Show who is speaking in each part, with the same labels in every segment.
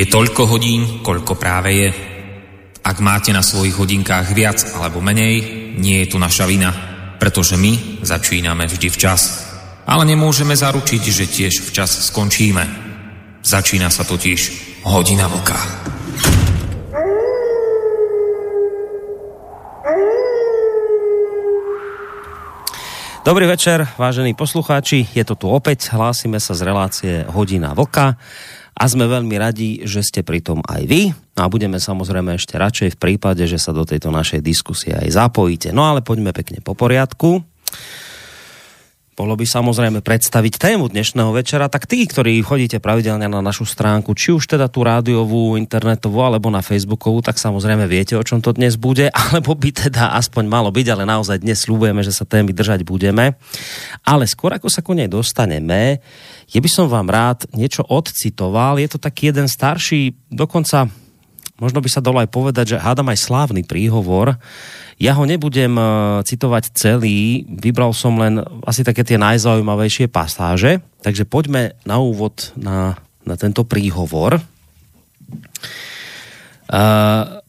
Speaker 1: Je toľko hodín, koľko práve je. Ak máte na svojich hodinkách viac alebo menej, nie je to naša vina, pretože my začíname vždy včas. Ale nemôžeme zaručiť, že tiež včas skončíme. Začína sa totiž hodina vlka.
Speaker 2: Dobrý večer, vážení poslucháči. Je to tu opäť. Hlásime sa z relácie Hodina vlka a sme veľmi radi, že ste pritom aj vy a budeme samozrejme ešte radšej v prípade, že sa do tejto našej diskusie aj zapojíte. No ale poďme pekne po poriadku bolo by samozrejme predstaviť tému dnešného večera, tak tí, ktorí chodíte pravidelne na našu stránku, či už teda tú rádiovú, internetovú alebo na Facebookovú, tak samozrejme viete, o čom to dnes bude, alebo by teda aspoň malo byť, ale naozaj dnes slúbujeme, že sa témy držať budeme. Ale skôr ako sa ku nej dostaneme, je by som vám rád niečo odcitoval. Je to taký jeden starší, dokonca možno by sa dalo aj povedať, že hádam aj slávny príhovor. Ja ho nebudem e, citovať celý, vybral som len asi také tie najzaujímavejšie pasáže, takže poďme na úvod na, na tento príhovor. E,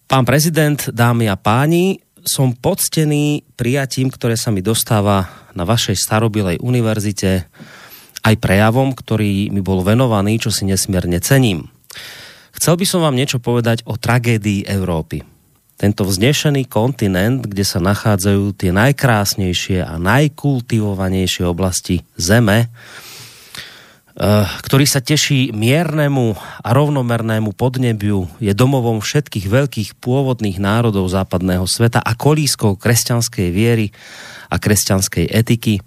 Speaker 2: pán prezident, dámy a páni, som poctený prijatím, ktoré sa mi dostáva na vašej starobilej univerzite, aj prejavom, ktorý mi bol venovaný, čo si nesmierne cením. Chcel by som vám niečo povedať o tragédii Európy. Tento vznešený kontinent, kde sa nachádzajú tie najkrásnejšie a najkultivovanejšie oblasti Zeme, eh, ktorý sa teší miernemu a rovnomernému podnebiu, je domovom všetkých veľkých pôvodných národov západného sveta a kolískou kresťanskej viery a kresťanskej etiky.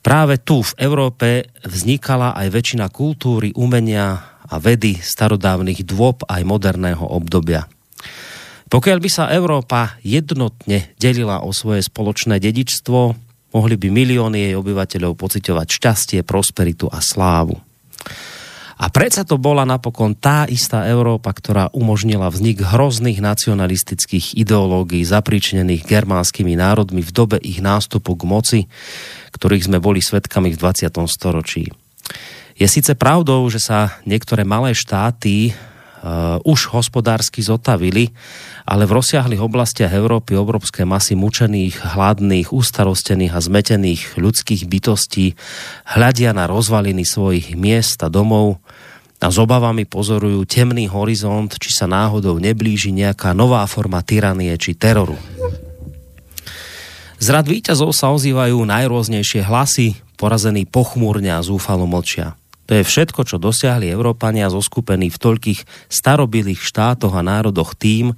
Speaker 2: Práve tu v Európe vznikala aj väčšina kultúry, umenia a vedy starodávnych dôb aj moderného obdobia. Pokiaľ by sa Európa jednotne delila o svoje spoločné dedičstvo, mohli by milióny jej obyvateľov pociťovať šťastie, prosperitu a slávu. A predsa to bola napokon tá istá Európa, ktorá umožnila vznik hrozných nacionalistických ideológií zapríčnených germánskymi národmi v dobe ich nástupu k moci, ktorých sme boli svetkami v 20. storočí. Je síce pravdou, že sa niektoré malé štáty už hospodársky zotavili, ale v rozsiahlých oblastiach Európy obrovské masy mučených, hladných, ustarostených a zmetených ľudských bytostí hľadia na rozvaliny svojich miest a domov a s obavami pozorujú temný horizont, či sa náhodou neblíži nejaká nová forma tyranie či teroru. Z rad výťazov sa ozývajú najrôznejšie hlasy, porazení pochmúrne a zúfalo mlčia. To je všetko, čo dosiahli Európania zoskupení v toľkých starobilých štátoch a národoch tým,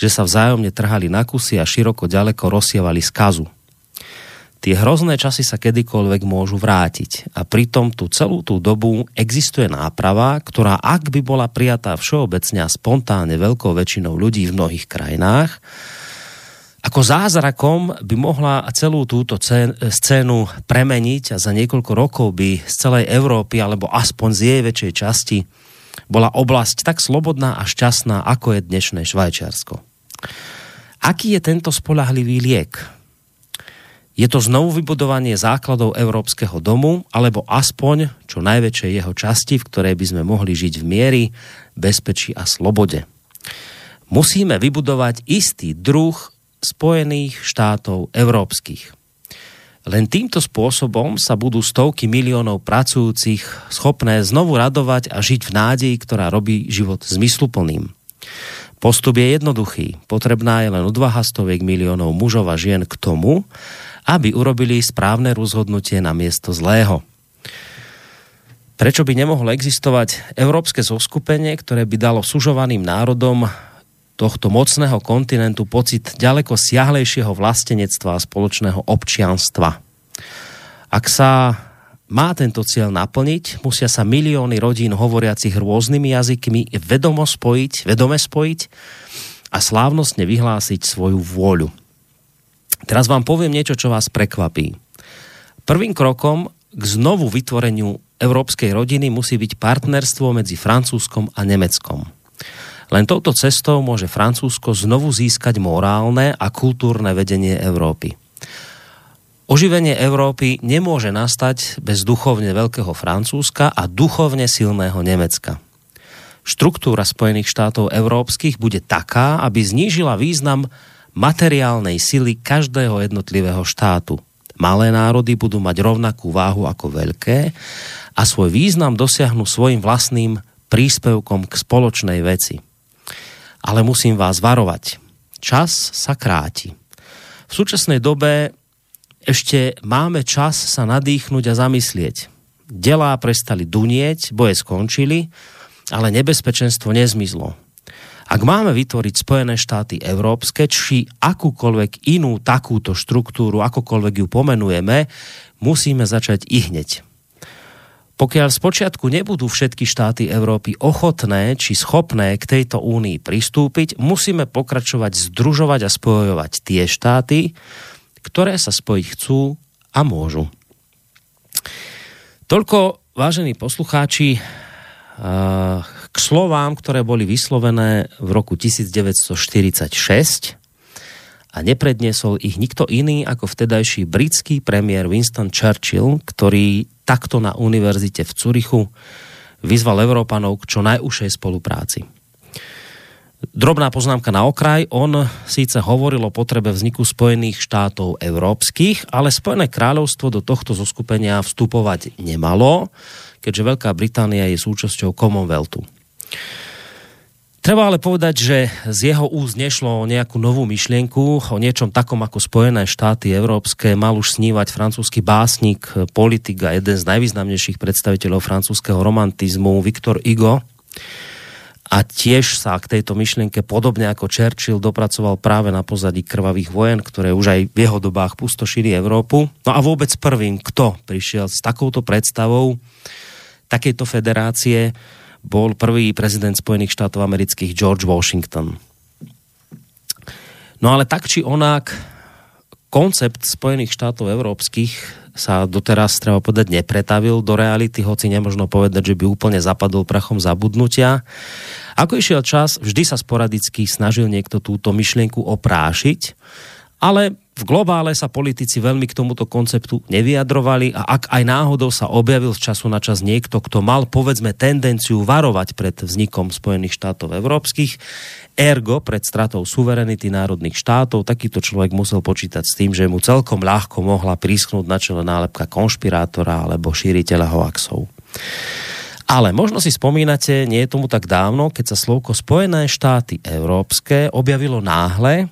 Speaker 2: že sa vzájomne trhali na kusy a široko ďaleko rozsievali skazu. Tie hrozné časy sa kedykoľvek môžu vrátiť a pritom tú celú tú dobu existuje náprava, ktorá ak by bola prijatá všeobecne a spontánne veľkou väčšinou ľudí v mnohých krajinách, ako zázrakom by mohla celú túto scénu premeniť a za niekoľko rokov by z celej Európy, alebo aspoň z jej väčšej časti, bola oblasť tak slobodná a šťastná, ako je dnešné Švajčiarsko. Aký je tento spolahlivý liek? Je to znovu vybudovanie základov Európskeho domu, alebo aspoň čo najväčšej jeho časti, v ktorej by sme mohli žiť v miery, bezpečí a slobode. Musíme vybudovať istý druh Spojených štátov európskych. Len týmto spôsobom sa budú stovky miliónov pracujúcich schopné znovu radovať a žiť v nádeji, ktorá robí život zmysluplným. Postup je jednoduchý. Potrebná je len odvaha stoviek miliónov mužov a žien k tomu, aby urobili správne rozhodnutie na miesto zlého. Prečo by nemohlo existovať európske zoskupenie, ktoré by dalo sužovaným národom tohto mocného kontinentu pocit ďaleko siahlejšieho vlastenectva a spoločného občianstva. Ak sa má tento cieľ naplniť, musia sa milióny rodín hovoriacich rôznymi jazykmi vedomo spojiť, vedome spojiť a slávnostne vyhlásiť svoju vôľu. Teraz vám poviem niečo, čo vás prekvapí. Prvým krokom k znovu vytvoreniu európskej rodiny musí byť partnerstvo medzi Francúzskom a Nemeckom. Len touto cestou môže Francúzsko znovu získať morálne a kultúrne vedenie Európy. Oživenie Európy nemôže nastať bez duchovne veľkého Francúzska a duchovne silného Nemecka. štruktúra Spojených štátov európskych bude taká, aby znížila význam materiálnej sily každého jednotlivého štátu. Malé národy budú mať rovnakú váhu ako veľké a svoj význam dosiahnu svojim vlastným príspevkom k spoločnej veci. Ale musím vás varovať. Čas sa kráti. V súčasnej dobe ešte máme čas sa nadýchnuť a zamyslieť. Delá prestali dunieť, boje skončili, ale nebezpečenstvo nezmizlo. Ak máme vytvoriť Spojené štáty európske, či akúkoľvek inú takúto štruktúru, akokoľvek ju pomenujeme, musíme začať i hneď. Pokiaľ spočiatku nebudú všetky štáty Európy ochotné či schopné k tejto únii pristúpiť, musíme pokračovať združovať a spojovať tie štáty, ktoré sa spojiť chcú a môžu. Toľko, vážení poslucháči, k slovám, ktoré boli vyslovené v roku 1946 a nepredniesol ich nikto iný ako vtedajší britský premiér Winston Churchill, ktorý takto na univerzite v Curychu vyzval Európanov k čo najúžšej spolupráci. Drobná poznámka na okraj. On síce hovoril o potrebe vzniku Spojených štátov európskych, ale Spojené kráľovstvo do tohto zoskupenia vstupovať nemalo, keďže Veľká Británia je súčasťou Commonwealthu. Treba ale povedať, že z jeho úst nešlo o nejakú novú myšlienku, o niečom takom ako Spojené štáty európske. Mal už snívať francúzsky básnik, politik a jeden z najvýznamnejších predstaviteľov francúzského romantizmu, Viktor Hugo. A tiež sa k tejto myšlienke podobne ako Churchill dopracoval práve na pozadí krvavých vojen, ktoré už aj v jeho dobách pustošili Európu. No a vôbec prvým, kto prišiel s takouto predstavou takejto federácie, bol prvý prezident Spojených štátov amerických George Washington. No ale tak či onak, koncept Spojených štátov európskych sa doteraz, treba povedať, nepretavil do reality, hoci nemožno povedať, že by úplne zapadol prachom zabudnutia. Ako išiel čas, vždy sa sporadicky snažil niekto túto myšlienku oprášiť, ale v globále sa politici veľmi k tomuto konceptu nevyjadrovali a ak aj náhodou sa objavil z času na čas niekto, kto mal povedzme tendenciu varovať pred vznikom Spojených štátov európskych, ergo pred stratou suverenity národných štátov, takýto človek musel počítať s tým, že mu celkom ľahko mohla prísknúť na čele nálepka konšpirátora alebo šíriteľa hoaxov. Ale možno si spomínate, nie je tomu tak dávno, keď sa slovko Spojené štáty európske objavilo náhle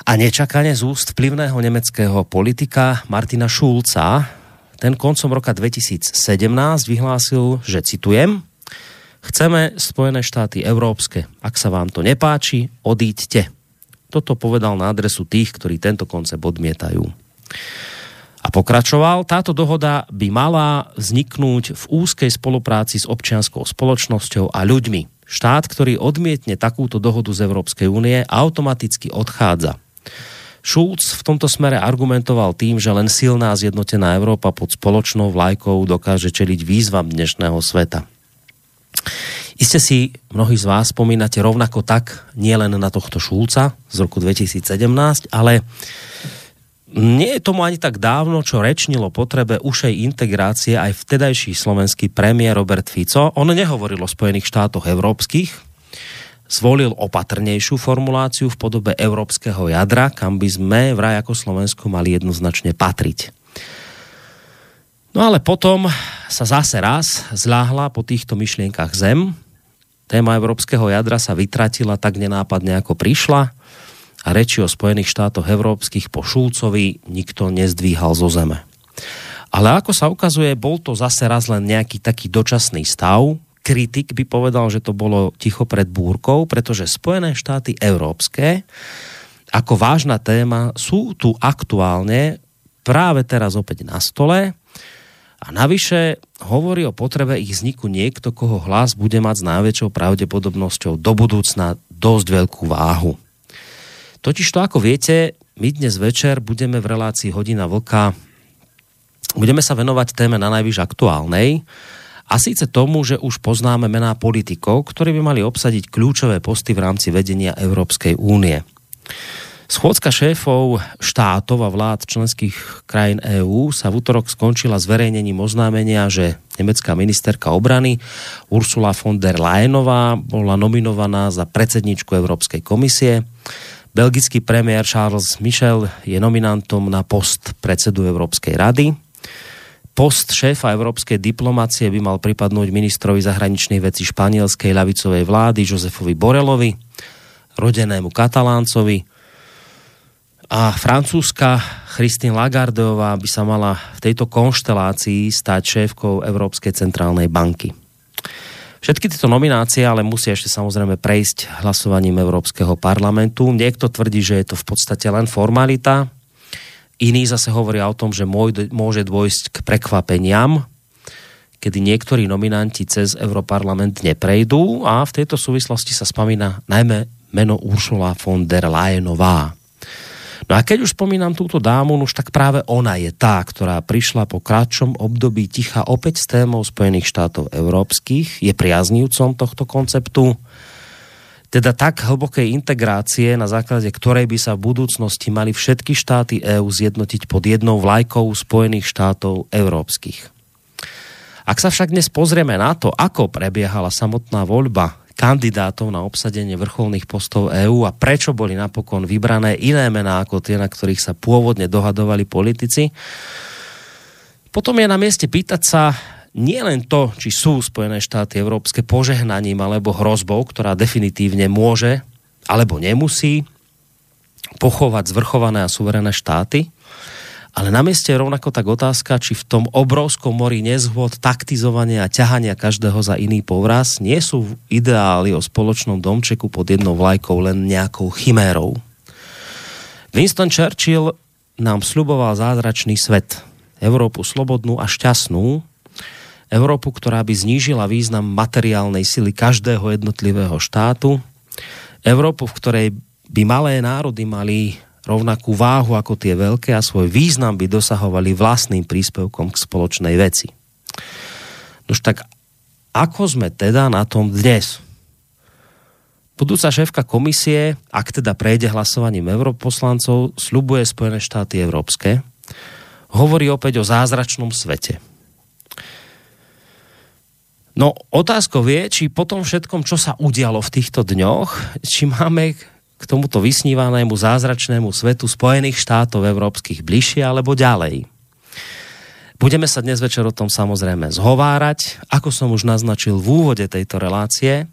Speaker 2: a nečakane z úst vplyvného nemeckého politika Martina Schulza, ten koncom roka 2017 vyhlásil, že citujem, chceme Spojené štáty európske. Ak sa vám to nepáči, odíďte. Toto povedal na adresu tých, ktorí tento koncept odmietajú. A pokračoval, táto dohoda by mala vzniknúť v úzkej spolupráci s občianskou spoločnosťou a ľuďmi. Štát, ktorý odmietne takúto dohodu z Európskej únie, automaticky odchádza. Schulz v tomto smere argumentoval tým, že len silná zjednotená Európa pod spoločnou vlajkou dokáže čeliť výzvam dnešného sveta. Iste si mnohí z vás spomínate rovnako tak, nielen na tohto Šulca z roku 2017, ale nie je tomu ani tak dávno, čo rečnilo potrebe ušej integrácie aj vtedajší slovenský premiér Robert Fico. On nehovoril o Spojených štátoch európskych, zvolil opatrnejšiu formuláciu v podobe európskeho jadra, kam by sme vraj ako Slovensko mali jednoznačne patriť. No ale potom sa zase raz zláhla po týchto myšlienkach zem. Téma európskeho jadra sa vytratila tak nenápadne ako prišla a reči o Spojených štátoch európskych po Šulcovi nikto nezdvíhal zo zeme. Ale ako sa ukazuje, bol to zase raz len nejaký taký dočasný stav, kritik by povedal, že to bolo ticho pred búrkou, pretože Spojené štáty európske ako vážna téma sú tu aktuálne práve teraz opäť na stole a navyše hovorí o potrebe ich vzniku niekto, koho hlas bude mať s najväčšou pravdepodobnosťou do budúcna dosť veľkú váhu. Totiž to, ako viete, my dnes večer budeme v relácii Hodina Vlka budeme sa venovať téme na najvyš aktuálnej, a síce tomu, že už poznáme mená politikov, ktorí by mali obsadiť kľúčové posty v rámci vedenia Európskej únie. Schôdzka šéfov štátov a vlád členských krajín EÚ sa v útorok skončila zverejnením oznámenia, že nemecká ministerka obrany Ursula von der Leyenová bola nominovaná za predsedničku Európskej komisie. Belgický premiér Charles Michel je nominantom na post predsedu Európskej rady. Post šéfa európskej diplomácie by mal pripadnúť ministrovi zahraničných vecí španielskej ľavicovej vlády Josefovi Borelovi, rodenému Kataláncovi. A francúzska Christine Lagardeová by sa mala v tejto konštelácii stať šéfkou Európskej centrálnej banky. Všetky tieto nominácie ale musia ešte samozrejme prejsť hlasovaním Európskeho parlamentu. Niekto tvrdí, že je to v podstate len formalita. Iní zase hovoria o tom, že môže dôjsť k prekvapeniam, kedy niektorí nominanti cez Europarlament neprejdú a v tejto súvislosti sa spomína najmä meno Ursula von der Leyenová. No a keď už spomínam túto dámu, už tak práve ona je tá, ktorá prišla po kratšom období ticha opäť s témou Spojených štátov európskych, je priaznívcom tohto konceptu, teda tak hlbokej integrácie, na základe ktorej by sa v budúcnosti mali všetky štáty EÚ zjednotiť pod jednou vlajkou Spojených štátov európskych. Ak sa však dnes pozrieme na to, ako prebiehala samotná voľba kandidátov na obsadenie vrcholných postov EÚ a prečo boli napokon vybrané iné mená ako tie, na ktorých sa pôvodne dohadovali politici. Potom je na mieste pýtať sa nie len to, či sú Spojené štáty európske požehnaním alebo hrozbou, ktorá definitívne môže alebo nemusí pochovať zvrchované a suverené štáty, ale na mieste je rovnako tak otázka, či v tom obrovskom mori nezhôd, taktizovania a ťahania každého za iný povraz nie sú ideály o spoločnom domčeku pod jednou vlajkou len nejakou chimérou. Winston Churchill nám sluboval zázračný svet. Európu slobodnú a šťastnú, Európu, ktorá by znížila význam materiálnej sily každého jednotlivého štátu, Európu, v ktorej by malé národy mali rovnakú váhu ako tie veľké a svoj význam by dosahovali vlastným príspevkom k spoločnej veci. Nož tak ako sme teda na tom dnes? Budúca šéfka komisie, ak teda prejde hlasovaním europoslancov, slubuje Spojené štáty európske, hovorí opäť o zázračnom svete. No otázkou je, či po tom všetkom, čo sa udialo v týchto dňoch, či máme k tomuto vysnívanému zázračnému svetu Spojených štátov európskych bližšie alebo ďalej. Budeme sa dnes večer o tom samozrejme zhovárať, ako som už naznačil v úvode tejto relácie.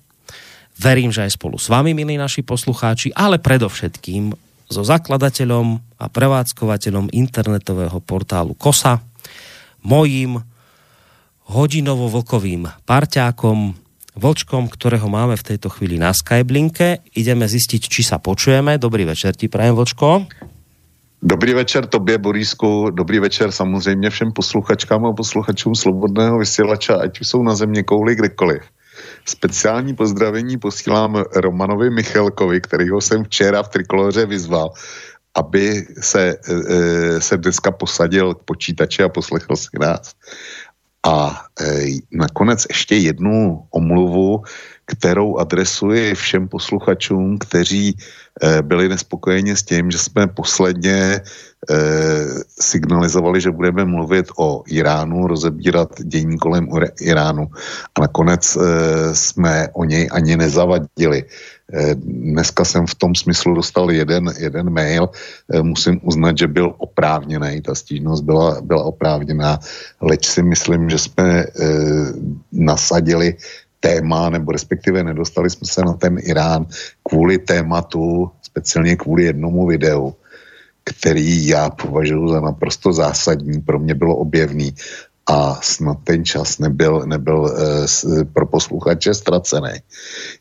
Speaker 2: Verím, že aj spolu s vami, milí naši poslucháči, ale predovšetkým so zakladateľom a prevádzkovateľom internetového portálu KOSA, mojím hodinovo-vlkovým parťákom, Vočkom, ktorého máme v tejto chvíli na Skyblinke. Ideme zistiť, či sa počujeme. Dobrý večer ti prajem, Vočko.
Speaker 3: Dobrý večer tobě, Borísku, dobrý večer samozřejmě všem posluchačkám a posluchačům Slobodného vysílača, ať jsou na země kouli kdekoliv. Speciální pozdravení posílám Romanovi Michalkovi, kterýho jsem včera v Trikoloře vyzval, aby se, e se dneska posadil k počítači a poslechl si nás. A e, nakonec ještě jednu omluvu, kterou adresuji všem posluchačům, kteří e, byli nespokojeni s tím, že jsme posledně e, signalizovali, že budeme mluvit o Iránu, rozebírat dění kolem Iránu a nakonec e, jsme o něj ani nezavadili. Eh, dneska jsem v tom smyslu dostal jeden, jeden mail, eh, musím uznat, že byl oprávněný, ta stížnost byla, byla oprávněná, leč si myslím, že jsme e, nasadili téma, nebo respektive nedostali jsme se na ten Irán kvůli tématu, speciálně kvůli jednomu videu, který já považuji za naprosto zásadní, pro mě bylo objevný a snad ten čas nebyl, nebyl e, pro posluchače ztracený.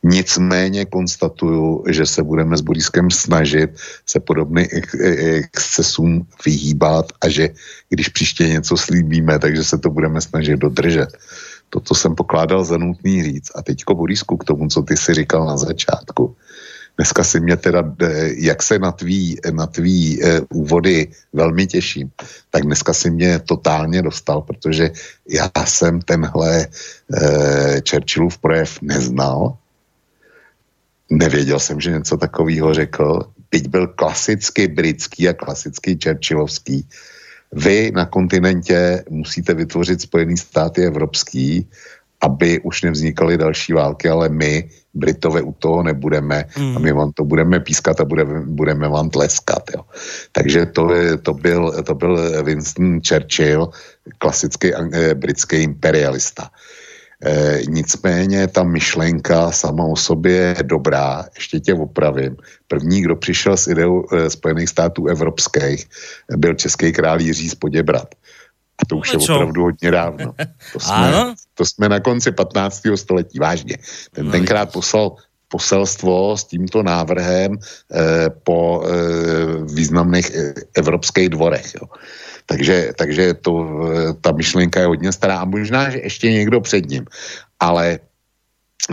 Speaker 3: Nicméně konstatuju, že se budeme s Boriskem snažit se podobným excesům vyhýbat a že když příště něco slíbíme, takže se to budeme snažit dodržet. Toto jsem pokládal za nutný říct. A teďko Borisku k tomu, co ty si říkal na začátku. Dneska si mě teda, eh, jak se na tvý, na tvý uh, úvody velmi těším, tak dneska si mě totálně dostal, protože já jsem tenhle uh, Churchillův projev neznal. Nevěděl jsem, že něco takového řekl. byť byl klasicky britský a klasicky Churchillovský, vy na kontinentě musíte vytvořit Spojený státy evropský, aby už nevznikaly další války, ale my, Britové, u toho nebudeme mm. a my vám to budeme pískat a budeme, budeme vám tleskat. Jo. Takže to, to, byl, to byl Winston Churchill, klasický eh, britský imperialista. E, nicméně ta myšlenka sama o sobě je dobrá, ještě tě opravím. První, kdo přišel s ideou e, Spojených států evropských, byl český král Jiří z Poděbrat. A to už je opravdu hodně dávno. To jsme, to jsme na konci 15. století, vážně. Ten no, tenkrát poslal poselstvo s tímto návrhem eh, po eh, významných eh, evropských dvorech. Jo. Takže, takže to, eh, ta myšlenka je hodně stará a možná, že ještě někdo před ním. Ale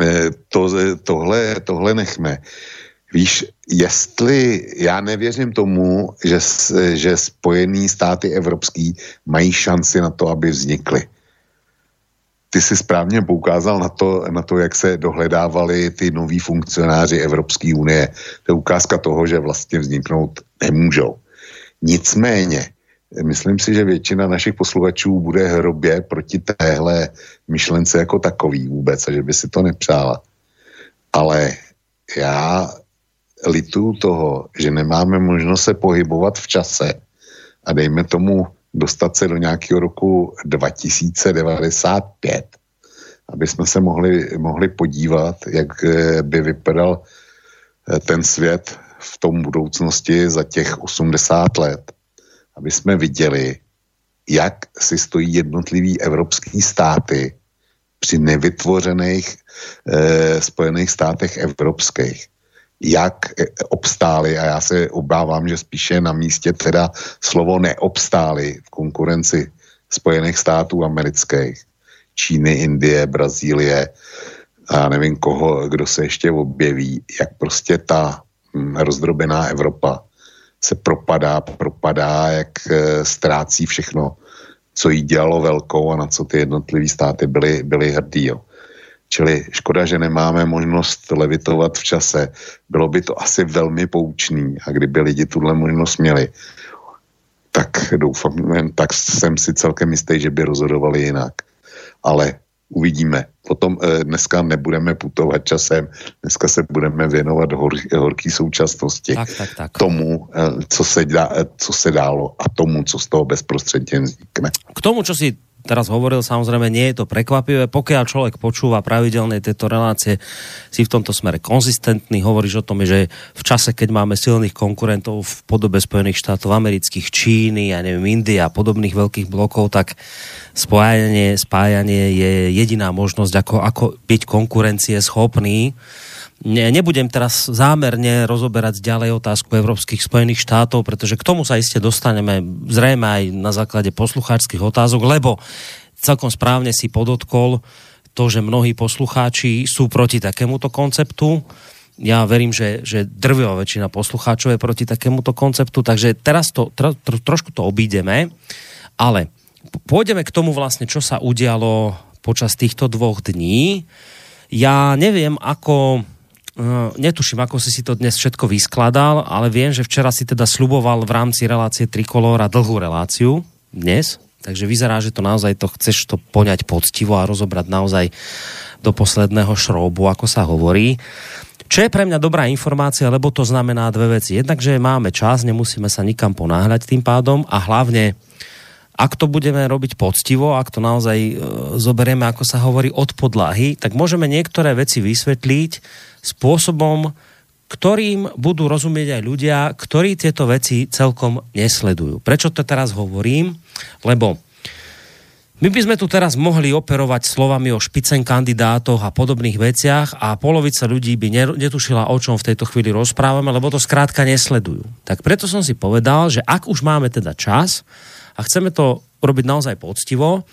Speaker 3: eh, to, tohle, tohle nechme. Víš, jestli já nevěřím tomu, že, že Spojený státy evropský mají šanci na to, aby vznikly. Ty si správně poukázal na to, na to, jak se dohledávali ty noví funkcionáři Evropské unie. To je ukázka toho, že vlastně vzniknout nemůžou. Nicméně, myslím si, že většina našich posluchačů bude hrobě proti téhle myšlence jako takový vůbec a že by si to nepřála. Ale já lituju toho, že nemáme možnost se pohybovat v čase a dejme tomu dostat se do nějakého roku 2095, aby jsme se mohli, mohli podívat, jak eh, by vypadal eh, ten svět v tom budoucnosti za těch 80 let. Aby jsme viděli, jak si stojí jednotlivý evropský státy při nevytvořených eh, Spojených státech evropských jak eh, obstáli, a já se obávám, že spíše na místě teda slovo neobstáli v konkurenci Spojených států amerických, Číny, Indie, Brazílie a nevím koho, kdo se ještě objeví, jak prostě ta hm, rozdrobená Evropa se propadá, propadá, jak e, ztrácí všechno, co jí dělalo velkou a na co ty jednotlivé státy byly, byly hrdý. Jo. Čili škoda, že nemáme možnost levitovat v čase. Bylo by to asi velmi poučný a kdyby lidi tuhle možnost měli, tak doufám, tak jsem si celkem jistý, že by rozhodovali jinak. Ale uvidíme. Potom e, dneska nebudeme putovat časem, dneska se budeme věnovat hor, horký současnosti.
Speaker 2: Tak, tak, tak.
Speaker 3: Tomu, e, co se, dá, e, co se dálo a tomu, co z toho bezprostředně vznikne.
Speaker 2: K tomu, čo si teraz hovoril, samozrejme nie je to prekvapivé. Pokiaľ človek počúva pravidelne tieto relácie, si v tomto smere konzistentný, hovoríš o tom, že v čase, keď máme silných konkurentov v podobe Spojených štátov amerických, Číny, ja neviem, India a podobných veľkých blokov, tak spájanie, spájanie je jediná možnosť, ako, ako byť konkurencie schopný Ne, nebudem teraz zámerne rozoberať ďalej otázku Európskych Spojených štátov, pretože k tomu sa iste dostaneme zrejme aj na základe poslucháčských otázok, lebo celkom správne si podotkol to, že mnohí poslucháči sú proti takémuto konceptu. Ja verím, že, že drvivá väčšina poslucháčov je proti takémuto konceptu, takže teraz to, tro, tro, trošku to obídeme, ale pôjdeme k tomu vlastne, čo sa udialo počas týchto dvoch dní. Ja neviem, ako netuším, ako si si to dnes všetko vyskladal, ale viem, že včera si teda sluboval v rámci relácie Trikolóra dlhú reláciu dnes, takže vyzerá, že to naozaj to chceš to poňať poctivo a rozobrať naozaj do posledného šroubu, ako sa hovorí. Čo je pre mňa dobrá informácia, lebo to znamená dve veci. Jednak, že máme čas, nemusíme sa nikam ponáhľať tým pádom a hlavne ak to budeme robiť poctivo, ak to naozaj e, zoberieme, ako sa hovorí, od podlahy, tak môžeme niektoré veci vysvetliť spôsobom, ktorým budú rozumieť aj ľudia, ktorí tieto veci celkom nesledujú. Prečo to teraz hovorím? Lebo my by sme tu teraz mohli operovať slovami o špicen kandidátoch a podobných veciach a polovica ľudí by netušila, o čom v tejto chvíli rozprávame, lebo to skrátka nesledujú. Tak preto som si povedal, že ak už máme teda čas, a chceme to robiť naozaj poctivo,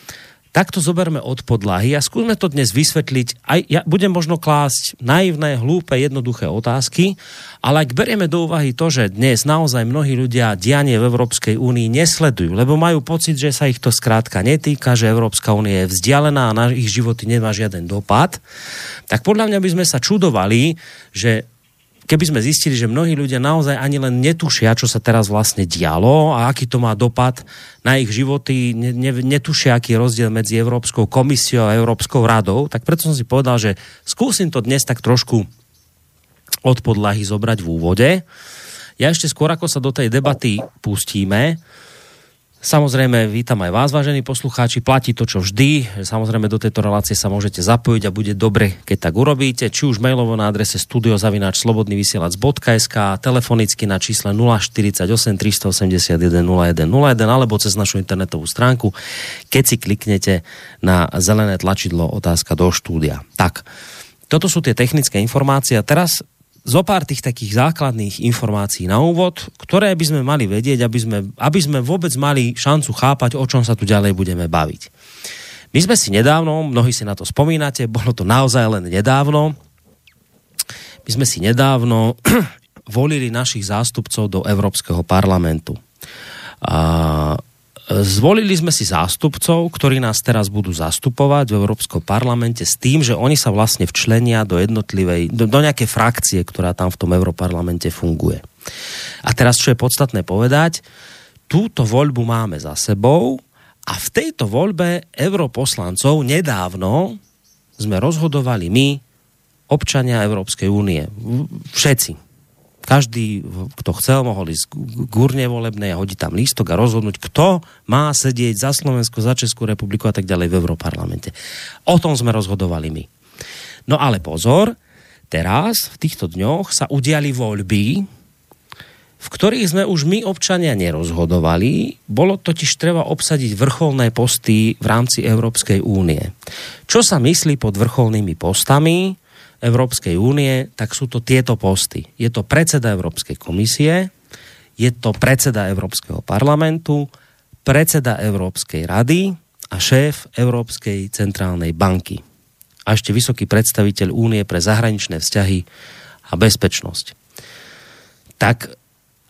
Speaker 2: tak to zoberme od podlahy a skúsme to dnes vysvetliť. Aj, ja budem možno klásť naivné, hlúpe, jednoduché otázky, ale ak berieme do úvahy to, že dnes naozaj mnohí ľudia dianie v Európskej únii nesledujú, lebo majú pocit, že sa ich to skrátka netýka, že Európska únia je vzdialená a na ich životy nemá žiaden dopad, tak podľa mňa by sme sa čudovali, že keby sme zistili, že mnohí ľudia naozaj ani len netušia, čo sa teraz vlastne dialo a aký to má dopad na ich životy, ne, ne, netušia, aký je rozdiel medzi Európskou komisiou a Európskou radou, tak preto som si povedal, že skúsim to dnes tak trošku od podlahy zobrať v úvode. Ja ešte skôr, ako sa do tej debaty pustíme, Samozrejme, vítam aj vás, vážení poslucháči. Platí to, čo vždy. Samozrejme, do tejto relácie sa môžete zapojiť a bude dobre, keď tak urobíte. Či už mailovo na adrese studiozavináčslobodnyvysielac.sk, telefonicky na čísle 048 381 0101 alebo cez našu internetovú stránku, keď si kliknete na zelené tlačidlo otázka do štúdia. Tak, toto sú tie technické informácie. A teraz zo pár tých takých základných informácií na úvod, ktoré by sme mali vedieť, aby sme, aby sme vôbec mali šancu chápať, o čom sa tu ďalej budeme baviť. My sme si nedávno, mnohí si na to spomínate, bolo to naozaj len nedávno, my sme si nedávno volili našich zástupcov do Európskeho parlamentu. A Zvolili sme si zástupcov, ktorí nás teraz budú zastupovať v Európskom parlamente s tým, že oni sa vlastne včlenia do jednotlivej, do, do nejakej frakcie, ktorá tam v tom Európarlamente funguje. A teraz, čo je podstatné povedať, túto voľbu máme za sebou a v tejto voľbe europoslancov nedávno sme rozhodovali my, občania Európskej únie. Všetci každý, kto chcel, mohol ísť k urne volebnej a hodiť tam lístok a rozhodnúť, kto má sedieť za Slovensko, za Českú republiku a tak ďalej v Európarlamente. O tom sme rozhodovali my. No ale pozor, teraz v týchto dňoch sa udiali voľby, v ktorých sme už my občania nerozhodovali, bolo totiž treba obsadiť vrcholné posty v rámci Európskej únie. Čo sa myslí pod vrcholnými postami? Európskej únie, tak sú to tieto posty. Je to predseda Európskej komisie, je to predseda Európskeho parlamentu, predseda Európskej rady a šéf Európskej centrálnej banky. A ešte vysoký predstaviteľ únie pre zahraničné vzťahy a bezpečnosť. Tak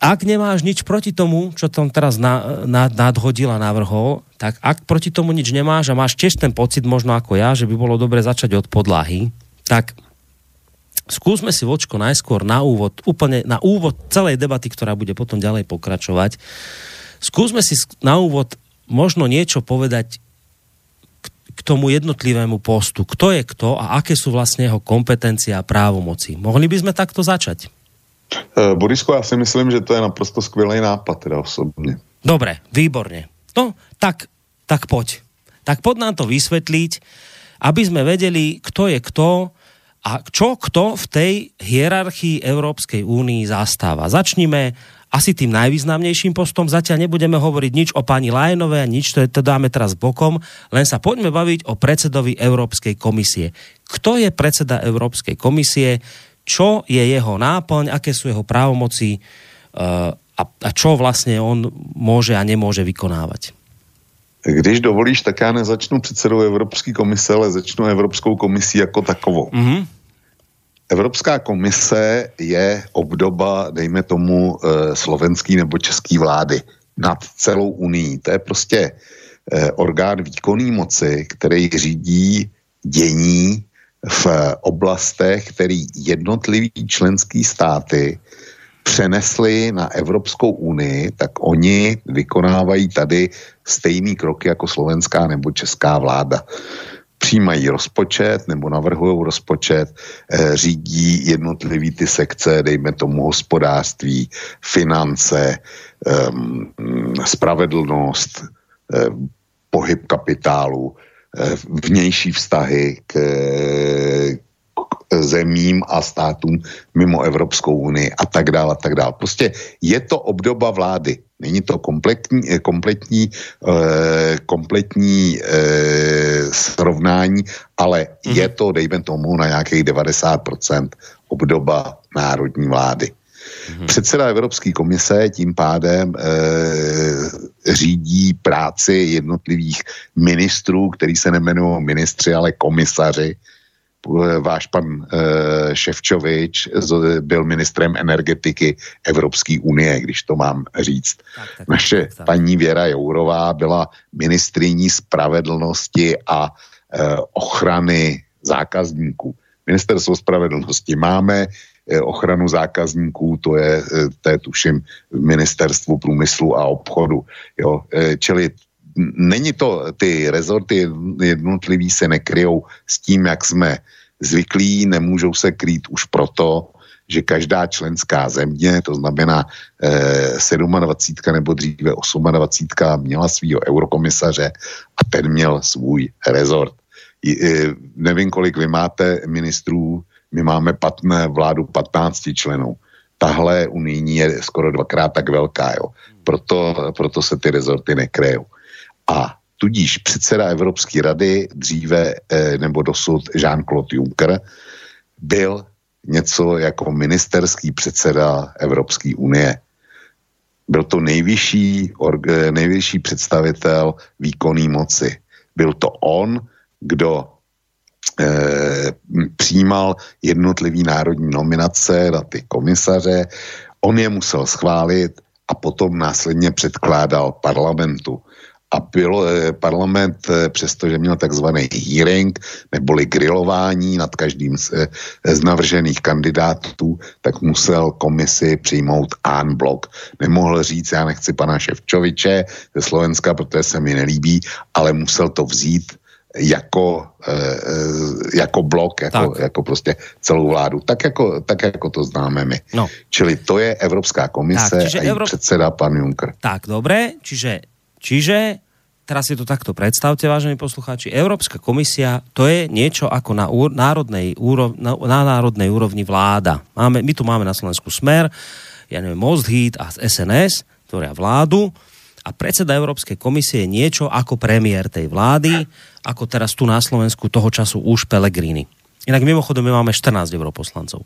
Speaker 2: ak nemáš nič proti tomu, čo tam teraz na, na, nadhodil a navrhol, tak ak proti tomu nič nemáš a máš tiež ten pocit, možno ako ja, že by bolo dobre začať od podlahy, tak skúsme si vočko najskôr na úvod, úplne na úvod celej debaty, ktorá bude potom ďalej pokračovať, skúsme si na úvod možno niečo povedať k tomu jednotlivému postu. Kto je kto a aké sú vlastne jeho kompetencie a právomoci. Mohli by sme takto začať?
Speaker 3: Uh, Borisku, já si myslím, že to je naprosto skvělý nápad, teda osobně.
Speaker 2: Dobre, výborne. No, tak, tak poď. Tak poď nám to vysvetliť, aby sme vedeli, kto je kto, a čo kto v tej hierarchii Európskej únii zastáva. Začnime asi tým najvýznamnejším postom. Zatiaľ nebudeme hovoriť nič o pani Lajenovej a nič, to, je, to dáme teraz bokom, len sa poďme baviť o predsedovi Európskej komisie. Kto je predseda Európskej komisie, čo je jeho náplň, aké sú jeho právomoci uh, a, a čo vlastne on môže a nemôže vykonávať.
Speaker 3: Když dovolíš, tak já nezačnu předsedou Evropské komise, ale začnu Evropskou komisí jako takovou. Mm-hmm. Evropská komise je obdoba, dejme tomu, e, slovenský nebo český vlády nad celou unii. To je prostě e, orgán výkonné moci, který řídí dění v oblastech, který jednotlivý členský státy přenesli na Evropskou unii, tak oni vykonávají tady stejný kroky jako slovenská nebo česká vláda. Přijímají rozpočet nebo navrhují rozpočet, eh, řídí jednotlivý ty sekce, dejme tomu hospodářství, finance, eh, spravedlnost, eh, pohyb kapitálu, eh, vnější vztahy k, zemím a státům mimo Evropskou unii a tak dále a tak dále. Prostě je to obdoba vlády. Není to kompletní, eh, kompletní, eh, kompletní eh, srovnání, ale mm-hmm. je to, dejme tomu, na nějakých 90% obdoba národní vlády. Mm-hmm. Předseda Evropské komise tím pádem e, řídí práci jednotlivých ministrů, který se nemenují ministři, ale komisaři, váš pan uh, Ševčovič byl ministrem energetiky Evropské unie, když to mám říct. Tak, tak, Naše tak, paní Věra Jourová byla ministriní spravedlnosti a uh, ochrany zákazníků. Ministerstvo spravedlnosti máme, ochranu zákazníků, to je, to je tuším v ministerstvu průmyslu a obchodu. Jo? Čili není to, ty rezorty jednotlivý se nekryjou s tím, jak jsme zvyklí, nemůžou se krýt už proto, že každá členská země, to znamená eh, 27 nebo dříve 28 měla svého eurokomisaře a ten měl svůj rezort. I, eh, nevím, kolik vy máte ministrů, my máme patné, vládu 15 členů. Tahle unijní je skoro dvakrát tak velká, jo. Proto, proto se ty rezorty nekrejou. A tudíž předseda Evropské rady, dříve eh, nebo dosud Jean-Claude Juncker, byl něco jako ministerský předseda Evropské unie. Byl to nejvyšší, eh, nejvyšší představitel výkonné moci. Byl to on, kdo eh, přijímal jednotlivý národní nominace na ty komisaře, on je musel schválit a potom následně předkládal parlamentu a parlament, eh, přestože měl takzvaný hearing, neboli grilování nad každým z, eh, z navržených kandidátů, tak musel komisi přijmout an blok. Nemohl říct, já nechci pana Ševčoviče ze Slovenska, protože se mi nelíbí, ale musel to vzít jako, jako blok, jako, jako prostě celou vládu. Tak jako, tak jako to známe my. No. Čili to je Evropská komise tak, a Evro... předseda pan Juncker.
Speaker 2: Tak, dobré, čiže Čiže teraz si to takto predstavte, vážení poslucháči, Európska komisia to je niečo ako na, úr, národnej, úrov, na, na národnej úrovni vláda. Máme, my tu máme na Slovensku Smer, ja neviem, Most Heat a SNS, tvoria vládu a predseda Európskej komisie je niečo ako premiér tej vlády, ako teraz tu na Slovensku toho času už Pelegrini. Inak mimochodom my máme 14 europoslancov.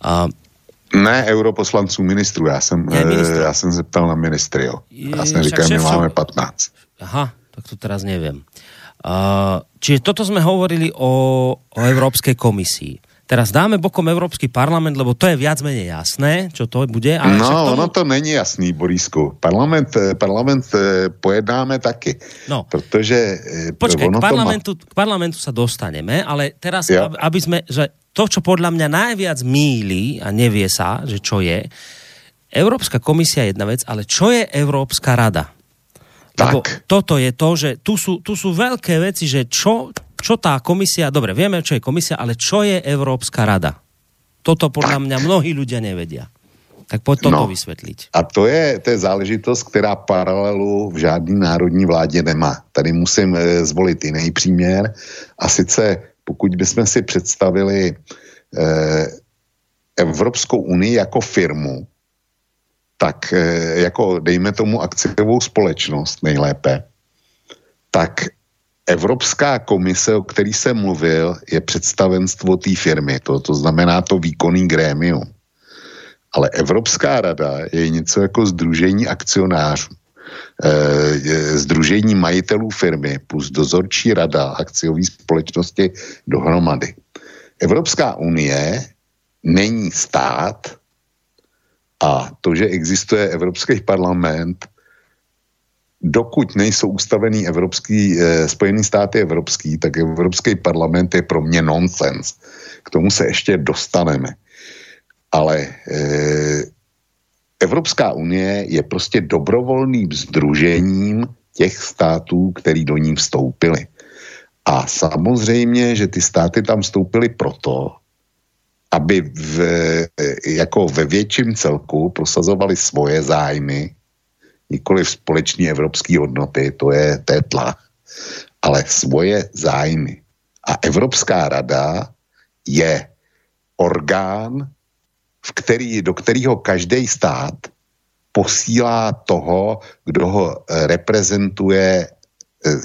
Speaker 2: Uh,
Speaker 3: ne europoslanců, ministrů. Já jsem, ne, ministru. já jsem zeptal na ministry, jo. Já jsem říkal, my máme 15.
Speaker 2: Aha, tak to teraz neviem. Uh, čiže toto sme hovorili o, o Európskej komisii. Teraz dáme bokom Európsky parlament, lebo to je viac menej jasné, čo to bude.
Speaker 3: Ale no, tomu... ono to není jasný, Borisku. Parlament, eh, parlament eh, pojednáme taky. No. Protože...
Speaker 2: Eh, Počkaj, k parlamentu, má... k parlamentu sa dostaneme, ale teraz, ja. aby sme, že to, čo podľa mňa najviac míli a nevie sa, že čo je, Európska komisia je jedna vec, ale čo je Európska rada? Lebo tak. toto je to, že tu sú, tu sú veľké veci, že čo, čo tá komisia, dobre, vieme, čo je komisia, ale čo je Európska rada? Toto podľa tak. mňa mnohí ľudia nevedia. Tak poď toto no, vysvetliť.
Speaker 3: A to je, to je záležitost, která paralelu v žádný národní vládě nemá. Tady musím e, zvolit jiný příměr. A sice pokud bychom si představili eh, Evropskou unii jako firmu, tak eh, jako dejme tomu akciovou společnost nejlépe, tak Evropská komise, o který jsem mluvil, je představenstvo té firmy, to, to znamená to výkonný grémium. Ale Evropská rada je něco jako združení akcionářů. Združení eh, majitelů firmy plus dozorčí rada akciové společnosti dohromady. Evropská unie není stát a to, že existuje Evropský parlament, dokud nejsou ustavený Evropský, eh, Spojený státy evropský, tak Evropský parlament je pro mě nonsens. K tomu se ještě dostaneme. Ale eh, Evropská unie je prostě dobrovolným združením těch států, který do ní vstoupili. A samozřejmě, že ty státy tam vstoupily proto, aby v, jako ve větším celku prosazovali svoje zájmy, nikoli v společné evropské hodnoty, to je, to je tla, ale svoje zájmy. A Evropská rada je orgán, v který, do kterého každý stát posílá toho, kdo ho eh, reprezentuje, eh,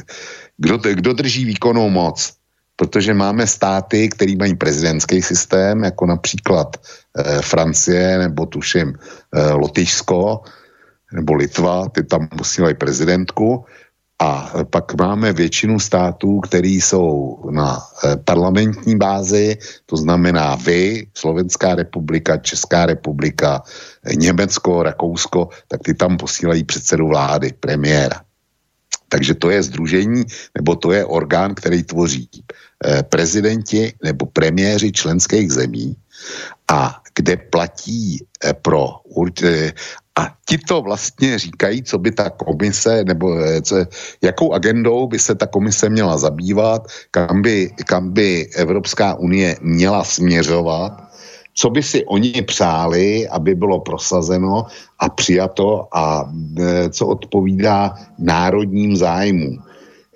Speaker 3: kdo, kdo drží výkonnou moc. Protože máme státy, které mají prezidentský systém, jako například eh, Francie nebo tuším eh, Lotyšsko nebo Litva, ty tam posílají prezidentku a pak máme většinu států, které jsou na eh, parlamentní bázi, to znamená vy, Slovenská republika, Česká republika, Německo, Rakousko, tak ty tam posílají předsedu vlády, premiéra. Takže to je združení, nebo to je orgán, který tvoří eh, prezidenti nebo premiéři členských zemí a kde platí eh, pro a ti to vlastně říkají, co by ta komise, nebo co, jakou agendou by se ta komise měla zabývat, kam by, kam by Evropská unie měla směřovat, co by si oni přáli, aby bylo prosazeno a přijato a co odpovídá národním zájmům.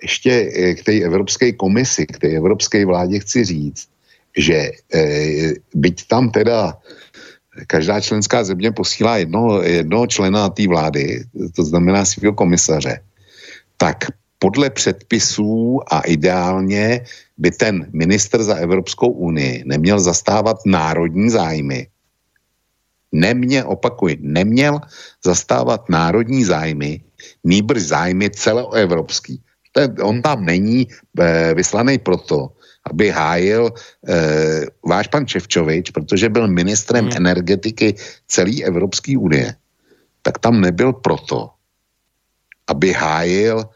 Speaker 3: Ještě k té Evropské komisi, k té Evropské vládě chci říct, že byť tam teda každá členská země posílá jedno, jednoho člena té vlády, to znamená svého komisaře, tak podle předpisů a ideálně by ten minister za Evropskou unii neměl zastávat národní zájmy. Nemě, opakuj, neměl zastávat národní zájmy, nýbrž zájmy celoevropský. On tam není e, vyslaný proto, aby hájil e, váš pan Čevčovič, protože byl ministrem hmm. energetiky celé Evropské unie, tak tam nebyl proto, aby hájil e,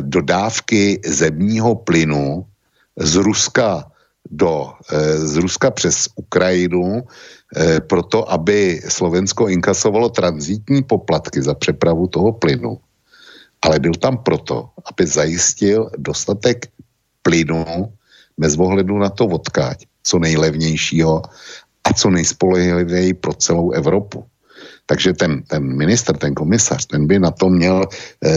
Speaker 3: dodávky zemního plynu z Ruska do, e, z Ruska přes Ukrajinu, e, proto aby Slovensko inkasovalo transitní poplatky za přepravu toho plynu. Ale byl tam proto, aby zajistil dostatek plynu bez ohledu na to odkáť, co nejlevnějšího a co nejspolehlivěji pro celou Evropu. Takže ten, ten minister, ten komisař, ten by na to měl e,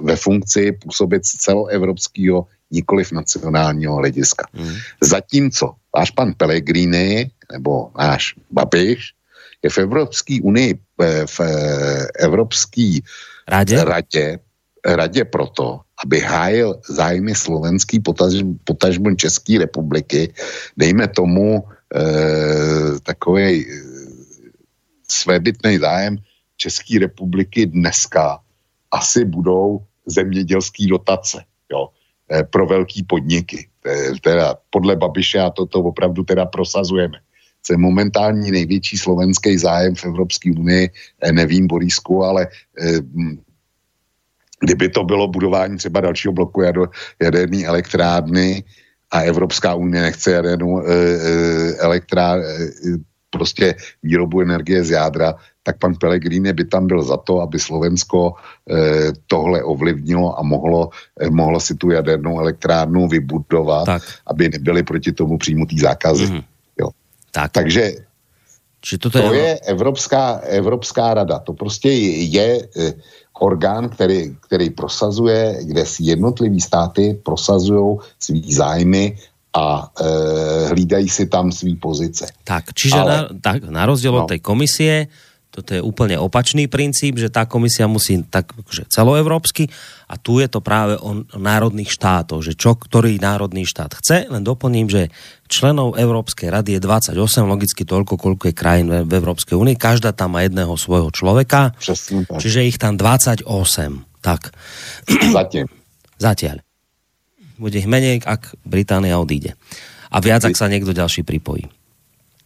Speaker 3: ve funkci působit z celoevropského, nikoliv nacionálního hlediska. Mm. Zatímco váš pan Pellegrini nebo náš Babiš je v Evropské unii, eh, v eh, Evropské radě? radě, radě proto, aby hájil zájmy slovenský potažmo České republiky, dejme tomu e, takový e, svébytný zájem České republiky dneska asi budou zemědělské dotace jo, e, pro velké podniky. E, teda podle Babiše a toto opravdu teda prosazujeme. Co je momentální největší slovenský zájem v Evropské unii, e, nevím, Borisku, ale e, kdyby to bylo budování třeba dalšího bloku jaderné elektrárny a Evropská unie nechce jadernou e, e, elektrár, e, prostě výrobu energie z jádra, tak pan Pellegrini by tam byl za to, aby Slovensko e, tohle ovlivnilo a mohlo, mohlo si tu jadernou elektrárnu vybudovat, tak. aby nebyly proti tomu přijmutý zákazy. Mm-hmm. Jo. Tak. Takže Či to, to je, je Evropská, Evropská rada. To prostě je, je orgán, který, který prosazuje, kde si jednotliví státy prosazují svý zájmy a e, hlídají si tam svý pozice.
Speaker 2: Tak, čiže Ale, na, tak, na rozdiel no. od tej komisie toto je úplne opačný princíp, že tá komisia musí tak že celoevropsky a tu je to práve o národných štátoch, že čo ktorý národný štát chce, len doplním, že členov Európskej rady je 28, logicky toľko, koľko je krajín v Európskej únii, každá tam má jedného svojho človeka, Přesný, tak. čiže ich tam 28. Tak.
Speaker 3: Zatiaľ.
Speaker 2: Zatiaľ. Bude ich menej, ak Británia odíde. A viac, ak sa niekto ďalší pripojí.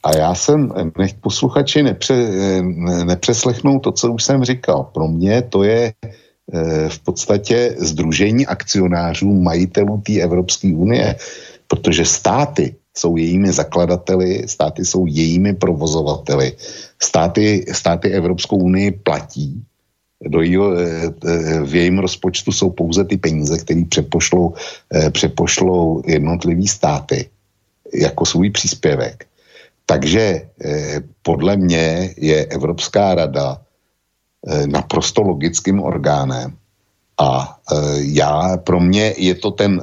Speaker 3: A já jsem, nech posluchači nepře, nepřeslechnou to, co už jsem říkal. Pro mě to je v podstatě združení akcionářů, majitelů té Evropské unie, protože státy jsou jejími zakladateli, státy jsou jejími provozovateli. Státy, státy Evropskou unii platí, do jího, eh, eh, v jejím rozpočtu jsou pouze ty peníze, které přepošlou, přepošlou jednotlivý státy jako svůj příspěvek. Takže eh, podle mě je Evropská rada eh, naprosto logickým orgánem a já, pro mě je to ten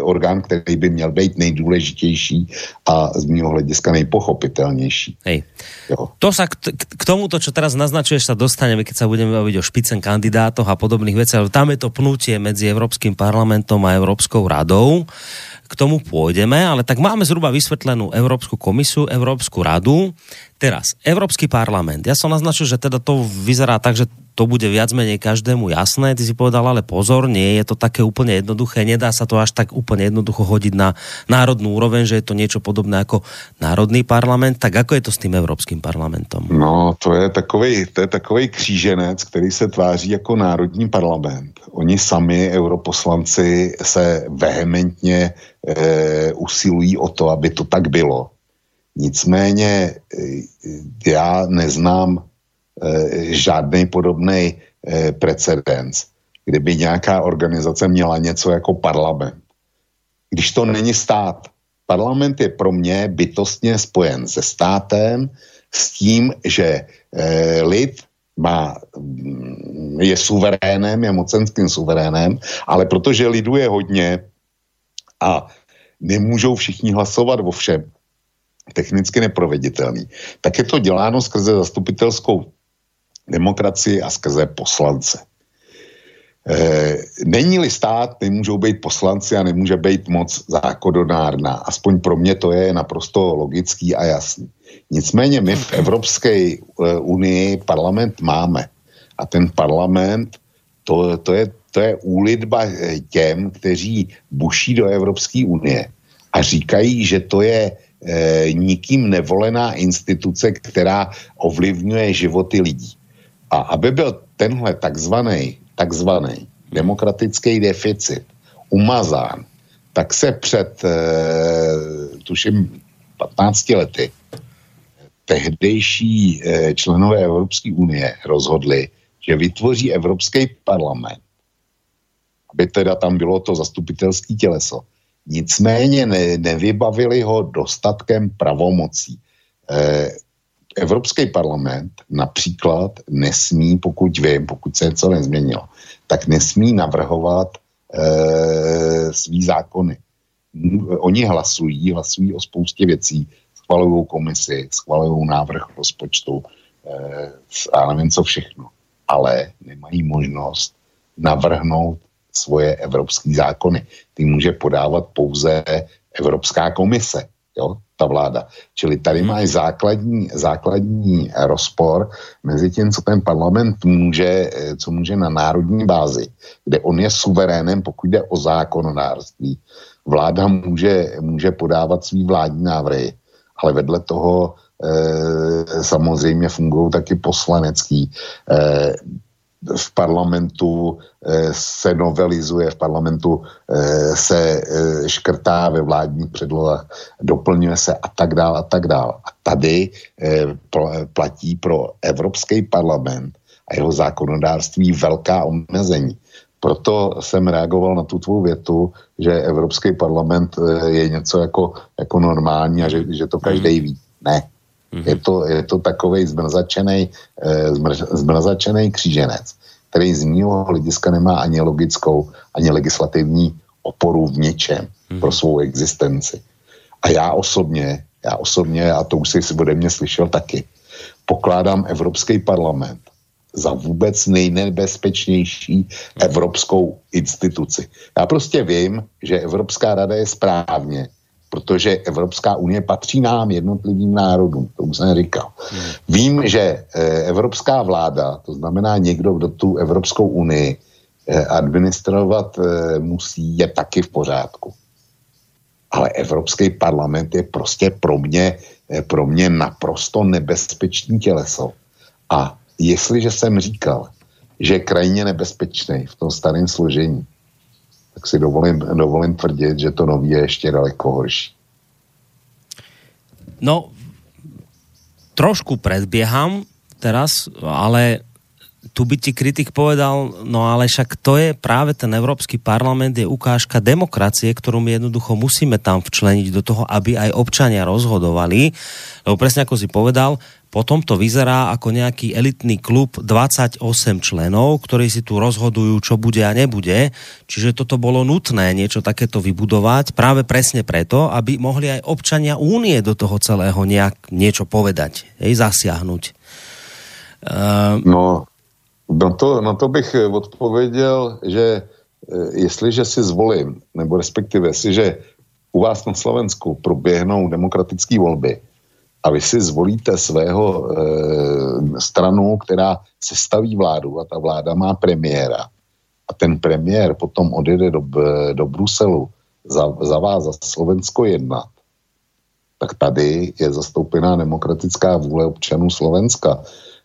Speaker 3: orgán, který by měl být nejdůležitější a z mého hlediska nejpochopitelnější.
Speaker 2: Hej. Jo. To sa k, k tomuto, čo teraz naznačuješ, sa dostaneme, keď sa budeme baviť o špicen kandidátoch a podobných veciach, tam je to pnutie medzi Európskym parlamentom a Európskou radou k tomu pôjdeme, ale tak máme zhruba vysvetlenú Európsku komisiu, Európsku radu. Teraz, Európsky parlament. Ja som naznačil, že teda to vyzerá tak, že to bude viac menej každému jasné. Ty si povedal, ale pozor, nie je to také úplne jednoduché. Nedá sa to až tak úplne jednoducho hodiť na národnú úroveň, že je to niečo podobné ako národný parlament. Tak ako je to s tým Európskym parlamentom?
Speaker 3: No, to je takový, to je takový kříženec, který se tváří jako národní parlament. Oni sami, europoslanci, se vehementně e, usilují o to, aby to tak bylo. Nicméně já neznám žádný podobný precedens, kdyby nějaká organizace měla něco jako parlament. Když to není stát. Parlament je pro mě bytostně spojen se státem, s tím, že lid má, mm, je suverénem, je mocenským suverénem, ale protože lidu je hodně a nemůžou všichni hlasovat o všem, technicky neproveditelný, tak je to děláno skrze zastupitelskou demokracii a skrze poslance. E, není-li stát, nemůžou být poslanci a nemůže být moc zákonodárná. Aspoň pro mě to je naprosto logický a jasný. Nicméně my v Evropské eh, unii parlament máme. A ten parlament, to, to, je, to je úlitba eh, těm, kteří buší do Evropské unie a říkají, že to je e, nikým nevolená instituce, která ovlivňuje životy lidí. A aby byl tenhle takzvaný, takzvaný demokratický deficit umazán, tak se před, e, tuším, 15 lety tehdejší eh, členové Evropské unie rozhodli, že vytvoří Evropský parlament, aby teda tam bylo to zastupitelské těleso. Nicméně ne, nevybavili ho dostatkem pravomocí. Eh, Evropský parlament například nesmí, pokud vím, pokud se něco nezměnilo, tak nesmí navrhovat e, svý zákony. Oni hlasují, hlasují o spoustě věcí, schvalují komisi, schvalují návrh rozpočtu eh, a nevím co všechno. Ale nemají možnost navrhnout svoje evropské zákony. Ty může podávat pouze Evropská komise, jo, ta vláda. Čili tady hmm. máš základní, základní rozpor mezi tím, co ten parlament může, eh, co může na národní bázi, kde on je suverénem, pokud jde o zákonodárství. Vláda může, může podávat svý vládní návrhy ale vedle toho e, samozřejmě fungují taky poslanecký. E, v parlamentu e, se novelizuje, v parlamentu e, se e, škrtá ve vládních předlohách, doplňuje se a tak dále a tak dále. A tady pl, platí pro Evropský parlament a jeho zákonodárství velká omezení. Proto jsem reagoval na tu tvou větu, že Evropský parlament eh, je něco jako, jako normální a že, že to každý mhm. ví. Ne. Mhm. Je to, je to takový zmrzačený, eh, kříženec, který z mého hlediska nemá ani logickou, ani legislativní oporu v ničem mm. pro svou existenci. A já osobně, já osobně, a to už jsi ode mě slyšel taky, pokládám Evropský parlament za vůbec nejnebezpečnější evropskou instituci. Já prostě vím, že Evropská rada je správně, protože Evropská unie patří nám, jednotlivým národům, to už jsem říkal. Vím, že eh, evropská vláda, to znamená někdo, kdo tu Evropskou unii eh, administrovat eh, musí, je taky v pořádku. Ale Evropský parlament je prostě pro mě, pro mě naprosto nebezpečný těleso. A jestliže jsem říkal, že je krajně nebezpečný v tom starém složení, tak si dovolím, dovolím tvrdit, že to nový je ještě daleko horší.
Speaker 2: No, trošku predbieham teraz, ale tu by ti kritik povedal, no ale však to je práve ten Európsky parlament, je ukážka demokracie, ktorú my jednoducho musíme tam včleniť do toho, aby aj občania rozhodovali. Lebo presne ako si povedal, potom to vyzerá ako nejaký elitný klub 28 členov, ktorí si tu rozhodujú, čo bude a nebude. Čiže toto bolo nutné niečo takéto vybudovať práve presne preto, aby mohli aj občania únie do toho celého nejak niečo povedať, jej zasiahnuť.
Speaker 3: Uh... No, no to, no to bych odpověděl, že e, jestliže si zvolím, nebo respektive si, že u vás na Slovensku proběhnou demokratické volby, a vy si zvolíte svého e, stranu, která sestaví vládu a ta vláda má premiéra a ten premiér potom odjede do, do Bruselu za, za vás, za Slovensko jednat, tak tady je zastoupená demokratická vůle občanů Slovenska.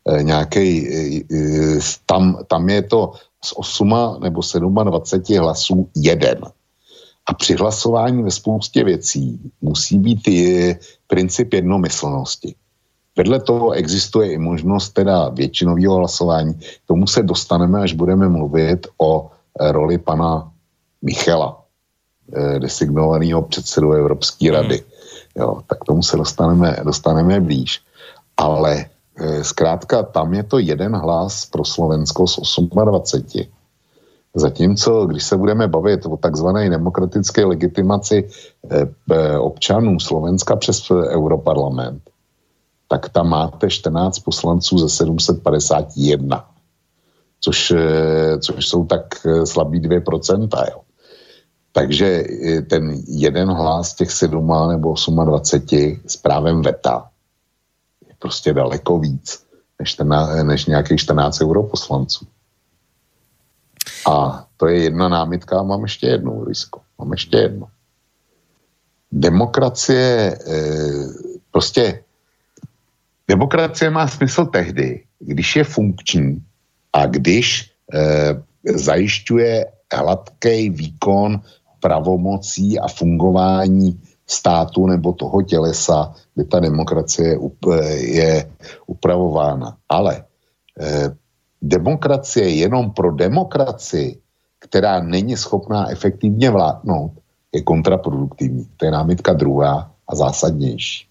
Speaker 3: E, nějaký, e, tam, tam je to z 8 nebo 27 hlasů jeden. A při hlasování ve spoustě věcí musí být i princip jednomyslnosti. Vedle toho existuje i možnost teda většinového hlasování. K tomu se dostaneme, až budeme mluvit o roli pana Michela, designovaného předsedu Evropské rady. Jo, tak tomu se dostaneme, dostaneme blíž. Ale zkrátka tam je to jeden hlas pro Slovensko z 28. Zatímco, když se budeme bavit o takzvané demokratické legitimaci eh, občanů Slovenska přes Europarlament, tak tam máte 14 poslanců ze 751, což, což jsou tak slabý 2%. Jo. Takže ten jeden hlas těch 7 nebo 28 s právem veta prostě daleko víc než, ten, než nějakých 14 europoslanců. A to je jedna námitka a mám ještě jednu, Risko. Mám ještě jednu. Demokracie, eh, prostě demokracie má smysl tehdy, když je funkční a když eh, zajišťuje hladký výkon pravomocí a fungování státu nebo toho tělesa, kde ta demokracie je upravována. Ale eh, demokracie jenom pro demokracii, která není schopná efektivně vládnout, je kontraproduktivní. To je námitka druhá a zásadnější.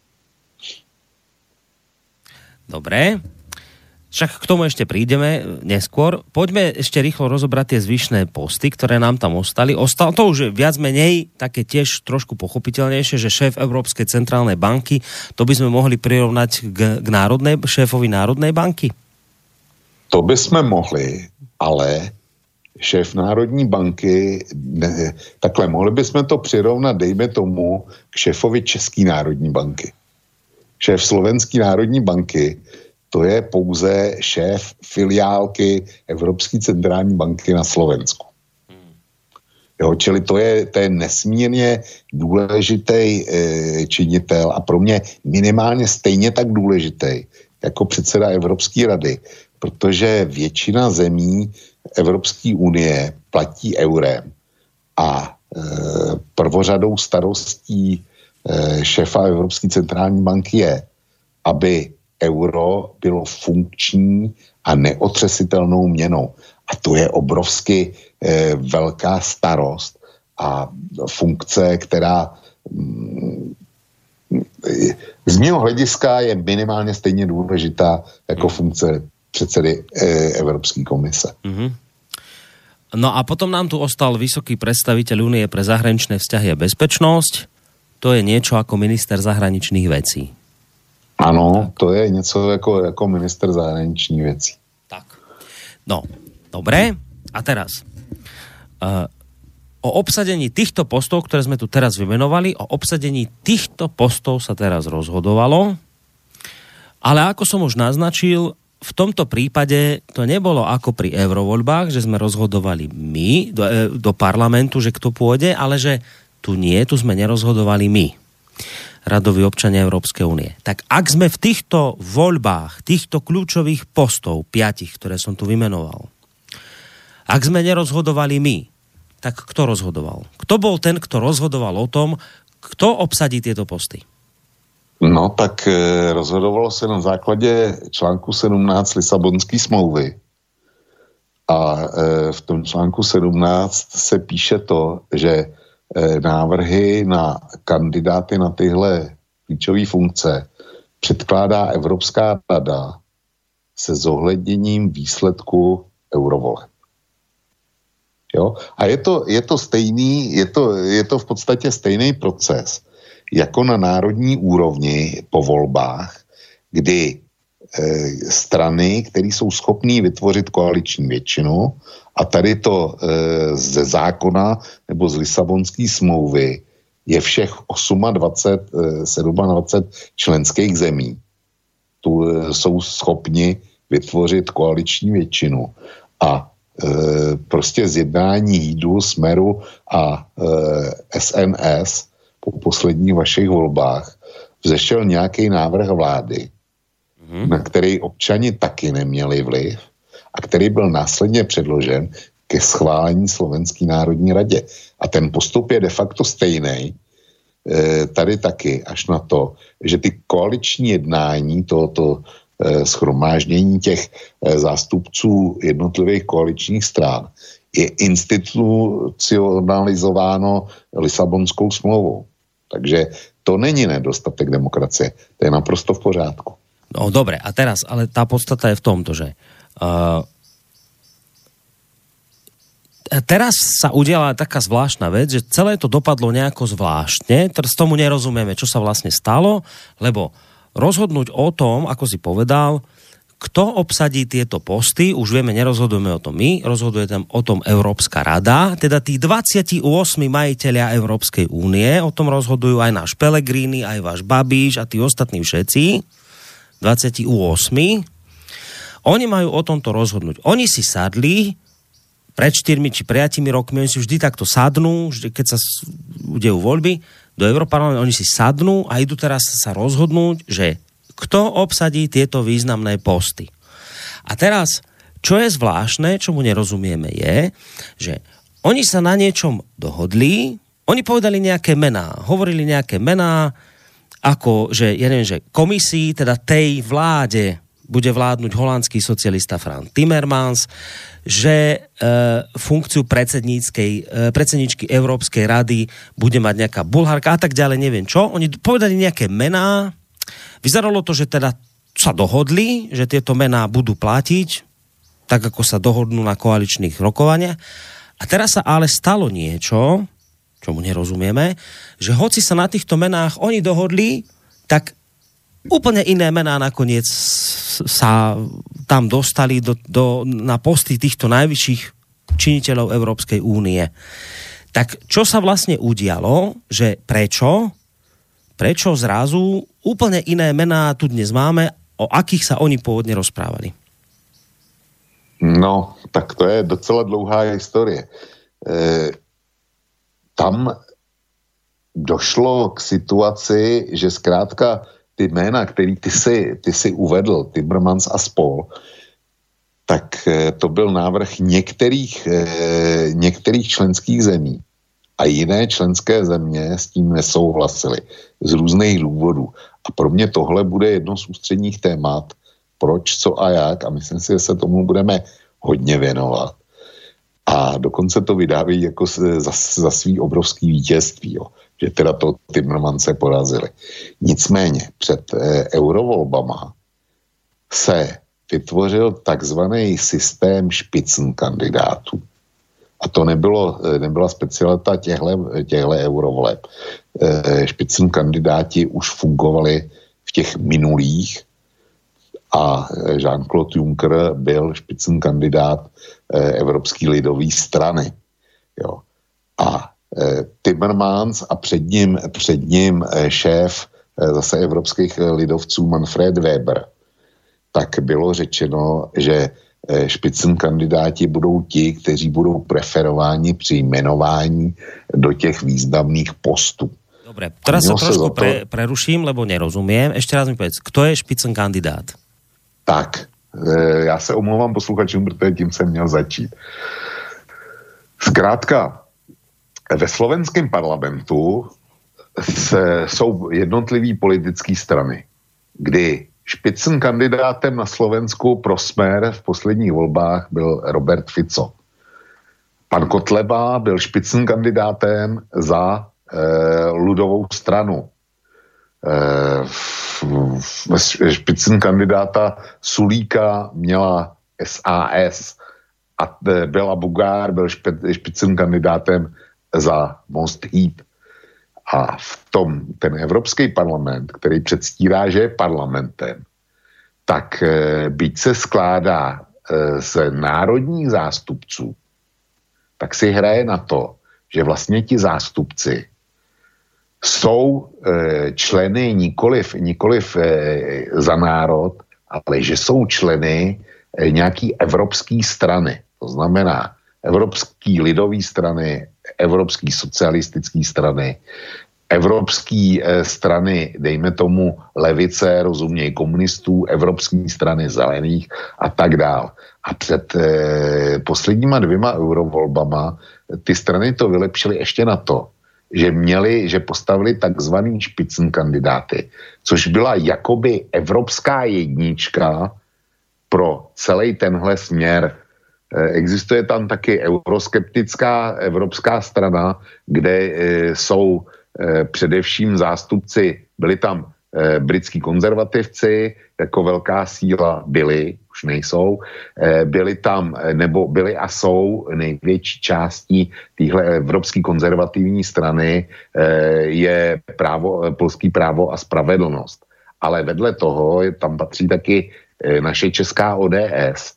Speaker 2: Dobré. Však k tomu ešte prídeme neskôr. Poďme ešte rýchlo rozobrať tie zvyšné posty, ktoré nám tam ostali. Ostal to už viac menej také tiež trošku pochopiteľnejšie, že šéf Európskej centrálnej banky, to by sme mohli prirovnať k, k národnej, šéfovi Národnej banky?
Speaker 3: To by jsme mohli, ale šéf Národní banky, ne, takhle, mohli bychom to přirovnat, dejme tomu, k šéfovi České národní banky. Šéf Slovenské národní banky, to je pouze šéf filiálky Evropské centrální banky na Slovensku. Jo, čili to je, to je nesmírně důležitý e, činitel a pro mě minimálně stejně tak důležitý jako předseda Evropské rady, protože většina zemí Evropské unie platí eurem a e, prvořadou starostí e, šefa Evropské centrální banky je, aby euro bylo funkční a neotřesitelnou měnou. A to je obrovsky e, velká starost a funkce, která mm, z mého hlediska je minimálně stejně důležitá jako funkce předsedy e, Evropské komise. Mm-hmm.
Speaker 2: No a potom nám tu ostal vysoký predstaviteľ Unie pre zahraničné vzťahy a bezpečnosť. To je niečo ako minister zahraničných vecí.
Speaker 3: Ano, tak. to je něco jako, jako minister zahraničních věcí.
Speaker 2: Tak. No, dobré. A teraz. Uh, o obsadení týchto postov, ktoré sme tu teraz vymenovali, o obsadení týchto postov sa teraz rozhodovalo. Ale ako som už naznačil, v tomto prípade to nebolo ako pri eurovoľbách, že sme rozhodovali my do, e, do parlamentu, že kto pôjde, ale že tu nie, tu sme nerozhodovali my, radoví občania Európskej únie. Tak ak sme v týchto voľbách, týchto kľúčových postov, piatich, ktoré som tu vymenoval, ak sme nerozhodovali my, tak kto rozhodoval? Kto bol ten, kto rozhodoval o tom, kto obsadí tieto posty?
Speaker 3: No, tak eh, rozhodovalo se na základě článku 17 Lisabonské smlouvy. A eh, v tom článku 17 se píše to, že návrhy na kandidáty na tyhle klíčové funkce předkládá Evropská rada se zohledněním výsledku eurovoleb. Jo? A je to, je to stejný, je to, je to v podstatě stejný proces jako na národní úrovni po volbách, kdy strany, které jsou schopné vytvořit koaliční většinu a tady to e, ze zákona nebo z Lisabonské smlouvy je všech 28, e, 27 členských zemí. Tu jsou schopni vytvořit koaliční většinu a e, prostě zjednání jídu, smeru a e, SNS po posledních vašich volbách vzešel nějaký návrh vlády. Na který občani taky neměli vliv a který byl následně předložen ke schválení Slovenské národní radě. A ten postup je de facto stejný e, tady taky, až na to, že ty koaliční jednání tohoto e, schromáždění těch e, zástupců jednotlivých koaličních strán je institucionalizováno Lisabonskou smlouvou. Takže to není nedostatek demokracie. To je naprosto v pořádku.
Speaker 2: No dobre, a teraz, ale tá podstata je v tomto, že uh, teraz sa udiala taká zvláštna vec, že celé to dopadlo nejako zvláštne, teraz tomu nerozumieme, čo sa vlastne stalo, lebo rozhodnúť o tom, ako si povedal, kto obsadí tieto posty, už vieme, nerozhodujeme o tom my, rozhoduje tam o tom Európska rada, teda tí 28 majiteľia Európskej únie, o tom rozhodujú aj náš Pelegrini, aj váš Babíš a tí ostatní všetci, 28. Oni majú o tomto rozhodnúť. Oni si sadli pred 4 či 5 rokmi, oni si vždy takto sadnú, vždy, keď sa udejú voľby do Európarlamentu, oni si sadnú a idú teraz sa rozhodnúť, že kto obsadí tieto významné posty. A teraz, čo je zvláštne, čo mu nerozumieme, je, že oni sa na niečom dohodli, oni povedali nejaké mená, hovorili nejaké mená, ako, že, ja neviem, že komisii, teda tej vláde, bude vládnuť holandský socialista Frank Timmermans, že e, funkciu predsedníckej, e, predsedničky Európskej rady bude mať nejaká bulharka a tak ďalej, neviem čo. Oni povedali nejaké mená, Vyzeralo to, že teda sa dohodli, že tieto mená budú platiť, tak ako sa dohodnú na koaličných rokovaniach. A teraz sa ale stalo niečo, čomu nerozumieme, že hoci sa na týchto menách oni dohodli, tak úplne iné mená nakoniec sa tam dostali do, do, na posty týchto najvyšších činiteľov Európskej únie. Tak čo sa vlastne udialo, že prečo prečo zrazu úplne iné mená tu dnes máme, o akých sa oni pôvodne rozprávali?
Speaker 3: No, tak to je docela dlouhá historie. E, tam došlo k situaci, že zkrátka ty jména, který ty si, ty si uvedl, Timmermans a spol, tak e, to byl návrh některých, e, některých členských zemí a jiné členské země s tím nesouhlasily z různých důvodů. A pro mě tohle bude jedno z ústředních témat, proč, co a jak a myslím si, že se tomu budeme hodně věnovat. A dokonce to vydávají jako za, za svý obrovský vítězství, jo, že teda to Timmermance porazili. Nicméně před eh, eurovolbama se vytvořil takzvaný systém špicn kandidátů. A to nebylo, eh, nebyla specialita těchto eurovoleb. Eh, špicn kandidáti už fungovali v těch minulých a eh, Jean-Claude Juncker byl špicn kandidát Evropské lidové strany. Jo. A Timmermans a před ním, před ním šéf zase evropských lidovců Manfred Weber, tak bylo řečeno, že Eh, špicn kandidáti budou ti, kteří budou preferováni při jmenování do těch významných postů.
Speaker 2: Dobre, teraz sa trošku pre, preruším, lebo nerozumiem. Ešte raz mi povedz, kto je špicn kandidát?
Speaker 3: Tak, e, já se omlouvám posluchačům, protože tím jsem měl začít. Zkrátka, ve slovenském parlamentu se, jsou jednotlivé politické strany, kdy Špicn kandidátem na Slovensku pro smer v posledních volbách byl Robert Fico. Pan Kotleba byl špicn kandidátem za e, ludovou stranu. E, kandidáta Sulíka měla SAS a Bela Bugár byl špe, špicn kandidátem za Most Heat. A v tom ten Evropský parlament, který předstírá, že je parlamentem, tak e, byť se skládá e, z národních zástupců, tak si hraje na to, že vlastně ti zástupci jsou e, členy nikoliv, nikoliv e, za národ, ale že jsou členy e, nějaký evropské strany. To znamená Evropský lidové strany, Evropský socialistické strany evropské strany, dejme tomu levice, rozuměj komunistů, evropské strany zelených a tak dál. A před eh, posledníma dvěma eurovolbama ty strany to vylepšily ještě na to, že měli, že postavili takzvaný špicn kandidáty, což byla jakoby evropská jednička pro celý tenhle směr. Eh, existuje tam taky euroskeptická evropská strana, kde eh, jsou eh, především zástupci, byli tam britský konzervativci, jako velká síla byli, už nejsou, byli tam, nebo byli a jsou největší částí téhle evropské konzervativní strany je právo, polský právo a spravedlnost. Ale vedle toho tam patří taky naše česká ODS,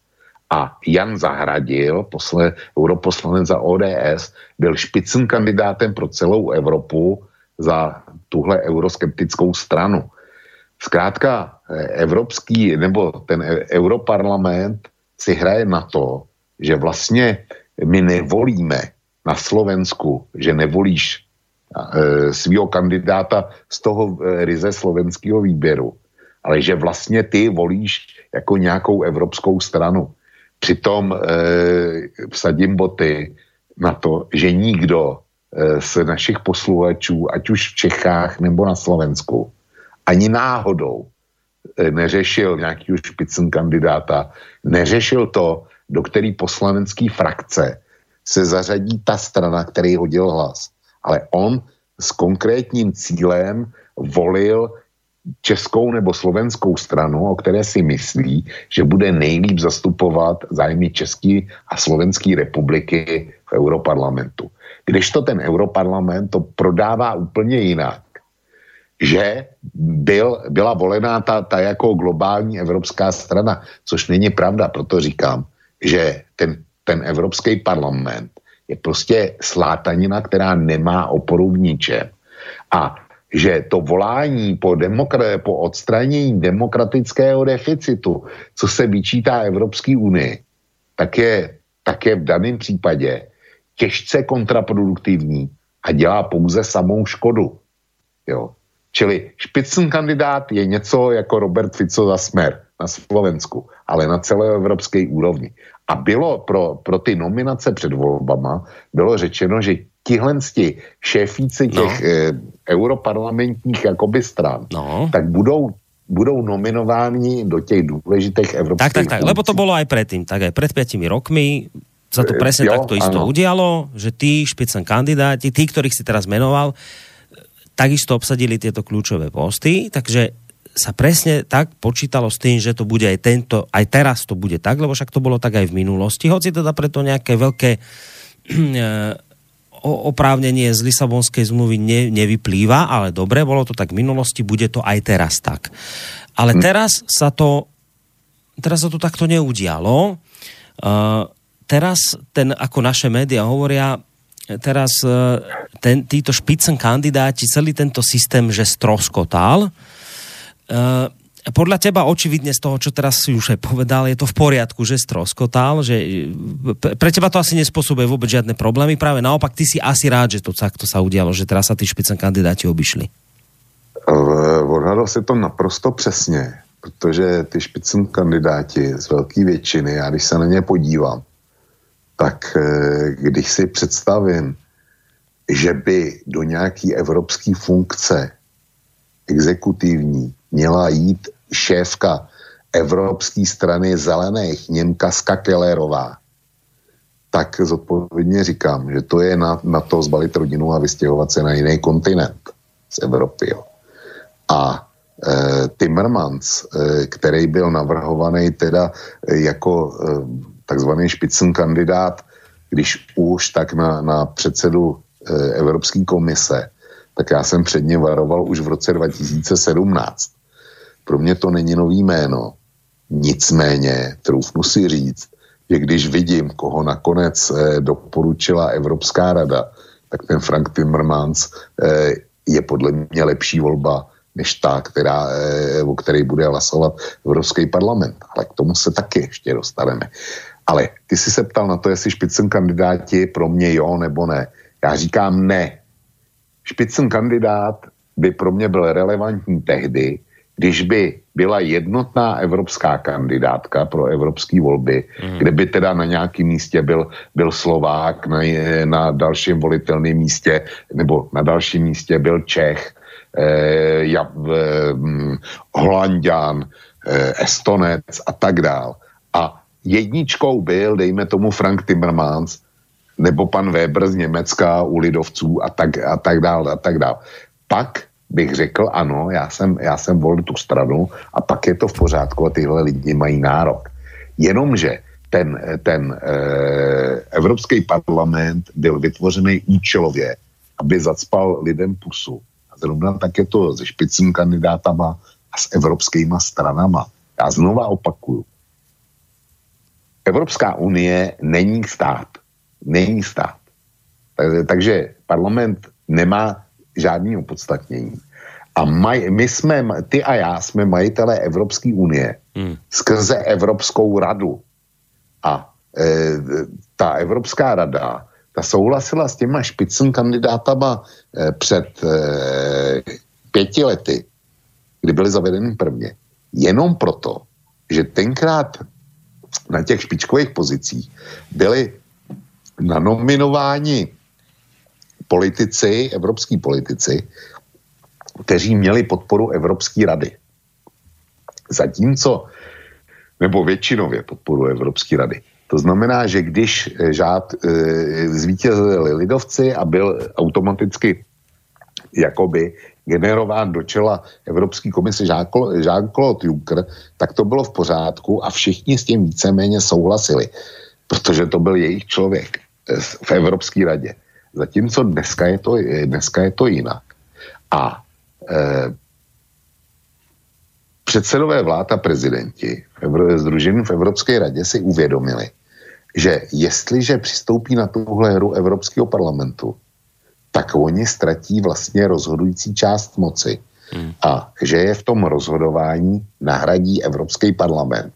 Speaker 3: a Jan Zahradil, posle, europoslanec za ODS, byl špicn kandidátem pro celou Evropu za tuhle euroskeptickou stranu. Zkrátka, eh, evropský nebo ten e, europarlament si hraje na to, že vlastně my nevolíme na Slovensku, že nevolíš e, svého kandidáta z toho e, ryze slovenského výběru, ale že vlastně ty volíš jako nějakou evropskou stranu. Přitom e, vsadím boty na to, že nikdo e, z našich posluchačů, ať už v Čechách nebo na Slovensku, ani náhodou e, neřešil nějaký špicen kandidáta, neřešil to, do který poslanecký frakce se zařadí ta strana, který hodil hlas. Ale on s konkrétním cílem volil českou nebo slovenskou stranu, o které si myslí, že bude nejlíp zastupovat zájmy České a Slovenské republiky v Europarlamentu. Když to ten Europarlament to prodává úplně jinak, že byl, byla volená ta, ta jako globální evropská strana, což není pravda, proto říkám, že ten, ten Evropský parlament je prostě slátanina, která nemá oporu v ničem. A že to volání po, demokra- po odstranění demokratického deficitu, co se vyčítá Evropské unii, tak je, tak je v daném případě těžce kontraproduktivní a dělá pouze samou škodu. Jo. Čili špicn kandidát je něco jako Robert Fico za smer na Slovensku, ale na celé evropské úrovni. A bylo pro, pro ty nominace před volbama, bylo řečeno, že tihle šéfíci no. těch no. e, europarlamentních jakoby stran, no. tak budou budou nominováni do těch důležitých evropských
Speaker 2: Tak, tak, tak, lebo to bolo aj predtým, tak aj pred 5 rokmi sa to e, presne jo, takto isto ano. udialo, že tí špicen kandidáti, tí, ktorých si teraz menoval, takisto obsadili tieto kľúčové posty, takže sa presne tak počítalo s tým, že to bude aj tento, aj teraz to bude tak, lebo však to bolo tak aj v minulosti, hoci teda preto nejaké veľké oprávnenie z Lisabonskej zmluvy ne, nevyplýva, ale dobre, bolo to tak v minulosti, bude to aj teraz tak. Ale hm. teraz sa to, teraz sa to takto neudialo. Uh, teraz ten, ako naše médiá hovoria, teraz uh, ten, títo špicen kandidáti, celý tento systém, že stroskotal. Uh, podľa teba očividne z toho, čo teraz si už aj povedal, je to v poriadku, že stroskotal, že pre teba to asi nespôsobuje vôbec žiadne problémy, práve naopak ty si asi rád, že to takto sa udialo, že teraz sa tí špicen kandidáti obišli.
Speaker 3: Odhadl si to naprosto přesně, protože ty špicen kandidáti z velké většiny, já když se na ně podívám, tak eh, když si představím, že by do nějaký evropské funkce exekutivní měla jít šéfka Evropské strany zelených Němka Skakelerová, tak zodpovědně říkám, že to je na, na to zbalit rodinu a vystěhovat se na jiný kontinent z Evropy. Jo. A e, Timmermans, e, který byl navrhovaný teda e, jako e, takzvaný špicen kandidát, když už tak na, na předsedu e, Evropské komise, tak já jsem před ně varoval už v roce 2017. Pro mě to není nový jméno. Nicméně, troufnu si říct, že když vidím, koho nakonec eh, doporučila Evropská rada, tak ten Frank Timmermans eh, je podle mě lepší volba než ta, která, eh, o které bude hlasovat Evropský parlament. Ale k tomu se taky ještě dostaneme. Ale ty jsi se ptal na to, jestli špicen kandidáti pro mě jo nebo ne. Já říkám ne. špicen kandidát by pro mě byl relevantní tehdy, když by byla jednotná evropská kandidátka pro evropské volby, mm. kde by teda na nějakém místě byl, byl Slovák, na, na dalším volitelném místě, nebo na dalším místě byl Čech, eh, ja, eh, Holandian, eh, Estonec a tak dál. Jedničkou byl, dejme tomu Frank Timmermans, nebo pan Weber z Německa u lidovců a tak, a tak dál, a tak dál. Pak bych řekl, ano, já jsem, já jsem volil tu stranu a pak je to v pořádku a tyhle lidi mají nárok. Jenomže ten, ten e, Evropský parlament byl vytvořený účelově, aby zacpal lidem pusu. A zrovna tak je to se špicím kandidátama a s evropskýma stranama. Já znova opakuju. Evropská unie není stát. Není stát. Takže parlament nemá žádný opodstatnění. A maj, my jsme, ty a já jsme majitelé Evropské unie hmm. skrze Evropskou radu. A e, ta Evropská rada, ta souhlasila s těma špicem kandidátama e, před e, pěti lety, kdy byly zavedeny prvně. Jenom proto, že tenkrát na těch špičkových pozicích byli nanominováni politici, evropský politici, kteří měli podporu Evropské rady. Zatímco, nebo většinově podporu Evropské rady. To znamená, že když žád e, zvítězili lidovci a byl automaticky jakoby generován do čela Evropské komise Jean-Claude Juncker, tak to bylo v pořádku a všichni s tím víceméně souhlasili, protože to byl jejich člověk v Evropské radě. Zatímco dneska je to, dneska je to jinak. A e, předsedové vlád a prezidenti združení v Evropské radě si uvědomili, že jestliže přistoupí na tuhle hru Evropského parlamentu, tak oni ztratí vlastně rozhodující část moci. Hmm. A že je v tom rozhodování nahradí Evropský parlament.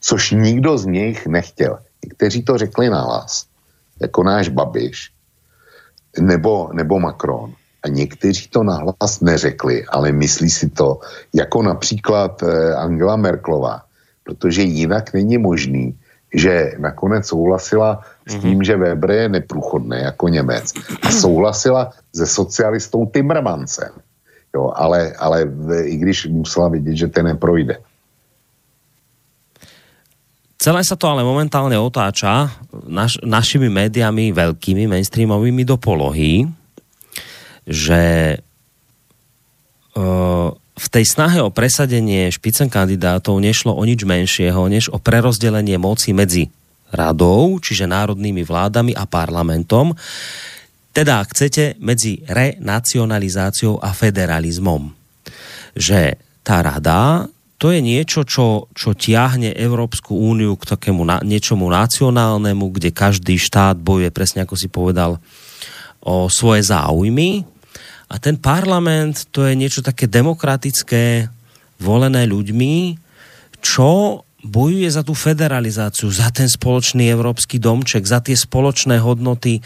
Speaker 3: Což nikdo z nich nechtěl. Kteří to řekli nahlas, jako náš Babiš, nebo, nebo Macron. A někteří to nahlas neřekli, ale myslí si to, jako například eh, Angela Merklová, protože jinak není možný, že nakonec souhlasila s tím, mm-hmm. že Weber je neprůchodný jako Němec a souhlasila se socialistou Timmermansem. Jo, ale, ale i když musela vidět, že ten neprojde.
Speaker 2: Celé sa to ale momentálne otáča naš, našimi médiami veľkými, mainstreamovými do polohy, že uh, v tej snahe o presadenie špicen kandidátov nešlo o nič menšieho, než o prerozdelenie moci medzi radou, čiže národnými vládami a parlamentom, teda, ak chcete, medzi renacionalizáciou a federalizmom. Že tá rada to je niečo, čo, čo tiahne Európsku úniu k takému na, niečomu nacionálnemu, kde každý štát bojuje, presne ako si povedal, o svoje záujmy. A ten parlament to je niečo také demokratické, volené ľuďmi, čo bojuje za tú federalizáciu, za ten spoločný európsky domček, za tie spoločné hodnoty,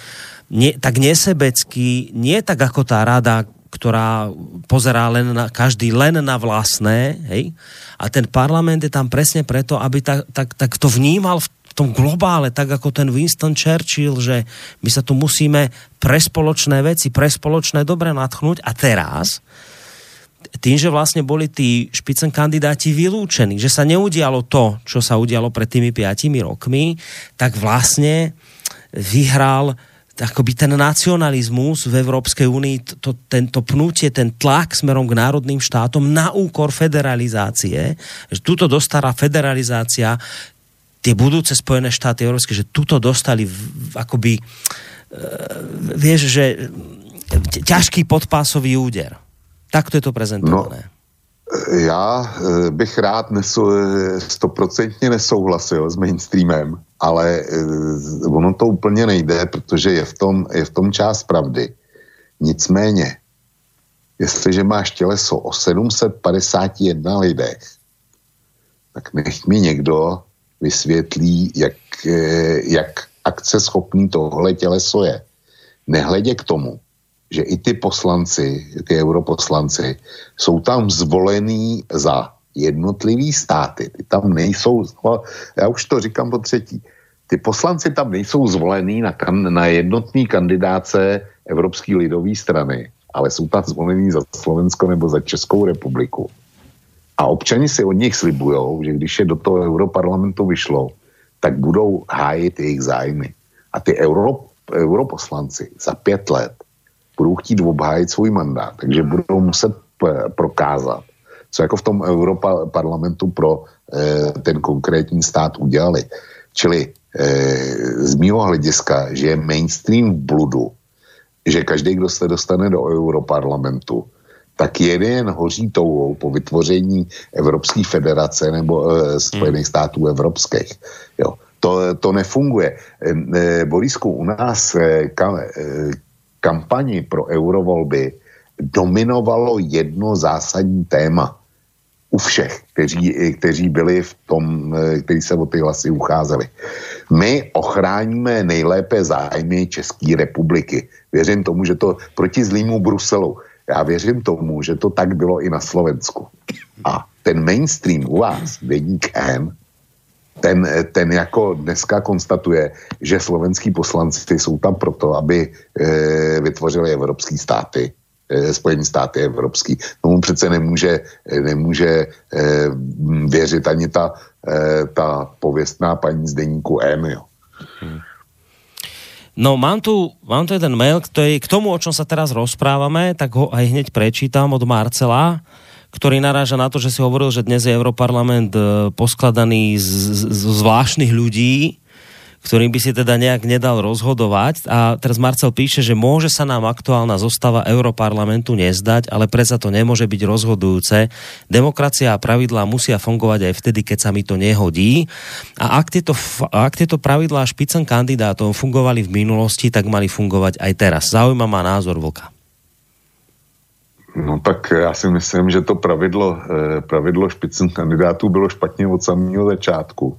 Speaker 2: nie, tak nesebecky, nie tak ako tá rada, ktorá pozerá len na, každý len na vlastné, hej? A ten parlament je tam presne preto, aby tak, tak, tak to vnímal v tom globále, tak ako ten Winston Churchill, že my sa tu musíme pre spoločné veci, pre spoločné dobre natchnúť. A teraz tým, že vlastne boli tí špicen kandidáti vylúčení, že sa neudialo to, čo sa udialo pred tými piatimi rokmi, tak vlastne vyhral akoby ten nacionalizmus v Európskej únii, to, tento pnutie, ten tlak smerom k národným štátom na úkor federalizácie, tuto dostala federalizácia tie budúce Spojené štáty európske, že tuto dostali v, akoby e, vieš, že ťažký podpásový úder. Takto je to prezentované. No.
Speaker 3: Já e, bych rád stoprocentně nesouhlasil s mainstreamem, ale uh, ono to úplně nejde, protože je v tom, je v tom část pravdy. Nicméně, jestliže máš těleso o 751 lidech, tak nech mi někdo vysvětlí, jak, eh, jak akceschopný tohle těleso je. Nehledě k tomu, že i ty poslanci, ty europoslanci, jsou tam zvolení za jednotlivý státy. Ty tam nejsou, já už to říkám po třetí, ty poslanci tam nejsou zvolení na, kan, na jednotný kandidáce Evropské lidové strany, ale jsou tam zvolení za Slovensko nebo za Českou republiku. A občani si od nich slibují, že když je do toho europarlamentu vyšlo, tak budou hájit jejich zájmy. A ty euro, europoslanci za pět let budou chtít obhájit svůj mandát, takže budou muset prokázat, co jako v tom europarlamentu pro eh, ten konkrétní stát udělali. Čili eh, z mého hlediska, že je mainstream v bludu, že každý, kdo se dostane do europarlamentu, tak jeden hoří touhou po vytvoření Evropské federace nebo e, Spojených hmm. států evropských. Jo. To, to nefunguje. E, Borisku, u nás e, kam, e, kampani pro eurovolby dominovalo jedno zásadní téma u všech, kteří, kteří byli v tom, kteří se o ty hlasy ucházeli. My ochráníme nejlépe zájmy České republiky. Věřím tomu, že to proti zlýmu Bruselu já věřím tomu, že to tak bylo i na Slovensku. A ten mainstream u vás, Deník N, ten, ten jako dneska konstatuje, že slovenský poslanci jsou tam proto, aby e, vytvořili evropský státy, e, Spojení státy evropský. Tomu přece nemůže, nemůže e, věřit ani ta, e, ta pověstná paní z deníku N. Jo. Hmm.
Speaker 2: No mám tu, mám tu jeden mail, ktorý, k tomu, o čom sa teraz rozprávame, tak ho aj hneď prečítam od Marcela, ktorý naráža na to, že si hovoril, že dnes je Europarlament e, poskladaný z, z, z zvláštnych ľudí, ktorým by si teda nejak nedal rozhodovať. A teraz Marcel píše, že môže sa nám aktuálna zostava Europarlamentu nezdať, ale predsa to nemôže byť rozhodujúce. Demokracia a pravidlá musia fungovať aj vtedy, keď sa mi to nehodí. A ak tieto, ak tieto pravidlá špicen kandidátov fungovali v minulosti, tak mali fungovať aj teraz. Zaujíma ma názor Vlka.
Speaker 3: No tak já si myslím, že to pravidlo, eh, pravidlo špicen kandidátů bylo špatně od samého začátku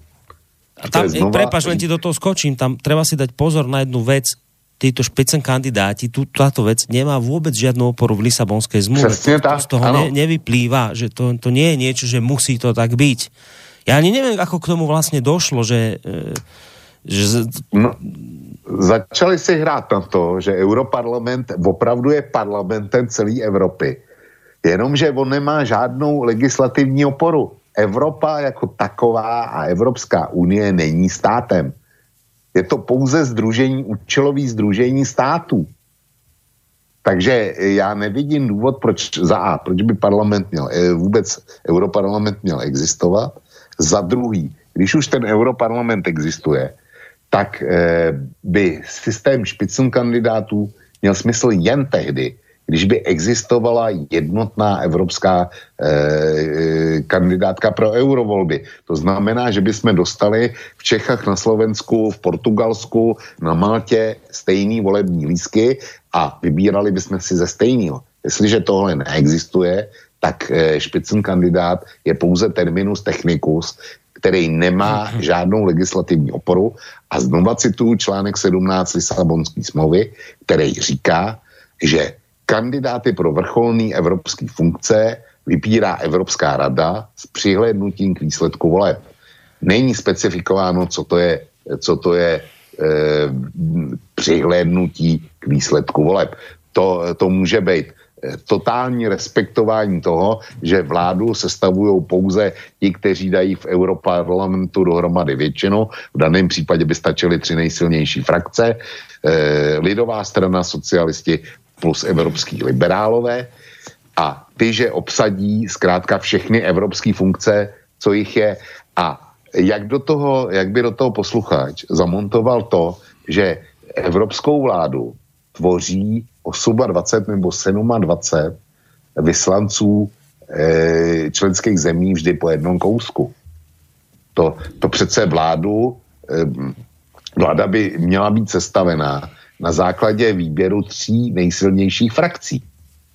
Speaker 2: a tam, znova... prepáč, len ti do toho skočím, tam treba si dať pozor na jednu vec, títo špicen kandidáti, tu, táto vec nemá vôbec žiadnu oporu v Lisabonskej zmluve.
Speaker 3: to,
Speaker 2: to z toho ne, nevyplýva, že to, to nie je niečo, že musí to tak byť. Ja ani neviem, ako k tomu vlastne došlo, že... E, že...
Speaker 3: No, začali si hrát na to, že Europarlament opravdu je parlamentem celé Evropy. Jenomže on nemá žádnou legislativní oporu. Evropa jako taková a Evropská unie není státem. Je to pouze združení, účelový združení států. Takže já nevidím důvod, proč za A, proč by parlament měl, eh, vůbec Europarlament měl existovat. Za druhý, když už ten Europarlament existuje, tak eh, by systém špicn kandidátů měl smysl jen tehdy, když by existovala jednotná evropská eh, kandidátka pro eurovolby. To znamená, že by jsme dostali v Čechách, na Slovensku, v Portugalsku, na Maltě stejný volební lísky a vybírali bychom si ze stejného. Jestliže tohle neexistuje, tak eh, špicen kandidát je pouze terminus technicus, který nemá mhm. žádnou legislativní oporu. A znova cituju článek 17 Lisabonské smlouvy, který říká, že kandidáty pro vrcholný evropský funkce vypírá Evropská rada s přihlednutím k výsledku voleb. Není specifikováno, co to je, co to je e, přihlédnutí k výsledku voleb. To, to může být eh, totální respektování toho, že vládu sestavují pouze ti, kteří dají v Europarlamentu dohromady většinu. V daném případě by stačily tři nejsilnější frakce. E, lidová strana, socialisti, plus evropský liberálové a ty, že obsadí zkrátka všechny evropské funkce, co jich je a jak, do toho, jak by do toho posluchač zamontoval to, že evropskou vládu tvoří 28 nebo 27 vyslanců e, členských zemí vždy po jednom kousku. To, to přece vládu, e, vláda by měla být sestavená na základě výběru tří nejsilnějších frakcí.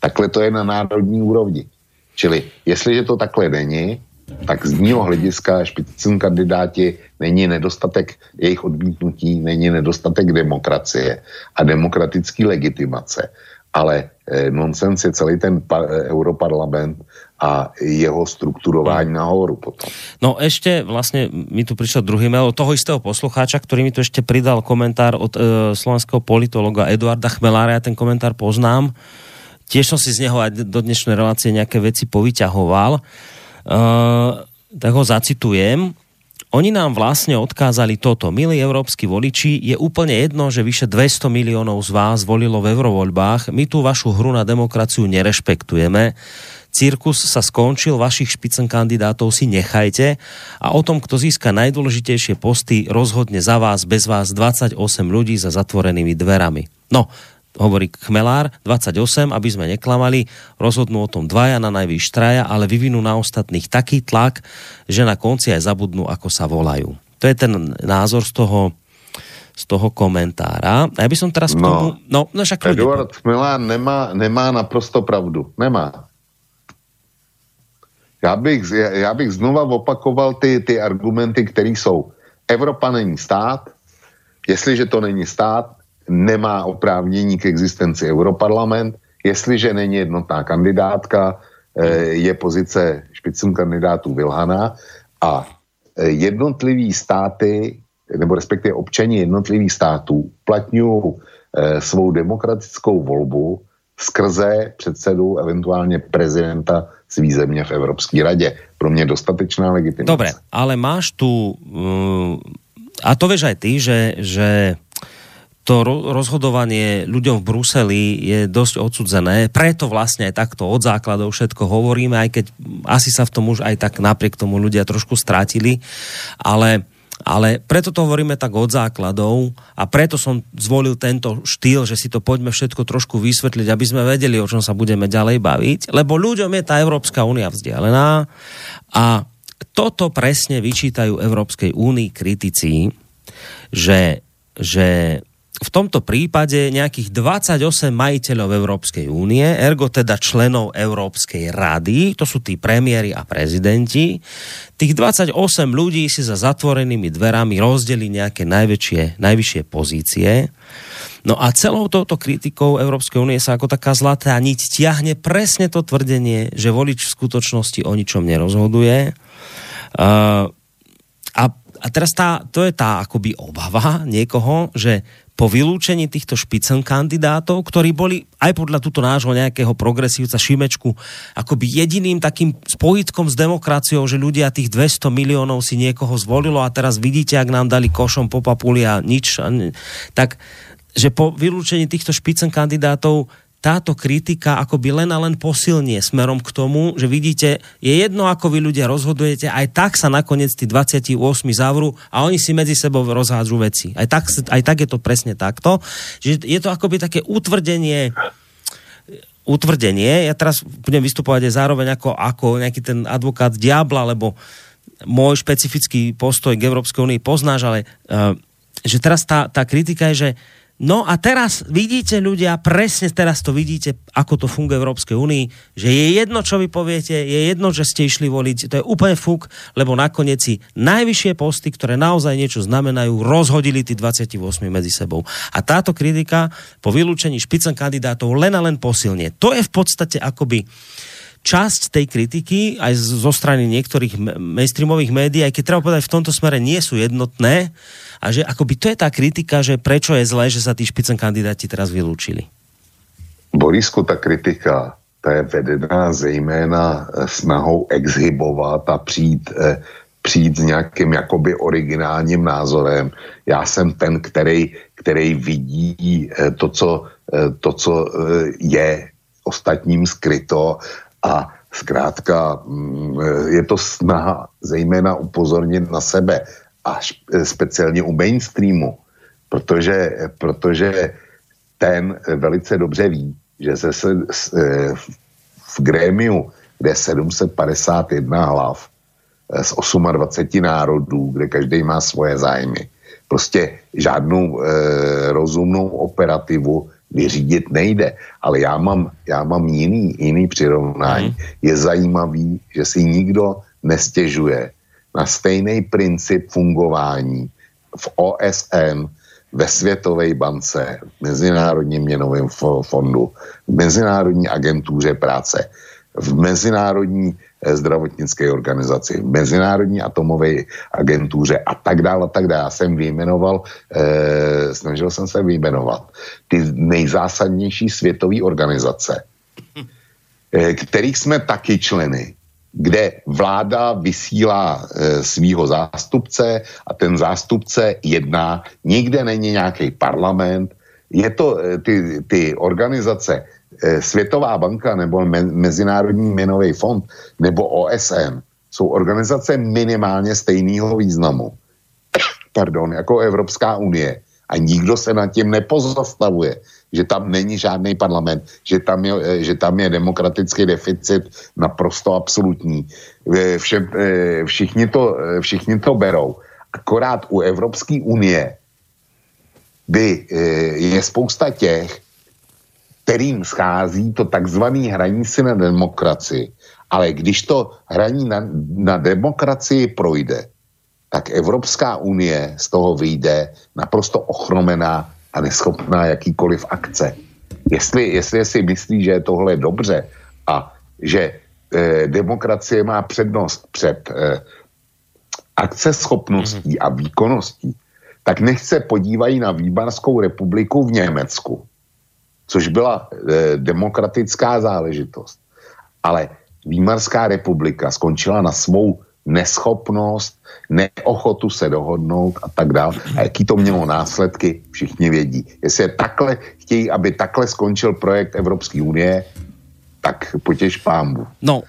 Speaker 3: Takhle to je na národní úrovni. Čili jestliže to takhle není, tak z mého hlediska špicn kandidáti není nedostatek jejich odmítnutí, není nedostatek demokracie a demokratické legitimace, ale eh, nonsens je celý ten eh, europarlament a jeho strukturování hmm. nahoru potom.
Speaker 2: No ešte vlastne mi tu prišiel druhý mail od toho istého poslucháča, ktorý mi tu ešte pridal komentár od e, slovenského politologa Eduarda Chmelára, ja ten komentár poznám. Tiež som si z neho aj do dnešnej relácie nejaké veci povyťahoval. E, tak ho zacitujem. Oni nám vlastne odkázali toto. Milí európsky voliči, je úplne jedno, že vyše 200 miliónov z vás volilo v eurovoľbách. My tú vašu hru na demokraciu nerešpektujeme. Cirkus sa skončil, vašich špicen kandidátov si nechajte a o tom, kto získa najdôležitejšie posty, rozhodne za vás, bez vás 28 ľudí za zatvorenými dverami. No, hovorí Chmelár, 28, aby sme neklamali, rozhodnú o tom dvaja, na najvýš traja, ale vyvinú na ostatných taký tlak, že na konci aj zabudnú, ako sa volajú. To je ten názor z toho, z toho komentára. A ja by som teraz...
Speaker 3: No, tomu,
Speaker 2: no, no však
Speaker 3: Eduard Chmelár nemá, nemá naprosto pravdu. Nemá. Já bych, já bych znova opakoval ty, ty argumenty, které jsou. Evropa není stát, jestliže to není stát, nemá oprávnění k existenci Europarlament. Jestliže není jednotná kandidátka, eh, je pozice špicem kandidátů vylhaná a eh, jednotlivý státy, nebo respektive občani jednotlivých států platňují eh, svou demokratickou volbu skrze předsedu, eventuálně prezidenta svý země v Evropské radě. Pro mě dostatečná legitimace.
Speaker 2: Dobre, ale máš tu, a to vieš aj ty, že, že to rozhodovanie ľuďom v Bruseli je dosť odsudzené, preto vlastne aj takto od základov všetko hovoríme, aj keď asi sa v tom už aj tak napriek tomu ľudia trošku strátili, ale ale preto to hovoríme tak od základov a preto som zvolil tento štýl, že si to poďme všetko trošku vysvetliť, aby sme vedeli, o čom sa budeme ďalej baviť, lebo ľuďom je tá Európska únia vzdialená a toto presne vyčítajú Európskej únii kritici, že, že v tomto prípade nejakých 28 majiteľov Európskej únie, ergo teda členov Európskej rady, to sú tí premiéry a prezidenti, tých 28 ľudí si za zatvorenými dverami rozdeli nejaké najväčšie, najvyššie pozície. No a celou touto kritikou Európskej únie sa ako taká zlatá niť tiahne presne to tvrdenie, že volič v skutočnosti o ničom nerozhoduje. Uh, a, a teraz tá, to je tá akoby obava niekoho, že po vylúčení týchto špicen kandidátov, ktorí boli aj podľa túto nášho nejakého progresívca Šimečku akoby jediným takým spojitkom s demokraciou, že ľudia tých 200 miliónov si niekoho zvolilo a teraz vidíte, ak nám dali košom po papuli a nič, tak že po vylúčení týchto špicen kandidátov táto kritika akoby len a len posilnie smerom k tomu, že vidíte, je jedno, ako vy ľudia rozhodujete, aj tak sa nakoniec tí 28 zavrú a oni si medzi sebou rozhádžu veci. Aj tak, aj tak je to presne takto. Že je to akoby také utvrdenie utvrdenie. Ja teraz budem vystupovať aj zároveň ako, ako nejaký ten advokát diabla, lebo môj špecifický postoj k Európskej únii poznáš, ale uh, že teraz tá, tá kritika je, že No a teraz vidíte ľudia, presne teraz to vidíte, ako to funguje v Európskej únii, že je jedno, čo vy poviete, je jedno, že ste išli voliť, to je úplne fúk, lebo nakoniec si najvyššie posty, ktoré naozaj niečo znamenajú, rozhodili tí 28 medzi sebou. A táto kritika po vylúčení špicen kandidátov len a len posilnie. To je v podstate akoby časť tej kritiky aj zo strany niektorých mainstreamových médií, aj keď treba povedať, v tomto smere nie sú jednotné, a že akoby to je tá kritika, že prečo je zlé, že sa tí špicen kandidáti teraz vylúčili.
Speaker 3: Borisku, ta kritika, ta je vedená zejména eh, snahou exhibovat a přijít, eh, přijít s nějakým jakoby originálním názorem. Já jsem ten, který, který vidí eh, to, co, to, co je ostatním skryto a zkrátka mm, je to snaha zejména upozornit na sebe a speciálně u mainstreamu, protože, protože ten velice dobře ví, že se, se v grémiu, kde je 751 hlav e, z 28 národů, kde každý má svoje zájmy, prostě žádnou e, rozumnou operativu vyřídit nejde. Ale já mám, já mám jiný, jiný přirovnání. Mm. Je zajímavý, že si nikdo nestěžuje na stejný princip fungování v OSN, ve Světové bance, v Mezinárodním měnovém fondu, v Mezinárodní agentuře práce, v Mezinárodní zdravotnické organizaci, Mezinárodní atomové agentuře a tak dále a tak dále. Já jsem vyjmenoval, eh, snažil jsem se vyjmenovat ty nejzásadnější světové organizace, eh, kterých jsme taky členy kde vláda vysílá e, svýho zástupce a ten zástupce jedná. Nikde není nějaký parlament. Je to e, ty, ty organizace Světová banka nebo Me, Mezinárodní měnový fond nebo OSN jsou organizace minimálně stejného významu. Pardon, jako Evropská unie. A nikdo se nad tím nepozastavuje že tam není žádný parlament, že tam je, eh, že tam je demokratický deficit naprosto absolutní. Eh, vše, eh, všichni, to, všichni to berou. Akorát u Evropské unie by je spousta těch, kterým schází to takzvané hraní si na demokracii. Ale když to hraní na, na demokracii projde, tak Evropská unie z toho vyjde naprosto ochromená a neschopná jakýkoliv akce. Jestli, jestli si myslí, že je tohle dobře a že eh, demokracie má přednost před eh, akceschopností a výkonností, tak nechce podívají na Výbarskou republiku v Německu, což byla eh, demokratická záležitost. Ale Výmarská republika skončila na svou neschopnost, neochotu se dohodnout a tak dále. A jaký to mělo následky, všichni vědí. Jestli je takhle, chtějí, aby takhle skončil projekt Evropské unie, tak potěž pámbu.
Speaker 2: No,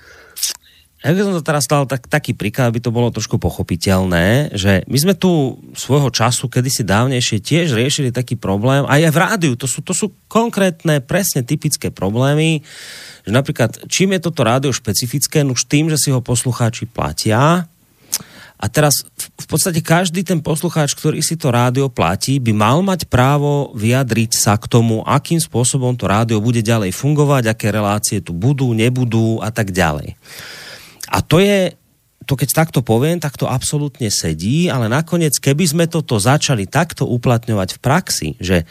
Speaker 2: ja by som to teraz dal tak, taký príklad, aby to bolo trošku pochopiteľné, že my sme tu svojho času, kedysi dávnejšie, tiež riešili taký problém, aj v rádiu, to sú, to sú konkrétne, presne typické problémy, že napríklad, čím je toto rádio špecifické, už tým, že si ho poslucháči platia, a teraz v podstate každý ten poslucháč, ktorý si to rádio platí, by mal mať právo vyjadriť sa k tomu, akým spôsobom to rádio bude ďalej fungovať, aké relácie tu budú, nebudú a tak ďalej. A to je, to keď takto poviem, tak to absolútne sedí, ale nakoniec, keby sme toto začali takto uplatňovať v praxi, že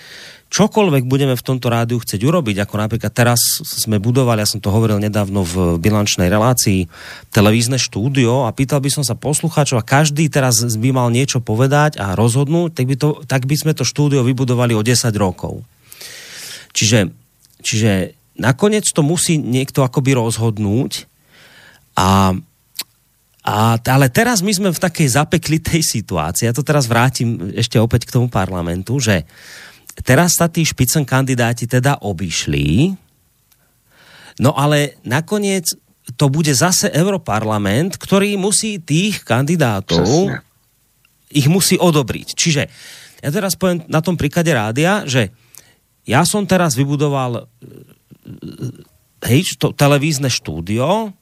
Speaker 2: čokoľvek budeme v tomto rádiu chcieť urobiť, ako napríklad teraz sme budovali, ja som to hovoril nedávno v bilančnej relácii, televízne štúdio a pýtal by som sa poslucháčov a každý teraz by mal niečo povedať a rozhodnúť, tak by, to, tak by sme to štúdio vybudovali o 10 rokov. Čiže, čiže nakoniec to musí niekto akoby rozhodnúť a a, ale teraz my sme v takej zapeklitej situácii, ja to teraz vrátim ešte opäť k tomu parlamentu, že teraz sa tí špicen kandidáti teda obišli, no ale nakoniec to bude zase Europarlament, ktorý musí tých kandidátov, Přesne. ich musí odobriť. Čiže ja teraz poviem na tom príklade rádia, že ja som teraz vybudoval hej, to televízne štúdio,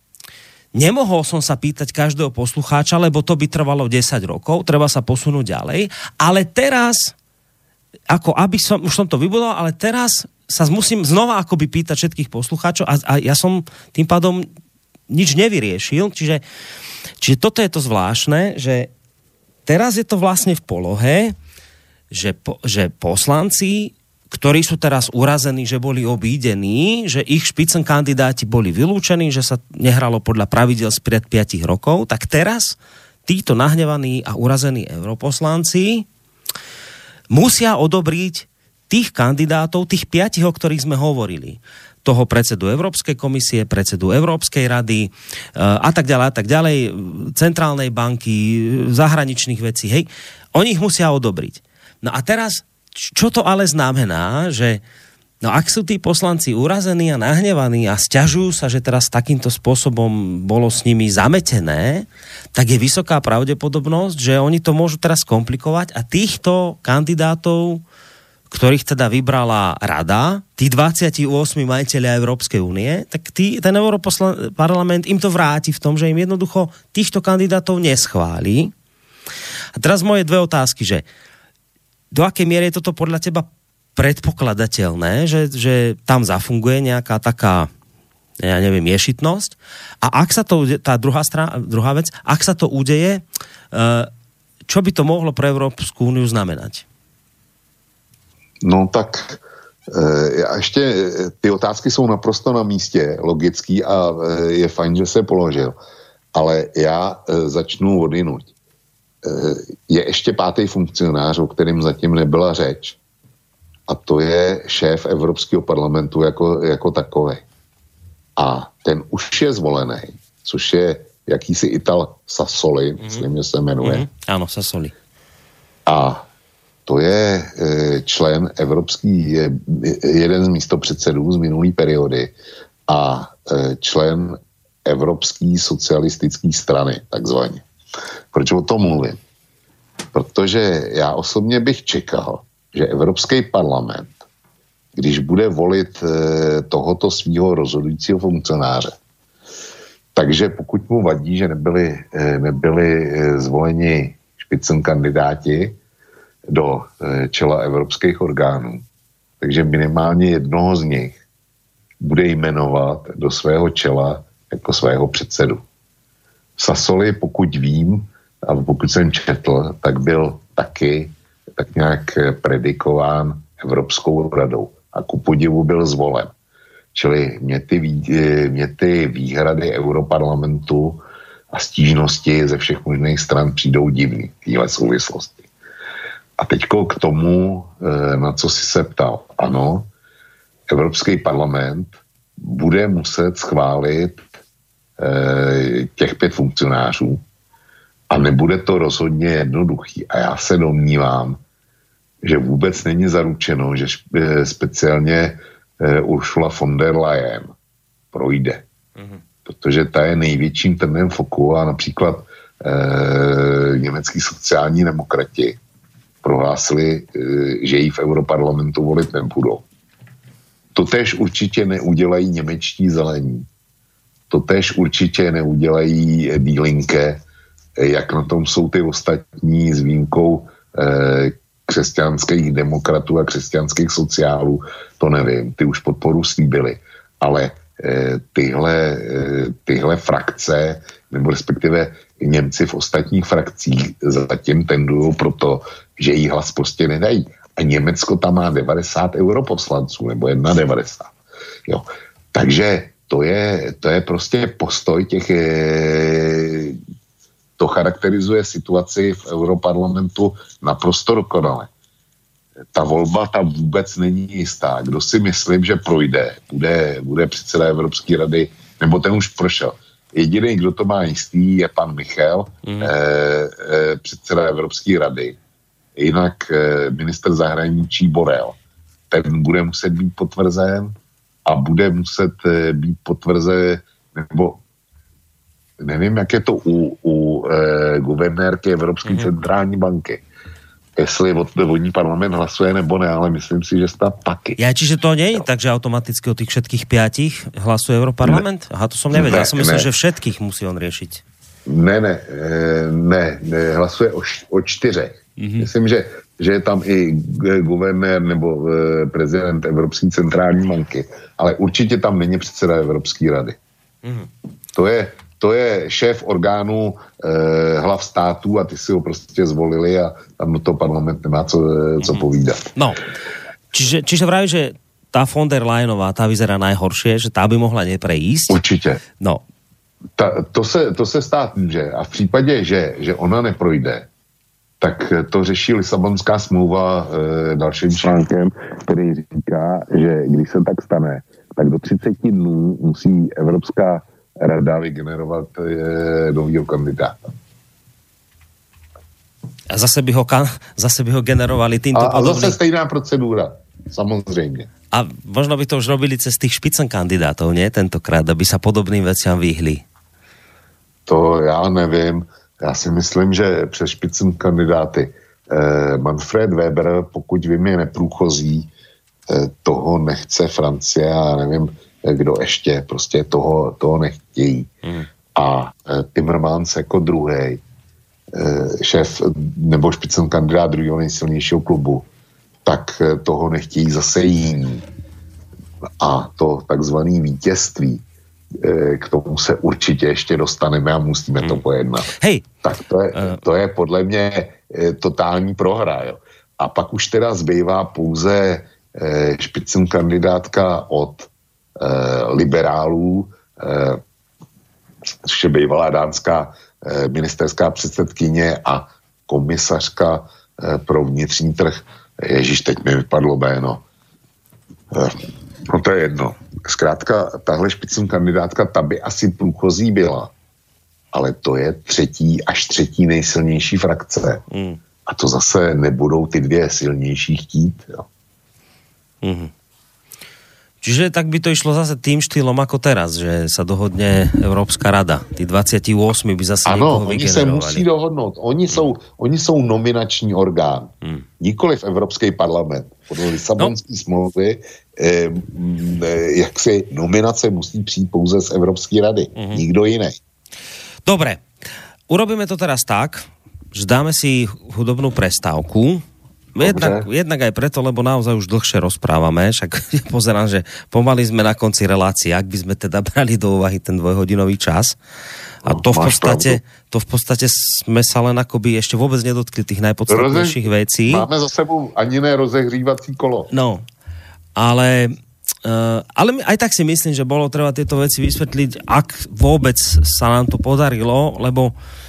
Speaker 2: Nemohol som sa pýtať každého poslucháča, lebo to by trvalo 10 rokov, treba sa posunúť ďalej, ale teraz ako aby som, už som to vybudoval, ale teraz sa musím znova akoby pýtať všetkých poslucháčov a, a ja som tým pádom nič nevyriešil, čiže, čiže toto je to zvláštne, že teraz je to vlastne v polohe, že, po, že poslanci, ktorí sú teraz urazení, že boli obídení, že ich špicen kandidáti boli vylúčení, že sa nehralo podľa pravidel spred 5 rokov, tak teraz títo nahnevaní a urazení europoslanci musia odobriť tých kandidátov, tých piatich, o ktorých sme hovorili toho predsedu Európskej komisie, predsedu Európskej rady eh, a tak ďalej, a tak ďalej, centrálnej banky, zahraničných vecí, hej, oni ich musia odobriť. No a teraz, čo to ale znamená, že No ak sú tí poslanci urazení a nahnevaní a stiažujú sa, že teraz takýmto spôsobom bolo s nimi zametené, tak je vysoká pravdepodobnosť, že oni to môžu teraz komplikovať a týchto kandidátov, ktorých teda vybrala rada, tí 28 majiteľia Európskej únie, tak tí, ten Europarlament im to vráti v tom, že im jednoducho týchto kandidátov neschváli. A teraz moje dve otázky, že do akej miery je toto podľa teba predpokladateľné, že, že tam zafunguje nejaká taká ja neviem, ješitnosť. A ak sa to, tá druhá, strana, druhá vec, ak sa to udeje, eh, čo by to mohlo pre Európsku úniu znamenať?
Speaker 3: No tak a ještě ty otázky jsou naprosto na místě, logický a je fajn, že se položil. Ale já začnu odinut. Je ještě pátý funkcionář, o kterým zatím nebyla řeč. A to je šéf Evropského parlamentu jako, jako takový. A ten už je zvolený, což je jakýsi Ital Sassoli, mm-hmm. myslím, že se jmenuje. Mm-hmm.
Speaker 2: Ano, Sassoli.
Speaker 3: A to je e, člen evropský, je, jeden z místopředsedů z minulé periody a e, člen Evropské socialistické strany, takzvaně. Proč o tom mluvím? Protože já osobně bych čekal, že Evropský parlament, když bude volit e, tohoto svého rozhodujícího funkcionáře, takže pokud mu vadí, že nebyli, nebyli zvoleni špicen kandidáti, do eh, čela evropských orgánů. Takže minimálně jednoho z nich bude jmenovat do svého čela jako svého předsedu. Sasoli, pokud vím, a pokud jsem četl, tak byl taky tak nějak eh, predikován Evropskou radou a ku podivu byl zvolen. Čili mě ty, eh, mě ty výhrady Europarlamentu a stížnosti ze všech možných stran přijdou divný v téhle souvislosti. A teďko k tomu, eh, na co si se ptal. Ano, Evropský parlament bude muset schválit těch pět funkcionářů a nebude to rozhodně jednoduchý. A já se domnívám, že vůbec není zaručeno, že eh, speciálně Ursula von der Leyen projde. Mm-hmm. Protože ta je největším trnem foku a například e, německý sociální demokrati prohlásili, eh, že ji v Europarlamentu volit nebudou. To tež určitě neudělají němečtí zelení. To tež určitě neudělají bílinké, eh, jak na tom jsou ty ostatní s výjimkou eh, křesťanských demokratů a křesťanských sociálů, to nevím, ty už podporu slíbili. Ale tyhle, tyhle frakce, nebo respektive Němci v ostatních frakcích zatím tendují proto, že jí hlas prostě nedají. A Německo tam má 90 europoslanců, nebo 91. Jo. Takže to je, to je prostě postoj těch, eh, to charakterizuje situaci v Europarlamentu naprosto dokonale. Ta volba tam vůbec není jistá. Kdo si myslím, že projde, bude, bude předseda Evropské rady, nebo ten už prošel. Jediný, kdo to má jistý, je pan Michal, mm. eh, eh, předseda Evropské rady jinak eh, minister zahraničí Borel, ten bude muset být potvrzen a bude muset eh, být potvrzen, nebo nevím, jak je to u, u e, guvernérky Evropské mm-hmm. centrální banky. Jestli od, vodní parlament hlasuje nebo ne, ale myslím si, že snad taky.
Speaker 2: Ja, čiže to nie je tak, že automaticky od tých všetkých piatich hlasuje Europarlament? Ne. Aha, to som nevedel. Ne, ja som myslel, ne. že všetkých musí on riešiť.
Speaker 3: Ne, ne, ne, ne hlasuje o, o čtyřech. Mm-hmm. Myslím, že, že je tam i guvernér nebo e, prezident Evropské centrální banky, ale určitě tam není předseda Evropské rady. Mm-hmm. To je, to je šéf orgánů e, hlav států a ty si ho prostě zvolili a tam to parlament nemá co, e, co mm-hmm. povídat.
Speaker 2: No, čiže, čiže vraví, že tá von der Leyenová, tá vyzerá najhoršie, že tá by mohla neprejsť.
Speaker 3: Určitě.
Speaker 2: No.
Speaker 3: Ta, to, se, to se stát může a v případě, že, že ona neprojde, tak to řeší Lisabonská smlouva e, dalším článkem, který říká, že když se tak stane, tak do 30 dnů musí Evropská rada vygenerovat e, novýho kandidáta.
Speaker 2: A zase by ho, zase by ho generovali týmto
Speaker 3: a, podobný... a zase stejná procedúra, samozřejmě.
Speaker 2: A možno by to už robili cez tých špicen kandidátov, nie? Tentokrát, aby sa podobným veciam vyhli.
Speaker 3: To já nevím já si myslím, že přes špicen kandidáty eh, Manfred Weber, pokud vím, je neprůchozí, eh, toho nechce Francie a nevím, eh, kdo ještě, prostě toho, toho nechtějí. Hmm. A eh, Timmermans jako druhý eh, šéf nebo špicen kandidát druhého nejsilnějšího klubu, tak eh, toho nechtějí zase jiní. A to takzvané vítězství k tomu se určitě ještě dostaneme a musíme hmm. to pojednat.
Speaker 2: Hej.
Speaker 3: Tak to je, eh. to je podle mě eh, totální prohra. Jo. a pak už teda zbývá pouze eh, špicem kandidátka od eh, liberálů, eh, což je bývalá dánská eh, ministerská předsedkyně a komisařka eh, pro vnitřní trh. Ježíš, teď mi vypadlo jméno. Eh, no to je jedno. Zkrátka, tahle špicem kandidátka, ta by asi průchozí byla, ale to je třetí až třetí nejsilnější frakce. Mm. A to zase nebudou ty dvě silnější chtít. Jo.
Speaker 2: Mm-hmm. Čiže tak by to išlo zase tým štýlom ako teraz, že sa dohodne Európska rada. Tí 28 by zase
Speaker 3: Ano, oni se musí dohodnout. Oni, jsou, oni jsou nominační orgán. Hmm. Nikoli v Evropský parlament. Podle Lisabonské no. smlouvy eh, jak si nominace musí přijít pouze z Evropské rady. Hmm. Nikdo jiný.
Speaker 2: Dobre. Urobíme to teraz tak, že dáme si hudobnú prestávku Jednak, jednak aj preto, lebo naozaj už dlhšie rozprávame, však pozerám, že pomaly sme na konci relácie, ak by sme teda brali do úvahy ten dvojhodinový čas. A no, to v podstate, to v podstate sme sa len akoby ešte vôbec nedotkli tých najpodstatnejších vecí.
Speaker 3: Máme za sebou ani ne rozehřívací kolo.
Speaker 2: No, ale Uh, ale aj tak si myslím, že bolo treba tieto veci vysvetliť, ak vôbec sa nám to podarilo, lebo uh,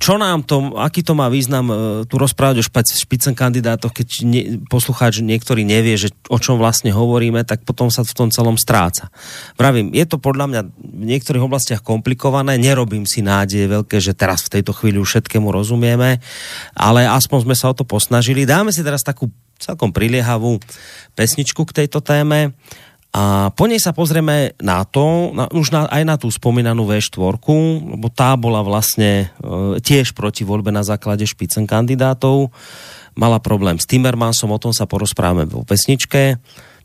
Speaker 2: čo nám to, aký to má význam uh, tu rozprávať o špicen kandidátoch, keď ne, poslucháč niektorý nevie, že o čom vlastne hovoríme, tak potom sa v tom celom stráca. Pravím, je to podľa mňa v niektorých oblastiach komplikované, nerobím si nádeje veľké, že teraz v tejto chvíli už všetkému rozumieme, ale aspoň sme sa o to posnažili. Dáme si teraz takú celkom priliehavú pesničku k tejto téme. A po nej sa pozrieme na to, na, už na, aj na tú spomínanú V4, lebo tá bola vlastne e, tiež proti voľbe na základe špicen kandidátov. Mala problém s Timmermansom, o tom sa porozprávame vo pesničke.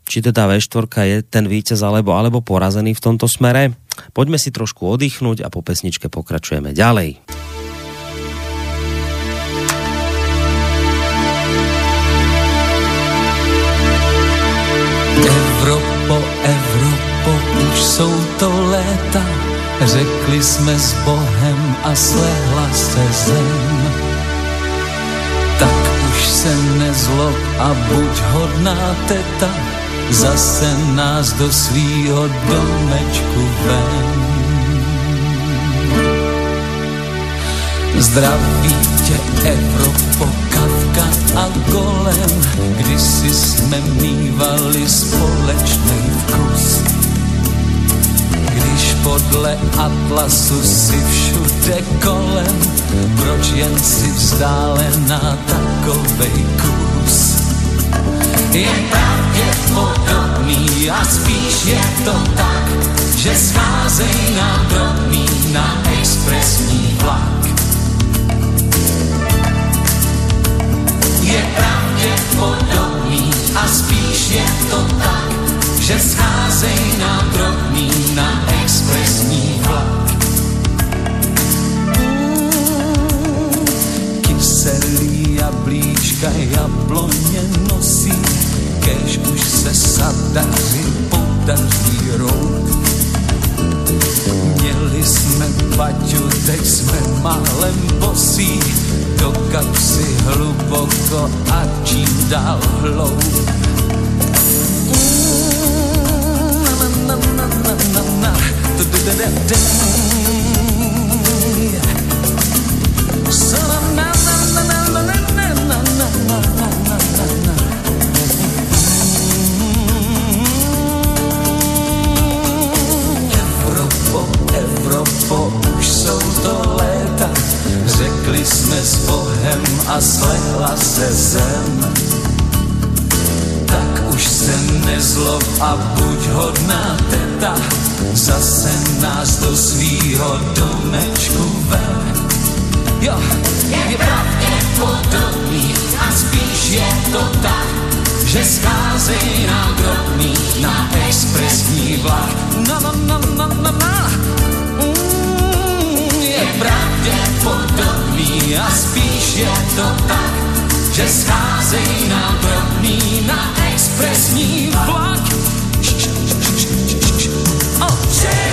Speaker 2: Či teda V4 je ten víťaz alebo, alebo porazený v tomto smere. Poďme si trošku oddychnúť a po pesničke pokračujeme ďalej.
Speaker 4: Evropo, Evropo, už jsou to léta, řekli jsme s Bohem a slehla se zem. Tak už se nezlob a buď hodná teta, zase nás do svýho domečku ven. Zdraví tě Evropo, Kavka a Golem, kdysi jsme mývali společný vkus. Když podle Atlasu si všude kolem, proč jen si vzdálená takovej kus? Je pravděpodobný a spíš je to tak, že scházej nám drobný na expresní vlak je pravděpodobný a spíš je to tak, že scházej nám drobný na expresní vlak. Kyselý jablíčka jabloně nosí, kež už se sadaři podaří rout. Měli jsme paťu, teď jsme málem bosí, do kapsy hluboko a čím dál hloub. Na, na, na, na, na, na, Evropo, už jsou to léta, Řekli jsme s Bohem a slehla se zem. Tak už se nezlob a buď hodná teta, zase nás do svýho domečku ven. Jo, je pravděpodobný a spíš je to tak, že scházej nám drobný na expresní vlak. Na, na, na, na, na, na. Pravděpodobný a spíš je to tak, že scházejí nám drobný na expresní vlak. Oh,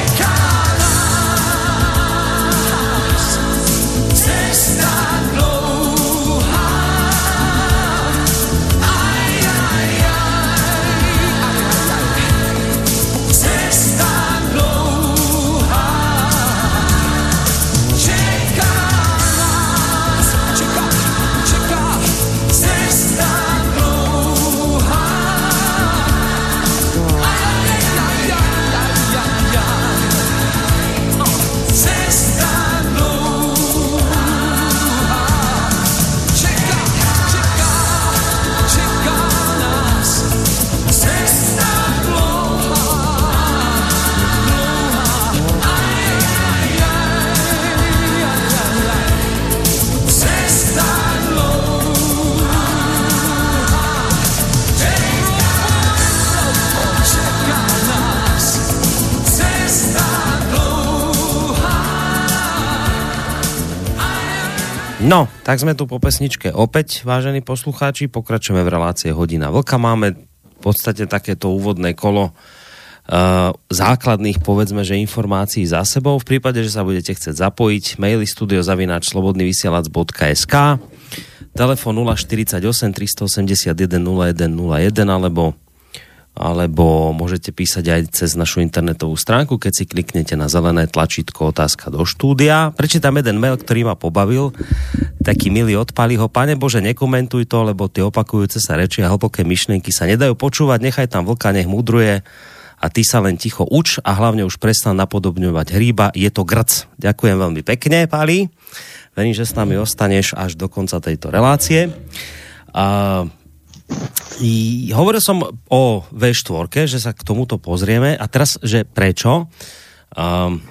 Speaker 2: No, tak sme tu po pesničke opäť, vážení poslucháči, pokračujeme v relácie Hodina Vlka. Máme v podstate takéto úvodné kolo uh, základných, povedzme, že informácií za sebou. V prípade, že sa budete chcieť zapojiť, maily studiozavináčslobodnyvysielac.sk telefon 048 381 0101 alebo alebo môžete písať aj cez našu internetovú stránku, keď si kliknete na zelené tlačítko otázka do štúdia. Prečítam jeden mail, ktorý ma pobavil. Taký milý odpali ho. Pane Bože, nekomentuj to, lebo tie opakujúce sa reči a hlboké myšlienky sa nedajú počúvať. Nechaj tam vlka, nech mudruje a ty sa len ticho uč a hlavne už prestan napodobňovať hríba. Je to grc. Ďakujem veľmi pekne, Pali. Verím, že s nami ostaneš až do konca tejto relácie. Uh, i, hovoril som o V4, že sa k tomuto pozrieme a teraz, že prečo? Um,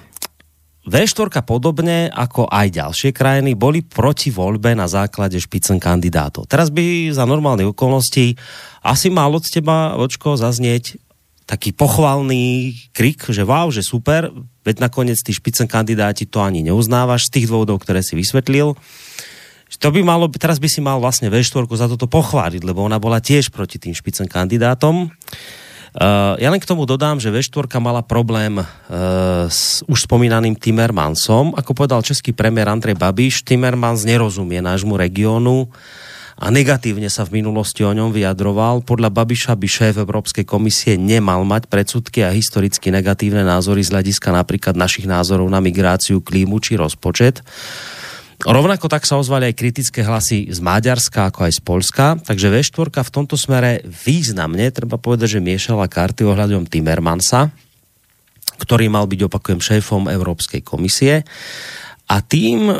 Speaker 2: V4 podobne ako aj ďalšie krajiny boli proti voľbe na základe špicen kandidátov. Teraz by za normálnych okolností asi mal od teba, Vočko, zaznieť taký pochvalný krik, že wow, že super, veď nakoniec tí špicen kandidáti to ani neuznávaš z tých dôvodov, ktoré si vysvetlil. To by malo, teraz by si mal vlastne V4 za toto pochváliť, lebo ona bola tiež proti tým špicen kandidátom. Uh, ja len k tomu dodám, že V4 mala problém uh, s už spomínaným Timmermansom. Ako povedal český premiér Andrej Babiš, Timmermans nerozumie nášmu regiónu a negatívne sa v minulosti o ňom vyjadroval. Podľa Babiša by šéf Európskej komisie nemal mať predsudky a historicky negatívne názory z hľadiska napríklad našich názorov na migráciu, klímu či rozpočet. Rovnako tak sa ozvali aj kritické hlasy z Maďarska, ako aj z Polska, takže V4 v tomto smere významne, treba povedať, že miešala karty ohľadom Timmermansa, ktorý mal byť, opakujem, šéfom Európskej komisie. A tým, e,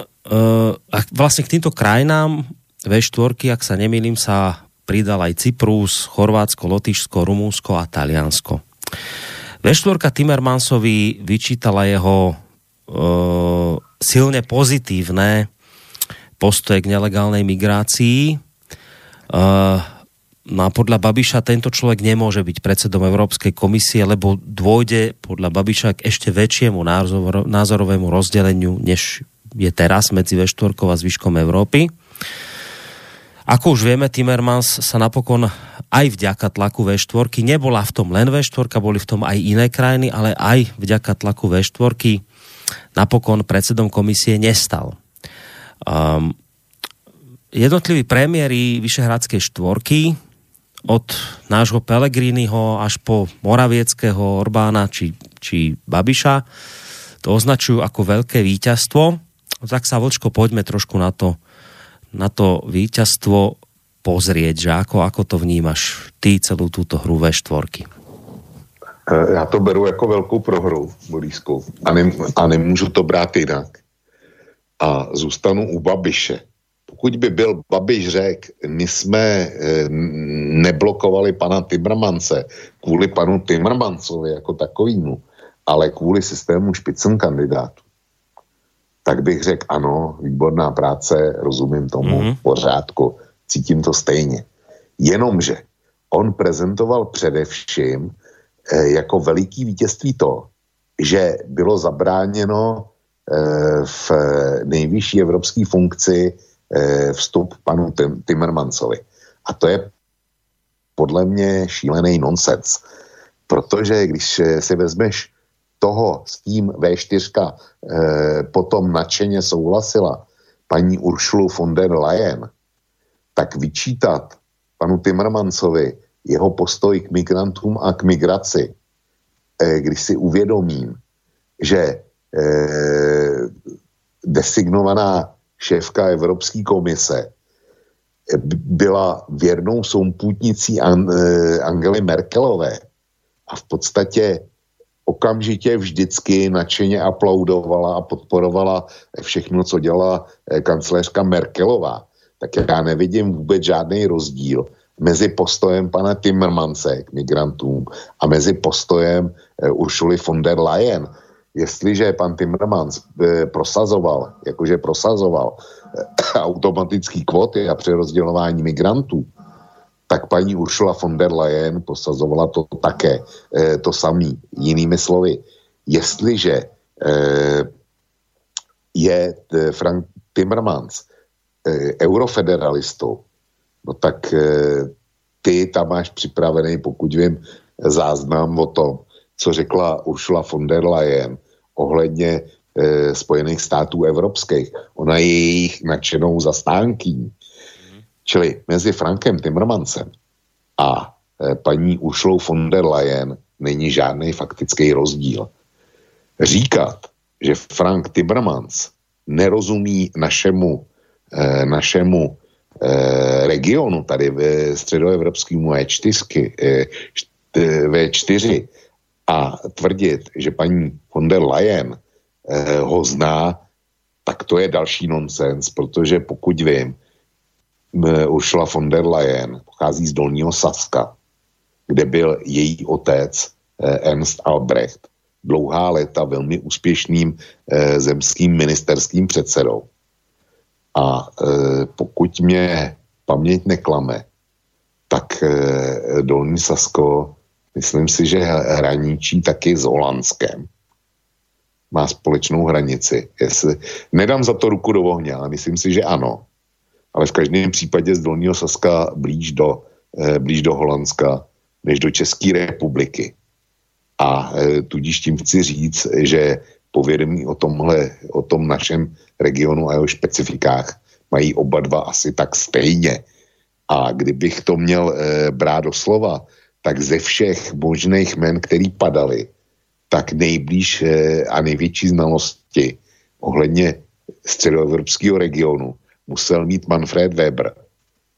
Speaker 2: vlastne k týmto krajinám V4, ak sa nemýlim, sa pridal aj Cyprus, Chorvátsko, Lotyšsko, Rumúnsko a Taliansko. V4 Timmermansovi vyčítala jeho e, silne pozitívne postoje k nelegálnej migrácii. No a podľa Babiša tento človek nemôže byť predsedom Európskej komisie, lebo dôjde podľa Babiša k ešte väčšiemu názor, názorovému rozdeleniu, než je teraz medzi V4 a zvyškom Európy. Ako už vieme, Timmermans sa napokon aj vďaka tlaku V4 nebola v tom len V4, boli v tom aj iné krajiny, ale aj vďaka tlaku V4 napokon predsedom komisie nestal. Um, jednotliví premiéry Vyšehradskej štvorky od nášho Pelegriniho až po Moravieckého, Orbána či, či Babiša to označujú ako veľké víťazstvo. Tak sa, Vlčko, poďme trošku na to, na to víťazstvo pozrieť, že ako, ako to vnímaš ty celú túto hru V4.
Speaker 3: Já to beru jako velkou prohru, Borisku, a, ne, a nemůžu to brát jinak. A zůstanu u Babiše pokud by byl Babiš řek, my jsme e, neblokovali pana Timmermance kvůli panu Timmermancovi jako takovýmu, ale kvůli systému špicen kandidátů, tak bych řekl ano, výborná práce, rozumím tomu, mm-hmm. pořádku, cítím to stejně. Jenomže on prezentoval především e, jako veliký vítězství to, že bylo zabráněno v nejvyšší evropské funkci Eh, vstup panu Timmermansovi. A to je podle mě šílený nonsens. Protože když si vezmeš toho s tím V4 eh, potom nadšeně souhlasila paní Uršulu von der Leyen, tak vyčítat panu Timmermansovi jeho postoj k migrantům a k migraci, eh, když si uvědomím, že designovaná šéfka Evropské komise, byla věrnou souputnicí eh, Angely Merkelové. A v podstatě okamžitě vždycky nadšeně aplaudovala a podporovala všechno, co dělala eh, kancléřka Merkelová, tak já nevidím vůbec žádný rozdíl mezi postojem pana Timmermanse k migrantům a mezi postojem eh, Uršuly von der Leyen jestliže pan Timmermans eh, prosazoval, jakože prosazoval eh, automatický kvóty a přerozdělování migrantů, tak paní Ursula von der Leyen posazovala to také, eh, to samý. Jinými slovy, jestliže je Frank Timmermans eurofederalistou, no tak ty tam máš připravený, pokud vím, záznam o tom, co řekla Ursula von der Leyen ohledně e, Spojených států evropských. Ona je jejich nadšenou zastánkyní. Mm. Čili mezi Frankem Timmermansem a e, paní Ursulou von der Leyen není žádný faktický rozdíl. Říkat, že Frank Timmermans nerozumí našemu, e, našemu e, regionu tady ve středoevropskému E4, e, V4 a tvrdit, že paní von der Leyen eh, ho zná, tak to je další nonsens, protože pokud vím, Ursula von der Leyen pochází z Dolního Saska, kde byl její otec eh, Ernst Albrecht, dlouhá léta velmi úspěšným eh, zemským ministerským předsedou. A eh, pokud mě paměť neklame, tak eh, Dolní Sasko Myslím si, že hraničí taky s Holandskem. Má společnou hranici. Jestli, nedám za to ruku do ohně, ale myslím si, že ano. Ale v každém případě z Dolního Saska blíž do, eh, blíž do Holandska než do České republiky. A eh, tudíž tím chci říct, že povědomí o tomhle, o tom našem regionu a jeho špecifikách mají oba dva asi tak stejně. A kdybych to měl eh, brát do slova, tak ze všech možných men, který padali, tak nejblíž eh, a největší znalosti ohledně středoevropského regionu musel mít Manfred Weber,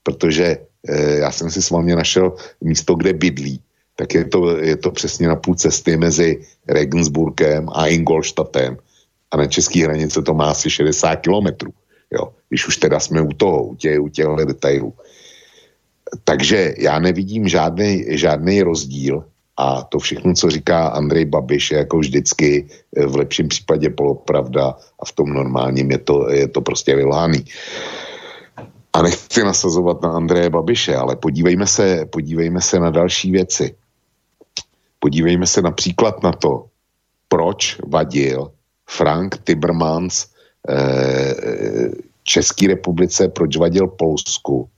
Speaker 3: protože eh, já jsem si s vámi našel místo, kde bydlí, tak je to, je to přesně na půl cesty mezi Regensburgem a Ingolstadtem a na české hranice to má asi 60 kilometrů. Jo, když už teda jsme u toho, u těch, u těchto detailů takže já nevidím žádný, žádný rozdíl a to všechno, co říká Andrej Babiš, je jako vždycky eh, v lepším případě polopravda a v tom normálním je to, je to prostě vylhaný. A nechci nasazovat na Andreje Babiše, ale podívejme se, podívejme se na další věci. Podívejme se například na to, proč vadil Frank Timmermans eh, České republice, proč vadil Polsku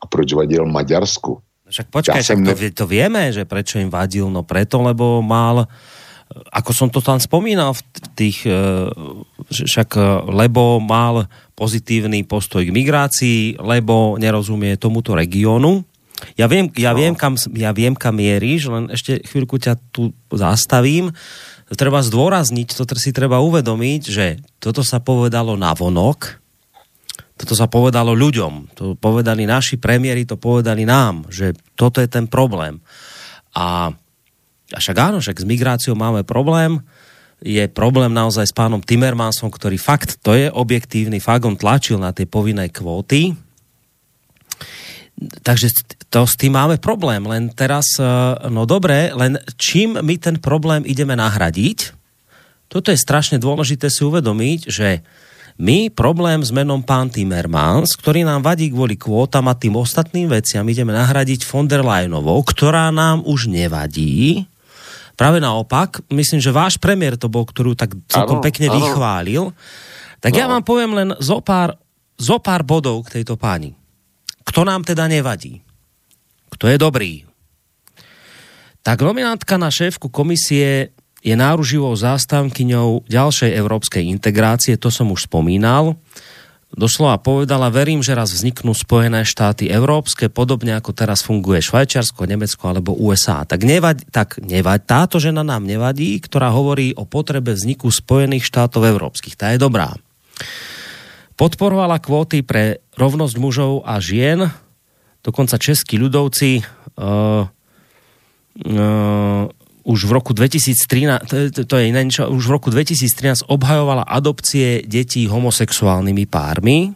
Speaker 3: a proč vadil Maďarsku.
Speaker 2: Však počkaj, ja však to, ne... to vieme, že prečo im vadil, no preto, lebo mal ako som to tam spomínal v tých, e, však e, lebo mal pozitívny postoj k migrácii, lebo nerozumie tomuto regiónu. Ja viem, ja, no. viem, kam, ja viem, kam mieríš, len ešte chvíľku ťa tu zastavím. Treba zdôrazniť, to si treba uvedomiť, že toto sa povedalo na vonok, toto sa povedalo ľuďom, to povedali naši premiéry, to povedali nám, že toto je ten problém. A, a však áno, však s migráciou máme problém, je problém naozaj s pánom Timmermansom, ktorý fakt, to je objektívny, fakt on tlačil na tie povinné kvóty, takže to s tým máme problém, len teraz, e, no dobre, len čím my ten problém ideme nahradiť, toto je strašne dôležité si uvedomiť, že my problém s menom pán Timmermans, ktorý nám vadí kvôli kvótam a tým ostatným veciam, ideme nahradiť von der Leyenovou, ktorá nám už nevadí. Práve naopak, myslím, že váš premiér to bol, ktorú tak celkom pekne ano. vychválil. Tak no. ja vám poviem len zo pár, zo pár bodov k tejto páni. Kto nám teda nevadí? Kto je dobrý? Tak nominantka na šéfku komisie je náruživou zástavkyňou ďalšej európskej integrácie, to som už spomínal. Doslova povedala, verím, že raz vzniknú Spojené štáty európske, podobne ako teraz funguje Švajčiarsko, Nemecko alebo USA. Tak, nevad, tak nevad, táto žena nám nevadí, ktorá hovorí o potrebe vzniku Spojených štátov európskych. Tá je dobrá. Podporovala kvóty pre rovnosť mužov a žien, dokonca českí ľudovci uh, uh, už v roku 2013, to, to, je iné niečo, už v roku 2013 obhajovala adopcie detí homosexuálnymi pármi.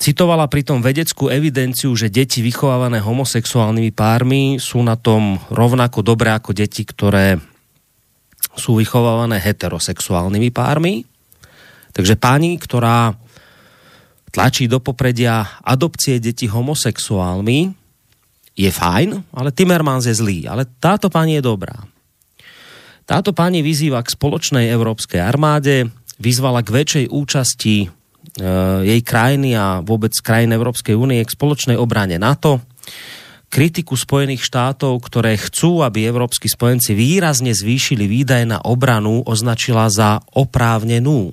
Speaker 2: Citovala pritom vedeckú evidenciu, že deti vychovávané homosexuálnymi pármi sú na tom rovnako dobré ako deti, ktoré sú vychovávané heterosexuálnymi pármi. Takže pani, ktorá tlačí do popredia adopcie detí homosexuálmi, je fajn, ale Timmermans je zlý. Ale táto pani je dobrá. Táto pani vyzýva k spoločnej európskej armáde, vyzvala k väčšej účasti jej krajiny a vôbec krajín Európskej únie k spoločnej obrane NATO, kritiku Spojených štátov, ktoré chcú, aby európsky spojenci výrazne zvýšili výdaje na obranu, označila za oprávnenú.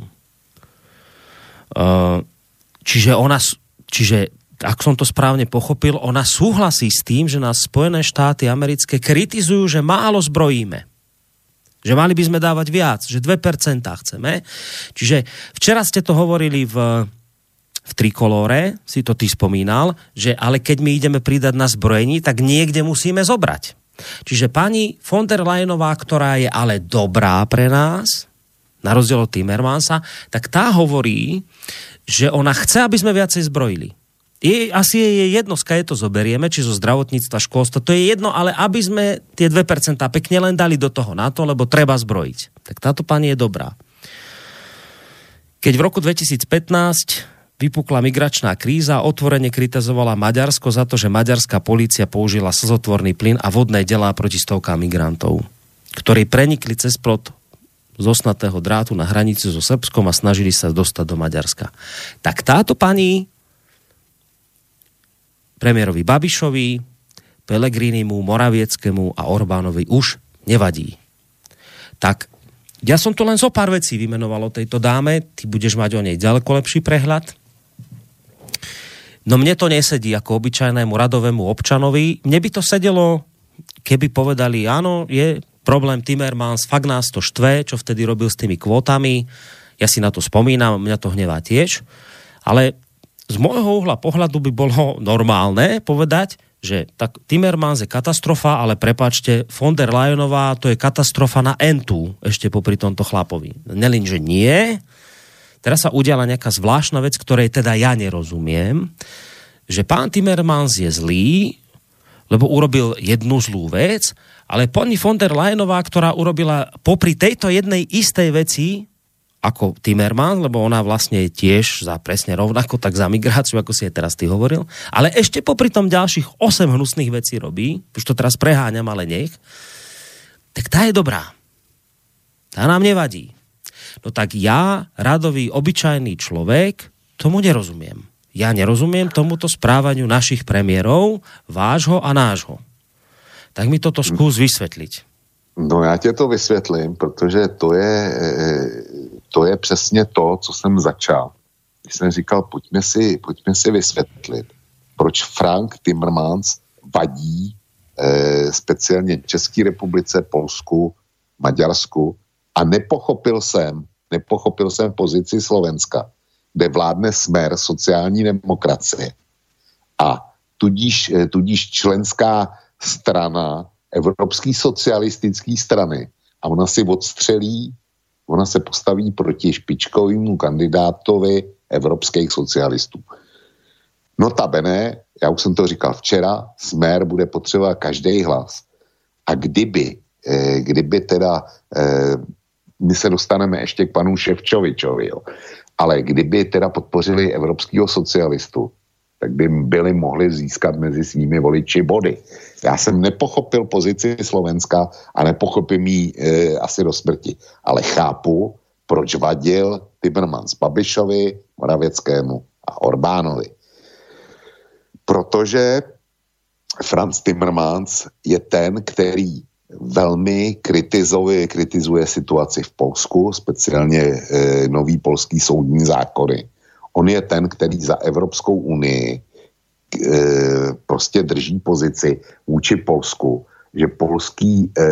Speaker 2: Čiže ona, čiže ak som to správne pochopil, ona súhlasí s tým, že nás Spojené štáty americké kritizujú, že málo zbrojíme. Že mali by sme dávať viac, že 2% chceme. Čiže včera ste to hovorili v, v trikolóre, si to ty spomínal, že ale keď my ideme pridať na zbrojení, tak niekde musíme zobrať. Čiže pani von der Leyenová, ktorá je ale dobrá pre nás, na rozdiel od Timmermansa, tak tá hovorí, že ona chce, aby sme viacej zbrojili je, asi je jedno, je to zoberieme, či zo zdravotníctva, školstva, to je jedno, ale aby sme tie 2% pekne len dali do toho na to, lebo treba zbrojiť. Tak táto pani je dobrá. Keď v roku 2015 vypukla migračná kríza, otvorene kritizovala Maďarsko za to, že maďarská polícia použila slzotvorný plyn a vodné delá proti stovkám migrantov, ktorí prenikli cez plot z osnatého drátu na hranici so Srbskom a snažili sa dostať do Maďarska. Tak táto pani premiérovi Babišovi, Pelegrinimu, Moravieckému a Orbánovi už nevadí. Tak ja som to len zo pár vecí vymenoval o tejto dáme, ty budeš mať o nej ďaleko lepší prehľad. No mne to nesedí ako obyčajnému radovému občanovi. Mne by to sedelo, keby povedali, áno, je problém Timmermans, fakt nás to štve, čo vtedy robil s tými kvótami. Ja si na to spomínam, mňa to hnevá tiež. Ale z môjho uhla pohľadu by bolo normálne povedať, že tak Timmermans je katastrofa, ale prepačte, von der Leyenová to je katastrofa na entu, ešte popri tomto chlapovi. Nelin, že nie. Teraz sa udiala nejaká zvláštna vec, ktorej teda ja nerozumiem, že pán Timmermans je zlý, lebo urobil jednu zlú vec, ale pani von der Leyenová, ktorá urobila popri tejto jednej istej veci ako Timmermans, lebo ona vlastne je tiež za presne rovnako, tak za migráciu, ako si je teraz ty hovoril. Ale ešte popri tom ďalších 8 hnusných vecí robí, už to teraz preháňam, ale nech, tak tá je dobrá. Tá nám nevadí. No tak ja, radový, obyčajný človek, tomu nerozumiem. Ja nerozumiem tomuto správaniu našich premiérov, vášho a nášho. Tak mi toto skús vysvetliť.
Speaker 3: No já tě to vysvětlím, protože to je to je přesně to, co jsem začal. Když jsem říkal, pojďme si, pojďme si vysvětlit, proč Frank Timmermans vadí eh, speciálně České republice, Polsku, Maďarsku a nepochopil jsem, nepochopil jsem pozici Slovenska, kde vládne smer sociální demokracie a tudíž, eh, tudíž členská strana Evropské socialistické strany a ona si odstřelí ona se postaví proti špičkovému kandidátovi evropských socialistů. Notabene, já už jsem to říkal včera, Smer bude potřebovat každý hlas. A kdyby, eh, kdyby teda, eh, my se dostaneme ještě k panu Ševčovičovi, jo, ale kdyby teda podpořili evropského socialistu, tak by byli mohli získat mezi svými voliči body. Já jsem nepochopil pozici Slovenska a nepochopím ji e, asi do smrti, ale chápu, proč vadil Timmermans Babišovi, Moravěckému a Orbánovi. Protože Franz Timmermans je ten, který velmi kritizuje, kritizuje situaci v Polsku, speciálně e, nový polský soudní zákony. On je ten, který za Evropskou unii prostě drží pozici vůči Polsku, že polský e,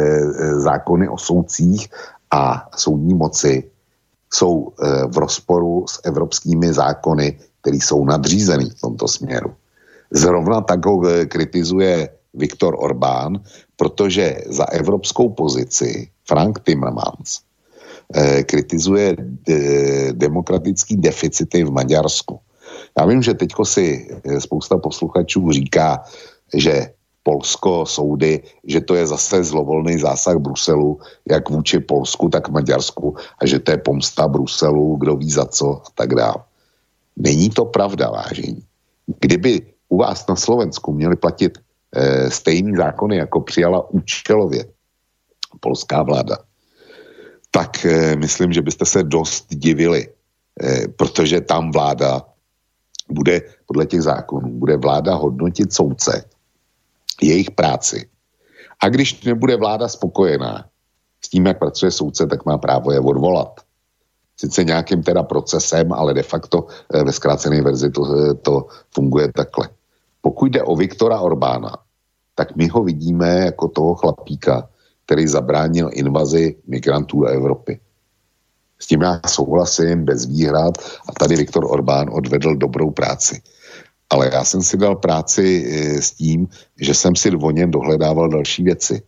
Speaker 3: zákony o soudcích a soudní moci jsou e, v rozporu s evropskými zákony, které jsou nadřízený v tomto směru. Zrovna tak ho kritizuje Viktor Orbán, protože za evropskou pozici Frank Timmermans Eh, kritizuje de- demokratický deficity v Maďarsku. Já vím, že teďko si eh, spousta posluchačů říká, že Polsko, soudy, že to je zase zlovolný zásah Bruselu, jak vůči Polsku, tak Maďarsku a že to je pomsta Bruselu, kdo ví za co a tak dále. Není to pravda, vážení. Kdyby u vás na Slovensku měli platit e, stejný zákony, jako přijala účelově polská vláda, tak eh, myslím, že byste se dost divili eh, protože tam vláda bude podle těch zákonů, bude vláda hodnotit soudce, jejich práci. A když nebude vláda spokojená s tím, jak pracuje soudce, tak má právo je odvolat. Sice nějakým teda procesem, ale de facto eh, ve zkrácené verzi to, eh, to funguje takhle. Pokud jde o Viktora Orbána, tak my ho vidíme jako toho chlapíka, který zabránil invazi migrantů do Evropy. S tím já souhlasím bez výhrad a tady Viktor Orbán odvedl dobrou práci. Ale já jsem si dal práci eh, s tím, že jsem si o něm dohledával další věci.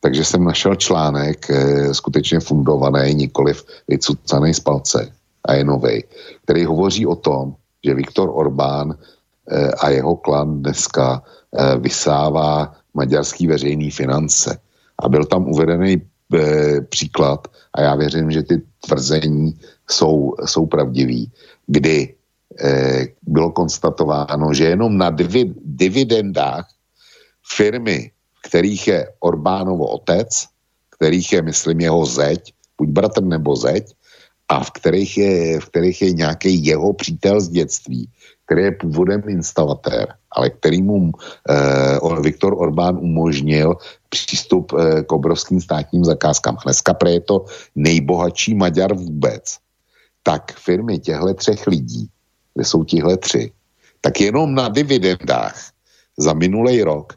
Speaker 3: Takže jsem našel článek eh, skutečně fundovaný, nikoliv vycucaný z palce a je novej, který hovoří o tom, že Viktor Orbán eh, a jeho klan dneska vysává maďarský veřejný finance. A byl tam uvedený příklad. A já věřím, že ty tvrzení jsou, jsou pravdivý, kdy eh, bylo konstatováno, že jenom na divi, dividendách firmy, kterých je Orbánovo otec, kterých je, myslím, jeho zeď, buď bratr nebo zeď, a v kterých je, v kterých je nějaký jeho přítel z dětství, který je původem instalatér, ale který mu eh, Viktor Orbán umožnil přístup eh, k obrovským státním zakázkám. Dneska pre je to nejbohatší Maďar vůbec. Tak firmy těchto třech lidí, kde jsou tihle tři, tak jenom na dividendách za minulý rok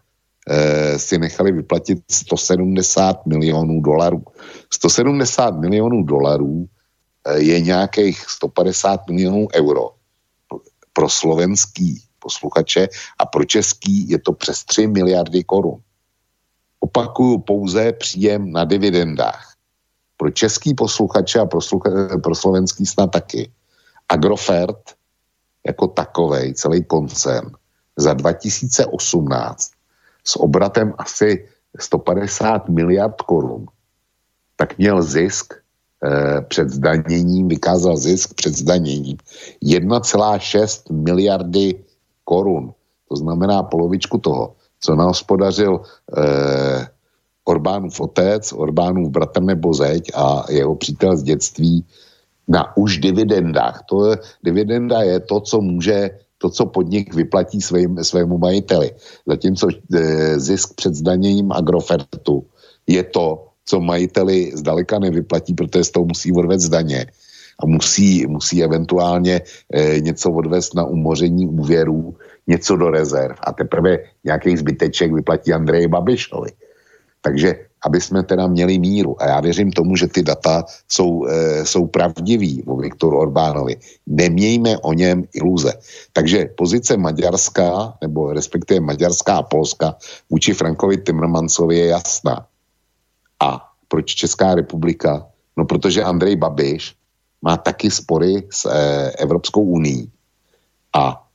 Speaker 3: eh, si nechali vyplatit 170 milionů dolarů. 170 milionů dolarů eh, je nějakých 150 milionů euro pro slovenský posluchače a pro český je to přes 3 miliardy korun. Opakuju pouze příjem na dividendách. Pro český posluchače a pro, slucha, pro slovenský snad taky. Agrofert jako takovej, celý koncern, za 2018 s obratem asi 150 miliard korun, tak měl zisk před zdaněním, vykázal zisk před zdaněním 1,6 miliardy korun. To znamená polovičku toho, co nahospodařil eh, Orbánův otec, Orbánův bratr nebo zeď a jeho přítel z dětství na už dividendách. To je, dividenda je to, co může to, co podnik vyplatí svým, svému majiteli. Zatímco e, zisk před zdaněním Agrofertu je to, co majiteli zdaleka nevyplatí, protože z toho musí odvést zdaně a musí, musí eventuálně e, něco odvést na umoření úvěrů, něco do rezerv a teprve nějaký zbyteček vyplatí Andreji Babišovi. Takže aby jsme teda měli míru. A já věřím tomu, že ty data jsou, e, jsou pravdivý o Viktoru Orbánovi. Nemějme o něm iluze. Takže pozice Maďarska, nebo respektive Maďarská a Polska vůči Frankovi Timmermansovi je jasná. A proč Česká republika? No protože Andrej Babiš má taky spory s e, Evropskou unii. A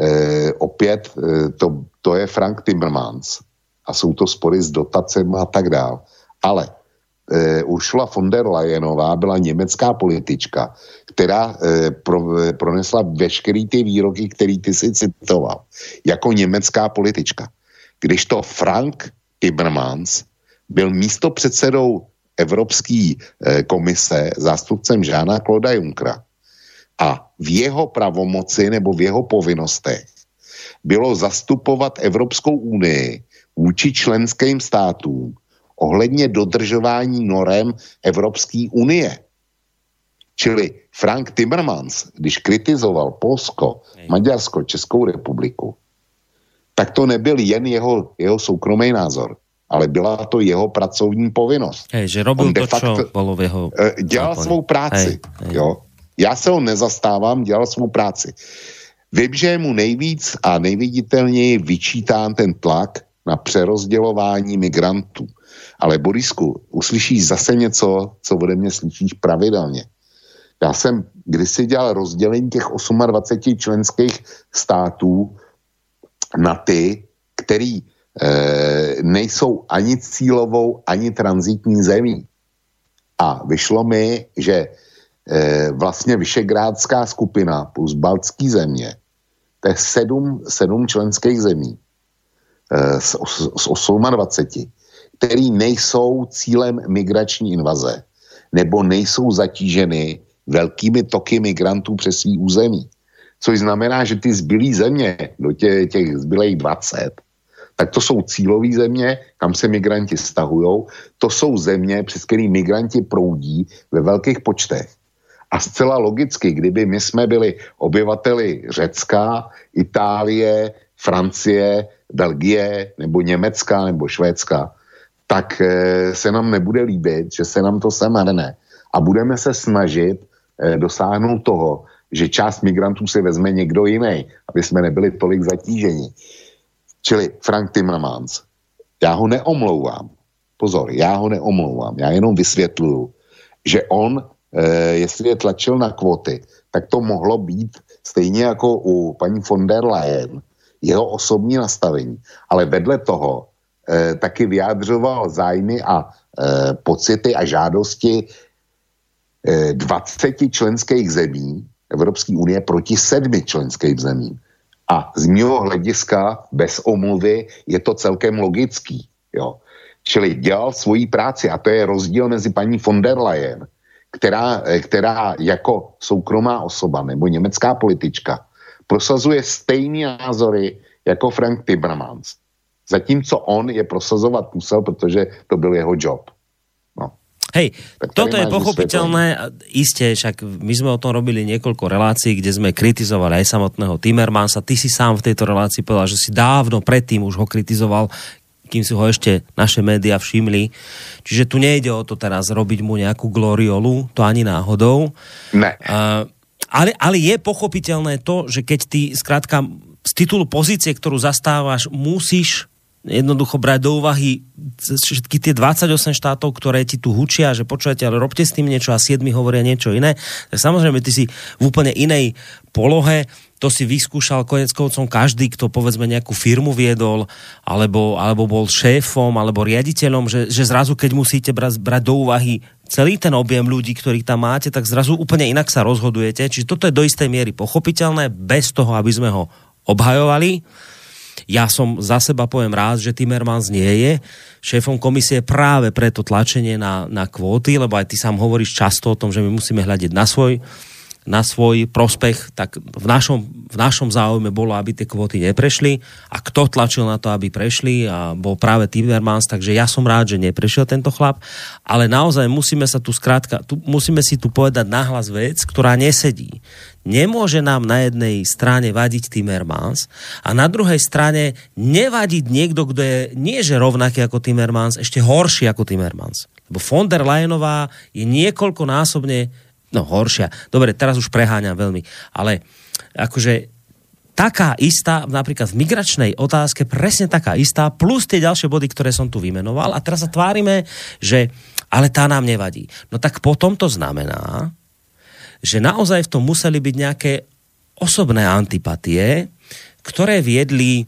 Speaker 3: e, opět e, to, to je Frank Timmermans a jsou to spory s dotacemi a tak dál. Ale e, Ursula von der Leyenová byla německá politička, která e, pro, e, pronesla veškerý ty výroky, který ty si citoval, jako německá politička. Když to Frank Timmermans byl místo předsedou Evropské eh, komise zástupcem Žána Kloda Junkra a v jeho pravomoci nebo v jeho povinnostech bylo zastupovat Evropskou unii vůči členským státům ohledně dodržování norem Evropské unie. Čili Frank Timmermans, když kritizoval Polsko, Maďarsko, Českou republiku, tak to nebyl jen jeho, jeho soukromý názor ale byla to jeho pracovní povinnost.
Speaker 2: Hej, že robil to, facto, čo bolo v jeho
Speaker 3: eh, Dělal zákoně. svou práci, hej, hej. jo. Já se ho nezastávám, dělal svou práci. Vím, že je mu nejvíc a nejviditelněji vyčítán ten tlak na přerozdělování migrantů. Ale Borisku, uslyšíš zase něco, co ode mě slyšíš pravidelně. Já jsem kdysi dělal rozdělení těch 28 členských států na ty, který nejsou ani cílovou, ani transitní zemí. A vyšlo mi, že e, vlastně Vyšegrádská skupina plus Baltský země, to je sedm, sedm členských zemí z, z 28, který nejsou cílem migrační invaze nebo nejsou zatíženy velkými toky migrantů přes svý území. Což znamená, že ty zbylé země, do těch, těch zbylých 20, tak to jsou cílové země, kam se migranti stahují. To jsou země, přes které migranti proudí ve velkých počtech. A zcela logicky, kdyby my jsme byli obyvateli Řecka, Itálie, Francie, Belgie nebo Německa nebo Švédska, tak eh, se nám nebude líbit, že se nám to sem hrne. A budeme se snažit eh, dosáhnout toho, že část migrantů si vezme někdo jiný, aby jsme nebyli tolik zatíženi. Čili Frank Timmermans, já ho neomlouvám. Pozor, já ho neomlouvám, já jenom vysvětluju, že on, e, jestli je tlačil na kvóty, tak to mohlo být stejně jako u paní von der Leyen, jeho osobní nastavení. Ale vedle toho e, taky vyjádřoval zájmy a e, pocity a žádosti e, 20 členských zemí Evropské unie proti sedmi členským zemím. A z mého hlediska bez omluvy je to celkem logický. Jo. Čili dělal svoji práci a to je rozdíl mezi paní von der Leyen, která, která jako soukromá osoba nebo německá politička prosazuje stejné názory jako Frank Timmermans. Zatímco on je prosazovat musel, protože to byl jeho job.
Speaker 2: Hej, tak toto je pochopiteľné, isté, však my sme o tom robili niekoľko relácií, kde sme kritizovali aj samotného Timmermansa. Ty si sám v tejto relácii povedal, že si dávno predtým už ho kritizoval, kým si ho ešte naše médiá všimli. Čiže tu nejde o to teraz robiť mu nejakú gloriolu, to ani náhodou.
Speaker 3: Ne.
Speaker 2: Uh, ale, ale je pochopiteľné to, že keď ty skrátka z titulu pozície, ktorú zastávaš, musíš jednoducho brať do úvahy všetky tie 28 štátov, ktoré ti tu hučia, že počujete, ale robte s tým niečo a 7 hovoria niečo iné. Tak samozrejme, ty si v úplne inej polohe, to si vyskúšal konec koncom každý, kto povedzme nejakú firmu viedol, alebo, alebo bol šéfom, alebo riaditeľom, že, že zrazu, keď musíte brať, brať do úvahy celý ten objem ľudí, ktorých tam máte, tak zrazu úplne inak sa rozhodujete. Čiže toto je do istej miery pochopiteľné, bez toho, aby sme ho obhajovali ja som za seba poviem rád, že Timmermans nie je šéfom komisie práve preto tlačenie na, na kvóty, lebo aj ty sám hovoríš často o tom, že my musíme hľadiť na svoj na svoj prospech, tak v našom, v našom záujme bolo, aby tie kvóty neprešli a kto tlačil na to, aby prešli a bol práve Timmermans, takže ja som rád, že neprešiel tento chlap, ale naozaj musíme sa tu skrátka, tu, musíme si tu povedať nahlas vec, ktorá nesedí. Nemôže nám na jednej strane vadiť Timmermans a na druhej strane nevadiť niekto, kto je nie že rovnaký ako Timmermans, ešte horší ako Timmermans. Lebo von der Leyenová je niekoľkonásobne no horšia. Dobre, teraz už preháňam veľmi, ale akože taká istá, napríklad v migračnej otázke, presne taká istá, plus tie ďalšie body, ktoré som tu vymenoval a teraz sa tvárime, že ale tá nám nevadí. No tak potom to znamená, že naozaj v tom museli byť nejaké osobné antipatie, ktoré viedli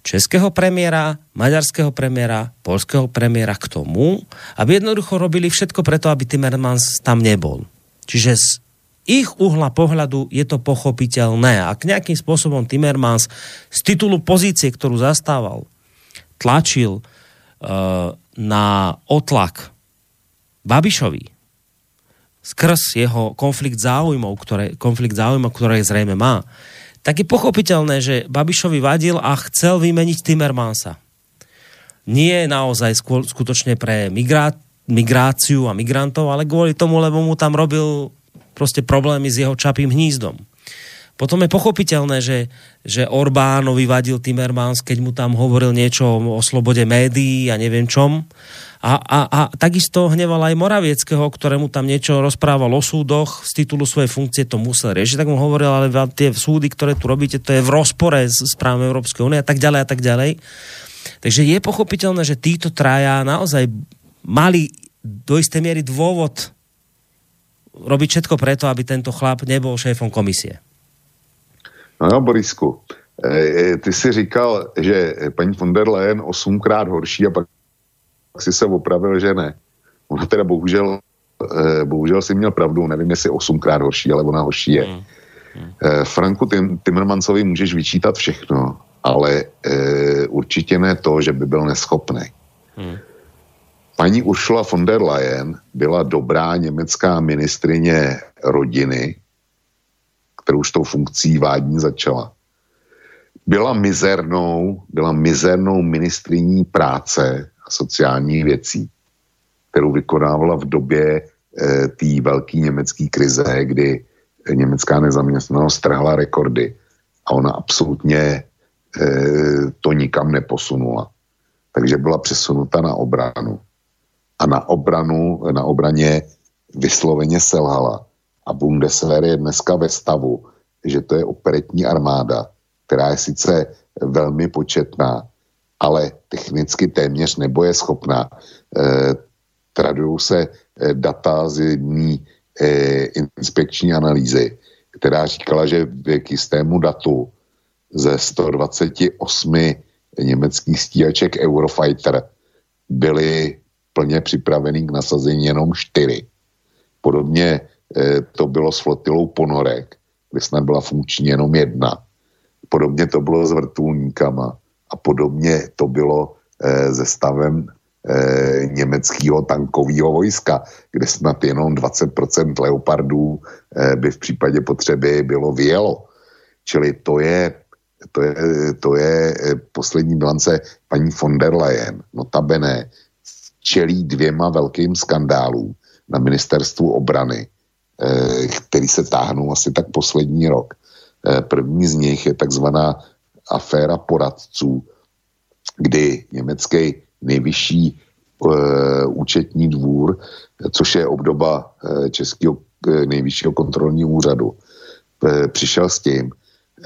Speaker 2: českého premiéra, maďarského premiéra, polského premiéra k tomu, aby jednoducho robili všetko preto, aby Timmermans tam nebol. Čiže z ich uhla pohľadu je to pochopiteľné. Ak nejakým spôsobom Timmermans z titulu pozície, ktorú zastával, tlačil uh, na otlak Babišovi skrz jeho konflikt záujmov, ktoré, konflikt záujmov, ktoré zrejme má, tak je pochopiteľné, že Babišovi vadil a chcel vymeniť Timmermansa. Nie naozaj skutočne pre migrát, migráciu a migrantov, ale kvôli tomu, lebo mu tam robil proste problémy s jeho čapým hnízdom. Potom je pochopiteľné, že, že Orbánovi vadil Timmermans, keď mu tam hovoril niečo o slobode médií a neviem čom. A, a, a takisto hneval aj Moravieckého, ktorému tam niečo rozprával o súdoch z titulu svojej funkcie, to musel riešiť. Tak mu hovoril, ale tie súdy, ktoré tu robíte, to je v rozpore s, s právom Európskej únie a tak ďalej a tak ďalej. Takže je pochopiteľné, že títo traja naozaj mali do istej miery dôvod robiť všetko preto, aby tento chlap nebol šéfom komisie.
Speaker 3: No jo, Borisku, e, e, ty si říkal, že paní von der Leyen osmkrát horší a pak si se opravil, že ne. Ona teda bohužel, e, bohužel si měl pravdu, nevím, jestli osmkrát horší, ale ona horší je. Hmm. Hmm. Franku Tim, Timmermansovi můžeš vyčítat všechno, ale e, určitě ne to, že by byl neschopný. Hmm. Paní Ursula von der Leyen byla dobrá německá ministrině rodiny, kterou už tou funkcí vádní začala. Byla mizernou, byla mizernou ministriní práce a sociálních věcí, kterou vykonávala v době e, té velké německé krize, kdy německá nezaměstnanost trhla rekordy a ona absolutně e, to nikam neposunula. Takže byla přesunuta na obranu. A na obranu, na obraně vysloveně selhala. A Bundeswehr je dneska ve stavu, že to je operetní armáda, která je sice velmi početná, ale technicky téměř nebo je schopná. E, tradují se e, data z jedné e, inspekční analýzy, která říkala, že k jistému datu ze 128 německých stíhaček Eurofighter byly plně připravený k nasazení jenom čtyři. Podobně e, to bylo s flotilou ponorek, kde snad byla funkční jenom jedna. Podobně to bylo s vrtulníkama a podobně to bylo e, se stavem e, německého tankového vojska, kde snad jenom 20% leopardů e, by v případě potřeby bylo vyjelo. Čili to je, to je, to je poslední bilance paní von der Leyen, notabene, čelí dvěma velkým skandálům na ministerstvu obrany, který se táhnou asi tak poslední rok. První z nich je takzvaná aféra poradců, kdy německý nejvyšší účetní dvůr, což je obdoba českého nejvyššího kontrolního úřadu, přišel s tím,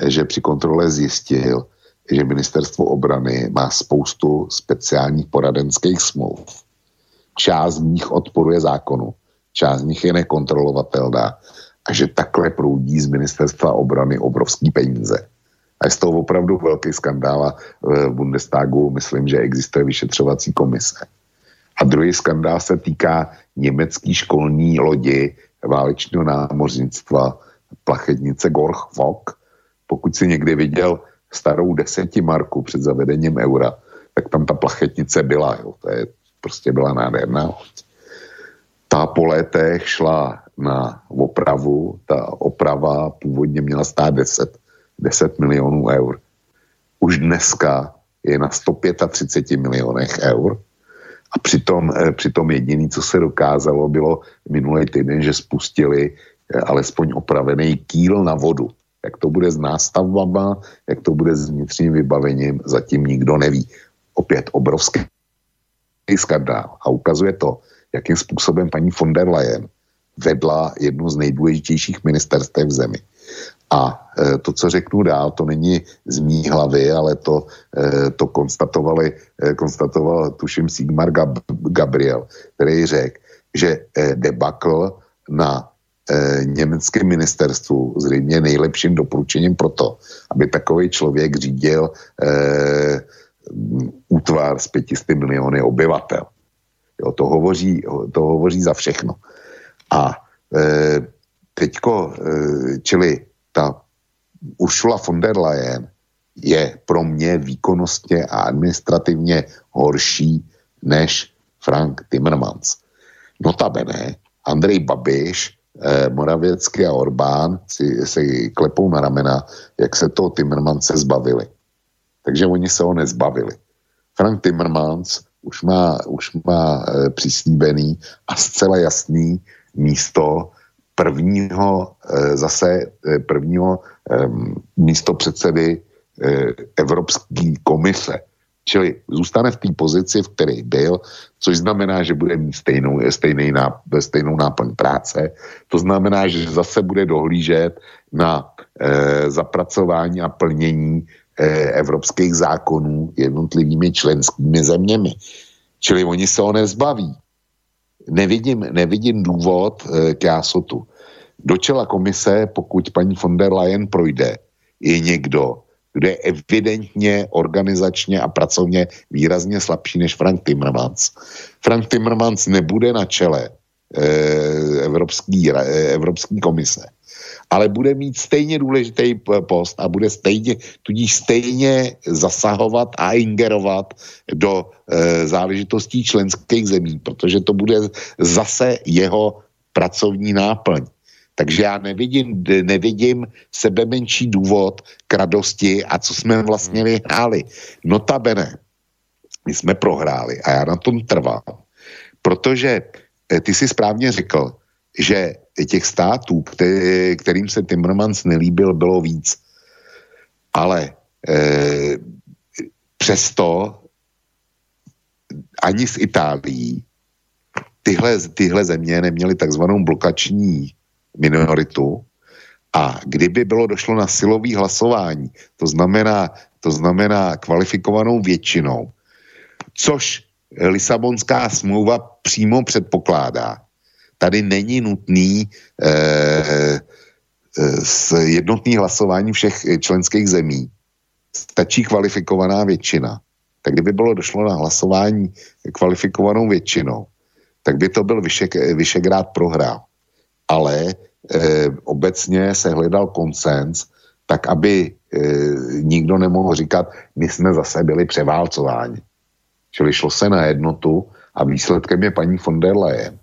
Speaker 3: že při kontrole zjistil, že ministerstvo obrany má spoustu speciálních poradenských smluv. Část z nich odporuje zákonu, část z nich je nekontrolovatelná a že takhle proudí z ministerstva obrany obrovský peníze. A je z toho opravdu velký skandál v Bundestagu myslím, že existuje vyšetřovací komise. A druhý skandál se týká německý školní lodi válečného námořnictva plachetnice Gorchvok. Pokud si někdy viděl starou desetimarku před zavedením eura, tak tam ta plachetnice byla. Jo. To je, prostě byla nádherná Ta po létech šla na opravu, ta oprava původně měla stát 10, 10 milionů eur. Už dneska je na 135 milionech eur a přitom, eh, přitom jediný, co se dokázalo, bylo minulý týden, že spustili eh, alespoň opravený kýl na vodu. Jak to bude s nástavbama, jak to bude s vnitřním vybavením, zatím nikdo neví. Opět obrovský skandál. A ukazuje to, jakým způsobem paní von der Leyen vedla jednu z nejdůležitějších ministerstev v zemi. A e, to, co řeknu dál, to není z mý hlavy, ale to, e, to konstatovali, e, konstatoval tuším Sigmar Gab, Gabriel, který řekl, že debakl na německém ministerstvu zřejmě nejlepším doporučením pro to, aby takový člověk řídil útvar s 500 miliony obyvatel. Jo, to, hovoří, to hovoří za všechno. A e, teďko, e, čili ta Ursula von der Leyen je pro mě výkonnostně a administrativně horší než Frank Timmermans. Notabene, Andrej Babiš, eh, Moravěcky a Orbán si, si klepou na ramena, jak se to Timmermans zbavili. Takže oni se ho nezbavili. Frank Timmermans už má, už má e, přislíbený a zcela jasný místo prvního e, zase e, prvního e, místo předsedy e, Evropské komise. Čili zůstane v té pozici, v které byl, což znamená, že bude mít stejnou, stejný náp, stejnou náplň práce. To znamená, že zase bude dohlížet na e, zapracování a plnění evropských zákonů jednotlivými členskými zeměmi. Čili oni se ho nezbaví. Nevidím, nevidím důvod e, k jásotu. Do čela komise, pokud paní von der Leyen projde, je někdo, kdo je evidentně organizačně a pracovně výrazně slabší než Frank Timmermans. Frank Timmermans nebude na čele Evropský, Evropský komise. Ale bude mít stejně důležitý post a bude stejně, tudíž stejně zasahovat a ingerovat do e, záležitostí členských zemí, protože to bude zase jeho pracovní náplň. Takže já nevidím, nevidím sebe menší důvod k radosti a co jsme vlastně vyhráli. Notabene, my jsme prohráli a já na tom trvám. Protože eh, ty si správně řekl, že těch států, který, kterým se Timmermans nelíbil, bylo víc. Ale e, přesto ani z Itálií tyhle, tyhle země neměly takzvanou blokační minoritu a kdyby bylo došlo na silový hlasování, to znamená, to znamená kvalifikovanou většinou, což Lisabonská smlouva přímo předpokládá. Tady není nutný eh, eh, jednotný hlasování všech členských zemí. Stačí kvalifikovaná většina. Tak kdyby bylo došlo na hlasování kvalifikovanou většinou, tak by to byl Vyšek, Vyšegrád prohrál. Ale e, obecně se hledal konsens, tak aby e, nikdo nemohl říkat, my jsme zase byli převálcováni. Čili šlo se na jednotu a výsledkem je paní von der Leyen.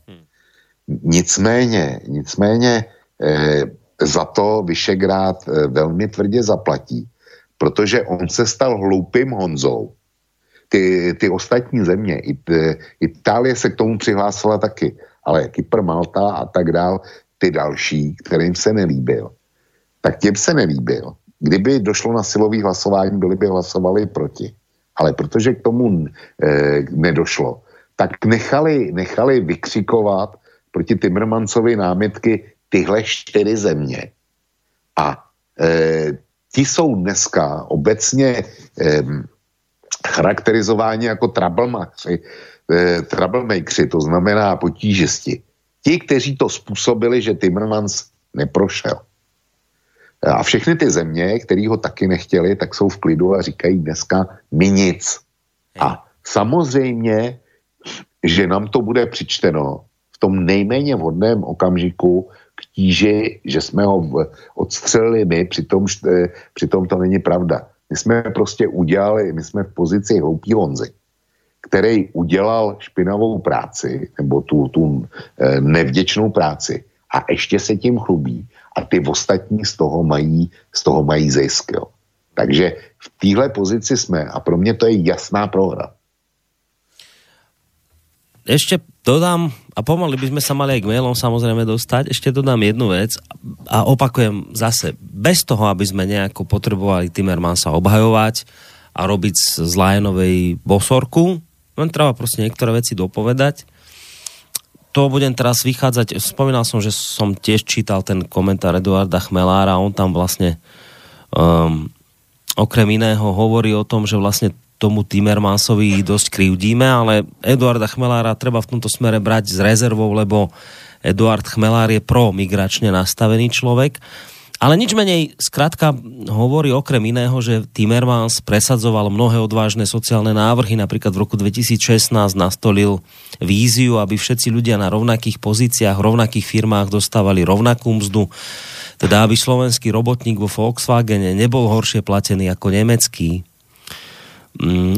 Speaker 3: Nicméně, nicméně e, za to Vyšegrád e, velmi tvrdě zaplatí, protože on se stal hloupým Honzou. Ty, ty ostatní země, Itálie se k tomu přihlásila taky, ale Kypr, Malta a tak dál, ty další, kterým se nelíbil, tak těm se nelíbil. Kdyby došlo na silový hlasování, byli by hlasovali proti. Ale protože k tomu e, nedošlo, tak nechali, nechali vykřikovat proti Timmermansovi námitky tyhle čtyři země. A e, ti jsou dneska obecně e, charakterizováni jako troublemakři, e, troublemakři, to znamená potížisti. Ti, kteří to způsobili, že Timmermans neprošel. A všechny ty země, které ho taky nechtěli, tak jsou v klidu a říkají dneska my nic. A samozřejmě, že nám to bude přičteno v tom nejméně vhodném okamžiku k tíži, že jsme ho odstřelili my, přitom, přitom to není pravda. My jsme prostě udělali, my jsme v pozici hloupý Honzy, který udělal špinavou práci, nebo tu, tu eh, nevděčnou práci a ještě se tím chlubí a ty ostatní z toho mají, z toho mají zisk. Jo. Takže v téhle pozici jsme a pro mě to je jasná prohra.
Speaker 2: Ešte dodám, a pomaly by sme sa mali aj k mailom samozrejme dostať, ešte dodám jednu vec a opakujem zase, bez toho, aby sme nejako potrebovali Timmermansa obhajovať a robiť z Lajenovej bosorku, len treba proste niektoré veci dopovedať. To budem teraz vychádzať, spomínal som, že som tiež čítal ten komentár Eduarda Chmelára, on tam vlastne um, okrem iného hovorí o tom, že vlastne tomu Timmermansovi dosť krivdíme, ale Eduarda Chmelára treba v tomto smere brať s rezervou, lebo Eduard Chmelár je pro-migračne nastavený človek. Ale nič menej, skrátka hovorí okrem iného, že Timmermans presadzoval mnohé odvážne sociálne návrhy, napríklad v roku 2016 nastolil víziu, aby všetci ľudia na rovnakých pozíciách, rovnakých firmách dostávali rovnakú mzdu, teda aby slovenský robotník vo Volkswagene nebol horšie platený ako nemecký,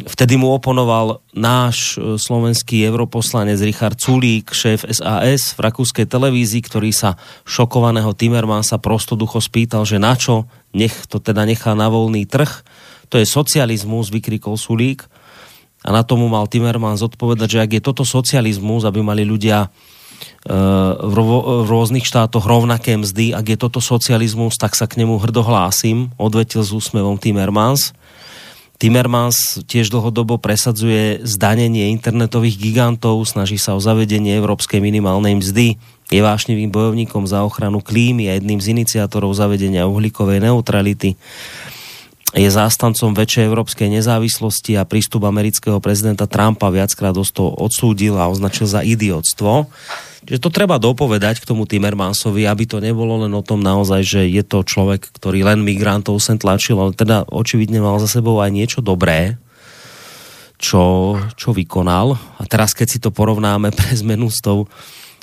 Speaker 2: vtedy mu oponoval náš e, slovenský europoslanec Richard Culík, šéf SAS v rakúskej televízii, ktorý sa šokovaného Timmermansa prostoducho spýtal, že na čo, nech to teda nechá na voľný trh. To je socializmus, vykrikol Sulík. A na tomu mal Timmermans odpovedať, že ak je toto socializmus, aby mali ľudia e, v, rôznych štátoch rovnaké mzdy, ak je toto socializmus, tak sa k nemu hrdo hlásim, odvetil s úsmevom Timmermans. Timmermans tiež dlhodobo presadzuje zdanenie internetových gigantov, snaží sa o zavedenie európskej minimálnej mzdy, je vášnivým bojovníkom za ochranu klímy a jedným z iniciátorov zavedenia uhlíkovej neutrality. Je zástancom väčšej európskej nezávislosti a prístup amerického prezidenta Trumpa viackrát odsúdil a označil za idiotstvo. Čiže to treba dopovedať k tomu Timmermansovi, aby to nebolo len o tom naozaj, že je to človek, ktorý len migrantov sem tlačil, ale teda očividne mal za sebou aj niečo dobré, čo, čo vykonal. A teraz, keď si to porovnáme pre zmenu s tou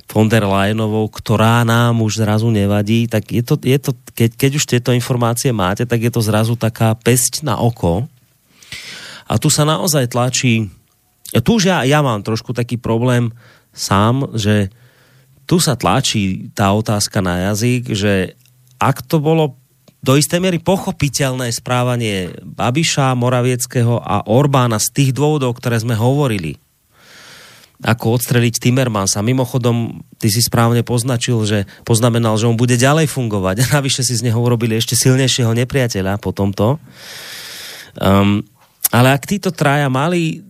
Speaker 2: von der Leyenovou, ktorá nám už zrazu nevadí, tak je to, je to keď, keď už tieto informácie máte, tak je to zrazu taká pesť na oko. A tu sa naozaj tlačí, tu už ja, ja mám trošku taký problém sám, že tu sa tlačí tá otázka na jazyk, že ak to bolo do istej miery pochopiteľné správanie Babiša, Moravieckého a Orbána z tých dôvodov, ktoré sme hovorili, ako odstreliť Timmermansa. Mimochodom, ty si správne poznačil, že poznamenal, že on bude ďalej fungovať. A navyše si z neho urobili ešte silnejšieho nepriateľa po tomto. Um, ale ak títo traja mali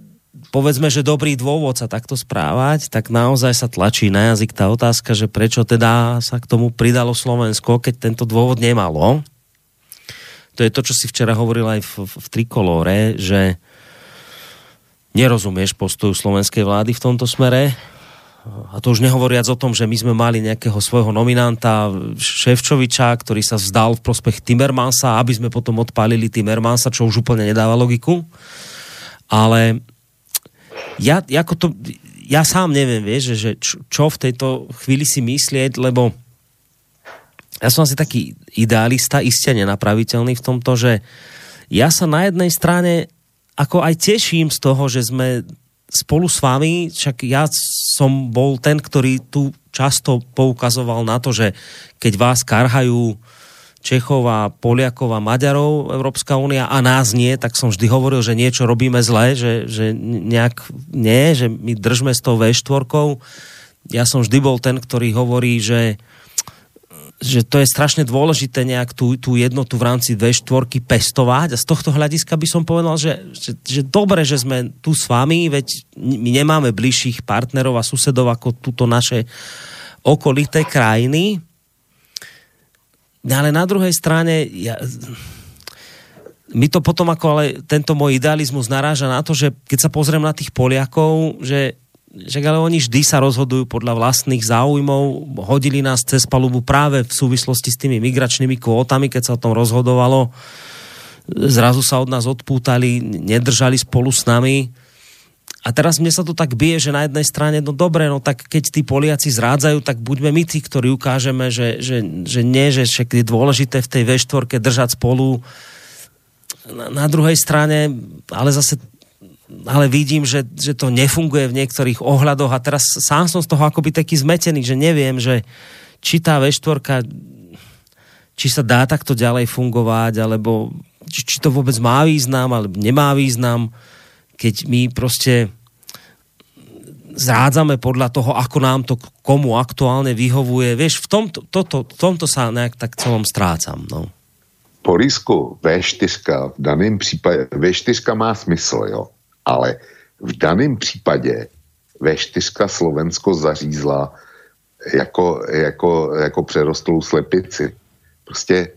Speaker 2: povedzme, že dobrý dôvod sa takto správať, tak naozaj sa tlačí na jazyk tá otázka, že prečo teda sa k tomu pridalo Slovensko, keď tento dôvod nemalo. To je to, čo si včera hovoril aj v, v Trikolóre, že nerozumieš postoju slovenskej vlády v tomto smere. A to už nehovoriac o tom, že my sme mali nejakého svojho nominanta Ševčoviča, ktorý sa vzdal v prospech Timmermansa, aby sme potom odpálili Timmermansa, čo už úplne nedáva logiku. Ale ja, ako to, ja sám neviem, vieš, že, čo, v tejto chvíli si myslieť, lebo ja som asi taký idealista, iste nenapraviteľný v tomto, že ja sa na jednej strane ako aj teším z toho, že sme spolu s vami, však ja som bol ten, ktorý tu často poukazoval na to, že keď vás karhajú Čechov a Poliakov a Maďarov Európska únia a nás nie, tak som vždy hovoril, že niečo robíme zle, že, že nejak nie, že my držme s tou V4. Ja som vždy bol ten, ktorý hovorí, že že to je strašne dôležité nejak tú, tú jednotu v rámci V4 pestovať a z tohto hľadiska by som povedal, že, že, že dobre, že sme tu s vami, veď my nemáme bližších partnerov a susedov ako túto naše okolité krajiny. Ale na druhej strane ja, my to potom ako ale tento môj idealizmus naráža na to, že keď sa pozriem na tých Poliakov, že že ale oni vždy sa rozhodujú podľa vlastných záujmov. Hodili nás cez palubu práve v súvislosti s tými migračnými kvótami, keď sa o tom rozhodovalo. Zrazu sa od nás odpútali, nedržali spolu s nami. A teraz mne sa to tak bije, že na jednej strane, no dobre, no tak keď tí Poliaci zrádzajú, tak buďme my tí, ktorí ukážeme, že, že, že nie, že však je dôležité v tej V4 držať spolu. Na, na druhej strane, ale zase ale vidím, že, že to nefunguje v niektorých ohľadoch a teraz sám som z toho akoby taký zmetený, že neviem, že či tá V4 či sa dá takto ďalej fungovať, alebo či, či to vôbec má význam, alebo nemá význam, keď my proste zrádzame podľa toho, ako nám to komu aktuálne vyhovuje. Vieš, v tomto, toto, v tomto sa nejak tak celom strácam. No.
Speaker 3: Po risku V4 v daném případě, V4 má smysl, jo ale v daném případě V4 Slovensko zařízla jako, jako, jako přerostlou slepici. Prostě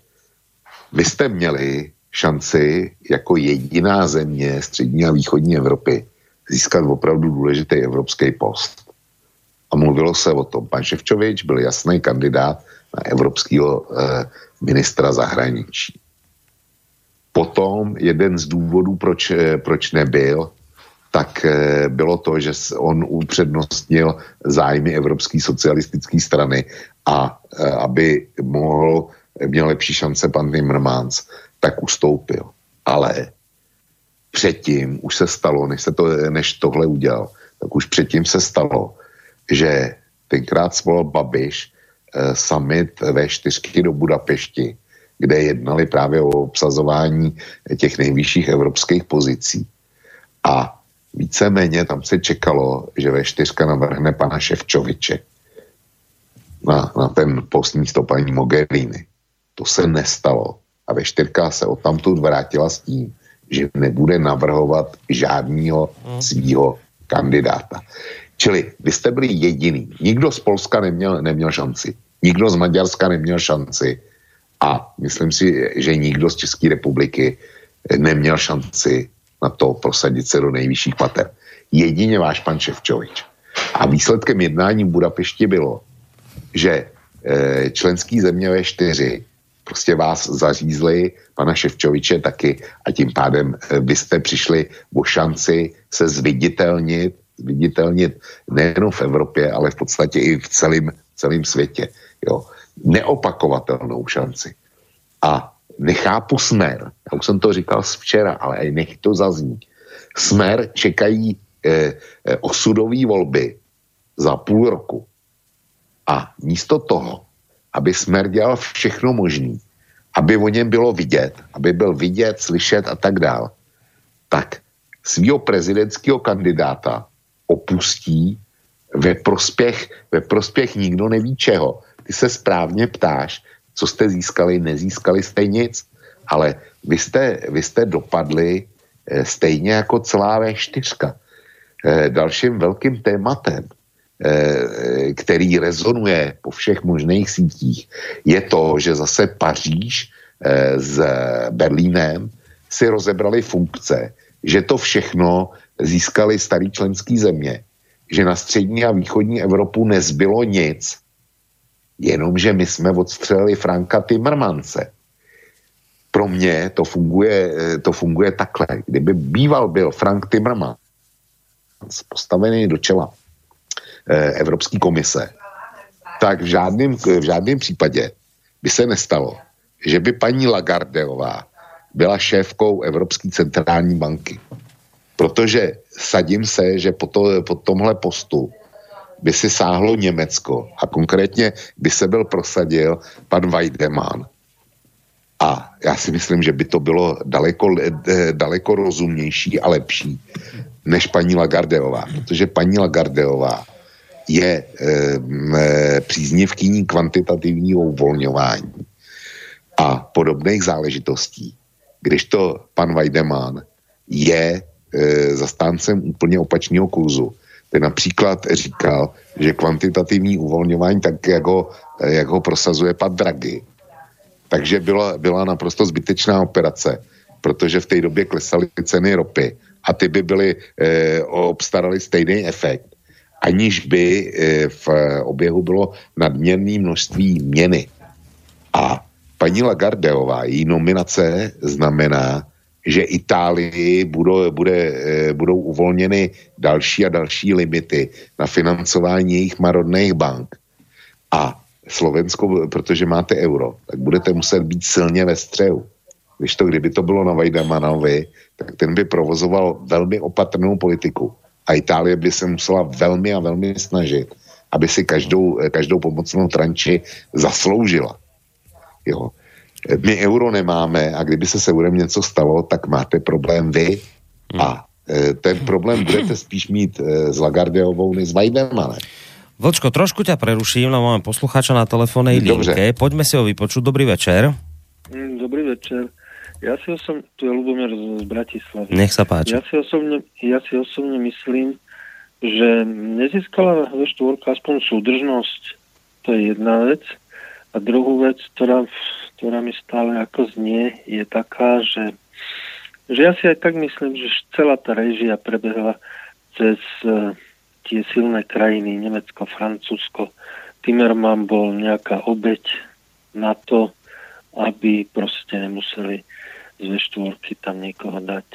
Speaker 3: vy jste měli šanci jako jediná země střední a východní Evropy získat opravdu důležitý evropský post. A mluvilo se o tom. Pan Ševčovič byl jasný kandidát na evropského eh, ministra zahraničí. Potom jeden z důvodů, proč, eh, proč nebyl, tak eh, bylo to, že on upřednostnil zájmy Evropské socialistické strany a eh, aby mohl, měl lepší šance pan Timmermans, tak ustoupil. Ale předtím už se stalo, než, se to, než tohle udělal, tak už předtím se stalo, že tenkrát svolal Babiš eh, summit ve čtyřky do Budapešti, kde jednali právě o obsazování těch nejvyšších evropských pozicí. A víceméně tam se čekalo, že ve čtyřka navrhne pana Ševčoviče na, na ten post místo paní Mogherini. To se nestalo. A ve čtyřka se odtamtud vrátila s tím, že nebude navrhovat žádného hmm. svýho kandidáta. Čili vy jste byli jediný. Nikdo z Polska neměl, neměl šanci. Nikdo z Maďarska neměl šanci. A myslím si, že nikdo z České republiky neměl šanci na to prosadit se do nejvyšších pater. Jedině váš pan Ševčovič. A výsledkem jednání v Budapešti bylo, že e, členský země ve čtyři prostě vás zařízli, pana Ševčoviče taky a tím pádem e, vy jste přišli o šanci se zviditelnit viditelnit nejenom v Evropě, ale v podstatě i v celém, celém světě. Jo. Neopakovatelnou šanci. A nechápu smer, já už jsem to říkal včera, ale i nech to zazní. Smer čekají eh, eh, osudové volby za půl roku. A místo toho, aby Smer dělal všechno možné, aby o něm bylo vidět, aby byl vidět, slyšet a tak dál, tak svého prezidentského kandidáta opustí ve prospěch, ve prospěch nikdo neví čeho. Ty se správně ptáš, co jste získali, nezískali jste nic, ale vy jste, vy jste dopadli eh, stejně jako celá V4. Eh, dalším velkým tématem, který rezonuje po všech možných sítích, je to, že zase Paříž s Berlínem si rozebrali funkce, že to všechno získali starý členský země, že na střední a východní Evropu nezbylo nic, jenomže my jsme odstřelili Franka Timmermance. Pro mě to funguje, to funguje takhle. Kdyby býval byl Frank Timmermans postavený do čela eh, Evropské komise, tak v žádném, v žádném případě by se nestalo, že by paní Lagardeová byla šéfkou Evropské centrální banky. Protože sadím se, že po, to, po tomhle postu by si sáhlo Německo a konkrétně by se byl prosadil pan Weidemann. A já si myslím, že by to bylo daleko, eh, daleko rozumnější a lepší než paní Lagardeová, protože paní Lagardeová je e, příznivkyní kvantitativního uvolňování a podobných záležitostí. Když to pan Weidemann je e, zastáncem úplně opačného kurzu. Ten například říkal, že kvantitativní uvolňování, tak jak ho, jak ho prosazuje pan Draghi, takže byla, byla naprosto zbytečná operace, protože v té době klesaly ceny ropy a ty by byly, e, obstarali stejný efekt, aniž by e, v oběhu bylo nadměrné množství měny. A paní Lagardeová, její nominace znamená, že Itálii budou, bude, eh, budou uvolněny další a další limity na financování jejich marodných bank. A Slovensko, protože máte euro, tak budete muset být silně ve střehu. Když to, kdyby to bylo na Vajdamanovi, tak ten by provozoval velmi opatrnou politiku. A Itálie by se musela velmi a velmi snažit, aby si každou, každou pomocnou tranči zasloužila. Jo. My euro nemáme a kdyby se s eurem něco stalo, tak máte problém vy a e, ten problém budete spíš mít e, s Lagardeovou než s Weidermanem.
Speaker 2: Vlčko, trošku ťa preruším, lebo máme poslucháča na telefónnej linke. Poďme si ho vypočuť. Dobrý večer.
Speaker 5: Mm, dobrý večer. Ja si osobne, tu je Lubomír z Bratislavy.
Speaker 2: Nech sa páči.
Speaker 5: Ja si osobne, ja si osobne myslím, že nezískala ve štvorka aspoň súdržnosť. To je jedna vec. A druhú vec, ktorá, ktorá mi stále ako znie, je taká, že, že ja si aj tak myslím, že celá tá režia prebehla cez uh, tie silné krajiny, Nemecko, Francúzsko. Timerman bol nejaká obeď na to, aby proste nemuseli z V4 tam niekoho dať.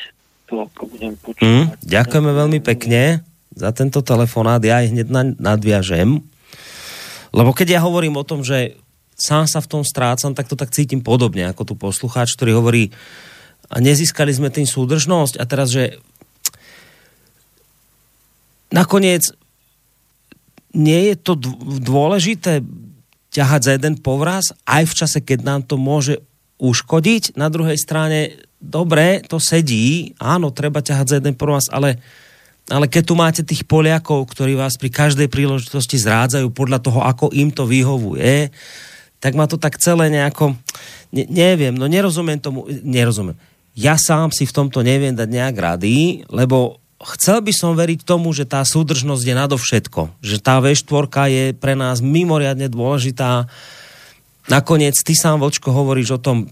Speaker 5: To, ako budem počúvať. Mm,
Speaker 2: ďakujeme veľmi pekne za tento telefonát. Ja aj hneď nadviažem. Lebo keď ja hovorím o tom, že sám sa v tom strácam, tak to tak cítim podobne ako tu poslucháč, ktorý hovorí a nezískali sme tým súdržnosť a teraz, že nakoniec nie je to dôležité ťahať za jeden povraz aj v čase, keď nám to môže uškodiť. Na druhej strane, dobre, to sedí, áno, treba ťahať za jeden povraz, ale, ale keď tu máte tých Poliakov, ktorí vás pri každej príležitosti zrádzajú podľa toho, ako im to vyhovuje, tak ma to tak celé nejako, ne, neviem, no nerozumiem tomu, nerozumiem. Ja sám si v tomto neviem dať nejak rady, lebo chcel by som veriť tomu, že tá súdržnosť je nadovšetko. Že tá V4 je pre nás mimoriadne dôležitá. Nakoniec, ty sám, Vočko, hovoríš o tom,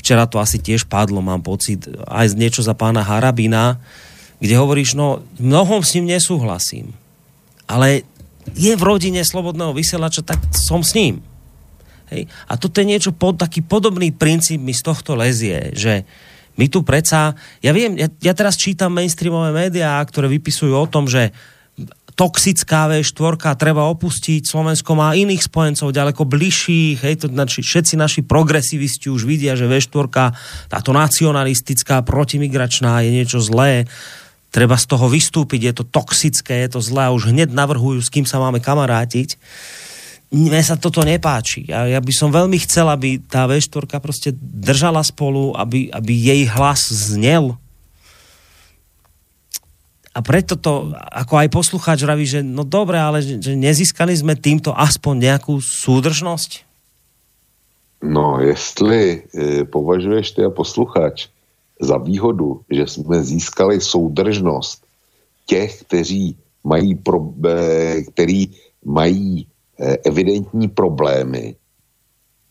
Speaker 2: včera to asi tiež padlo, mám pocit, aj niečo za pána Harabina, kde hovoríš, no, mnohom s ním nesúhlasím. Ale je v rodine slobodného vysielača, tak som s ním. Hej. A toto je niečo, pod, taký podobný princíp mi z tohto lezie, že My tu predsa, ja viem, ja, ja teraz čítam mainstreamové médiá, ktoré vypisujú o tom, že toxická V4 treba opustiť, Slovensko má iných spojencov ďaleko bližších, hej, to naši, všetci naši progresivisti už vidia, že V4, táto nacionalistická, protimigračná je niečo zlé, treba z toho vystúpiť, je to toxické, je to zlé a už hneď navrhujú, s kým sa máme kamarátiť. Mne sa toto nepáči. Ja, ja by som veľmi chcel, aby tá V4 proste držala spolu, aby, aby jej hlas znel a preto to, ako aj poslucháč vraví, že no dobre, ale že, že nezískali sme týmto aspoň nejakú súdržnosť?
Speaker 3: No, jestli e, považuješ ty a posluchač za výhodu, že jsme získali soudržnost těch, kteří mají, pro, e, který mají e, evidentní problémy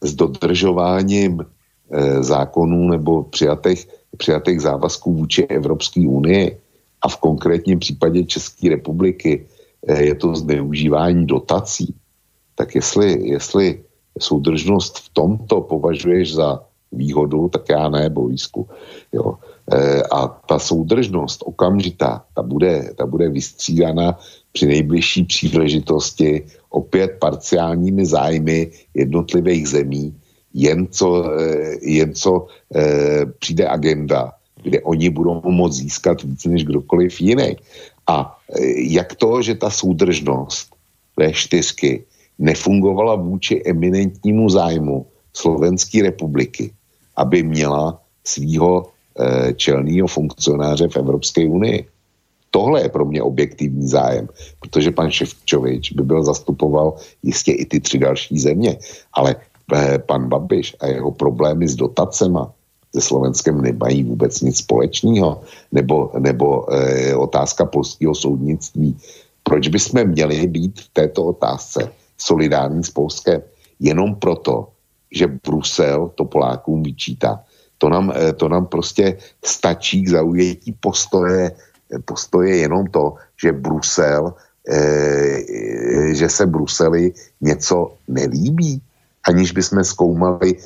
Speaker 3: s dodržováním e, zákonů nebo přijatých, přijatých závazků vůči Evropské unii, a v konkrétním případě České republiky eh, je to zneužívání dotací, tak jestli, jestli soudržnost v tomto považuješ za výhodu, tak já ne, Borisku. Jo. E, a ta soudržnost okamžitá, ta bude, ta bude vystřídána při nejbližší příležitosti opět parciálními zájmy jednotlivých zemí, jen co, e, jen co e, přijde agenda, kde oni budou moct získat víc než kdokoliv jiný. A e, jak to, že ta soudržnost V4 nefungovala vůči eminentnímu zájmu Slovenské republiky, aby měla svýho e, čelného funkcionáře v Evropské unii. Tohle je pro mě objektivní zájem, protože pan Ševčovič by byl zastupoval jistě i ty tři další země, ale e, pan Babiš a jeho problémy s dotacema, se Slovenskem nemají vůbec nic společného, nebo, nebo e, otázka polského soudnictví. Proč bychom měli být v této otázce solidární s Polskem? Jenom proto, že Brusel to Polákům vyčítá. To nám, e, to nám prostě stačí k zaujetí postoje, postoje jenom to, že Brusel, e, že se Bruseli něco nelíbí, aniž bychom zkoumali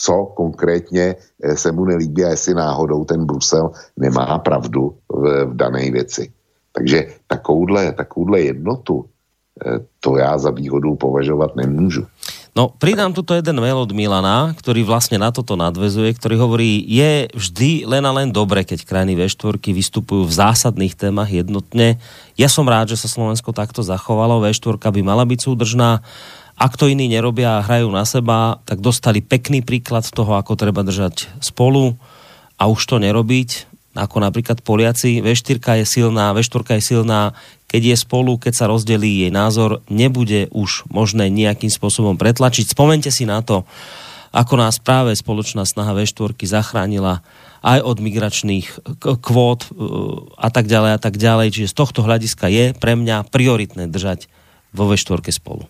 Speaker 3: co konkrétně eh, se mu nelíbí a jestli náhodou ten Brusel nemá pravdu v, v dané věci. Takže takovouhle, takovouhle jednotu eh, to já za výhodu považovat nemůžu.
Speaker 2: No, pridám tuto jeden mail od Milana, ktorý vlastne na toto nadvezuje, ktorý hovorí, je vždy len a len dobre, keď krajiny V4 vystupujú v zásadných témach jednotne. Ja som rád, že sa Slovensko takto zachovalo. V4 by mala byť súdržná ak to iní nerobia a hrajú na seba, tak dostali pekný príklad toho, ako treba držať spolu a už to nerobiť, ako napríklad Poliaci. V4 je silná, V4 je silná, keď je spolu, keď sa rozdelí jej názor, nebude už možné nejakým spôsobom pretlačiť. Spomente si na to, ako nás práve spoločná snaha V4 zachránila aj od migračných kvót e, a tak ďalej a tak ďalej. Čiže z tohto hľadiska je pre mňa prioritné držať vo V4 spolu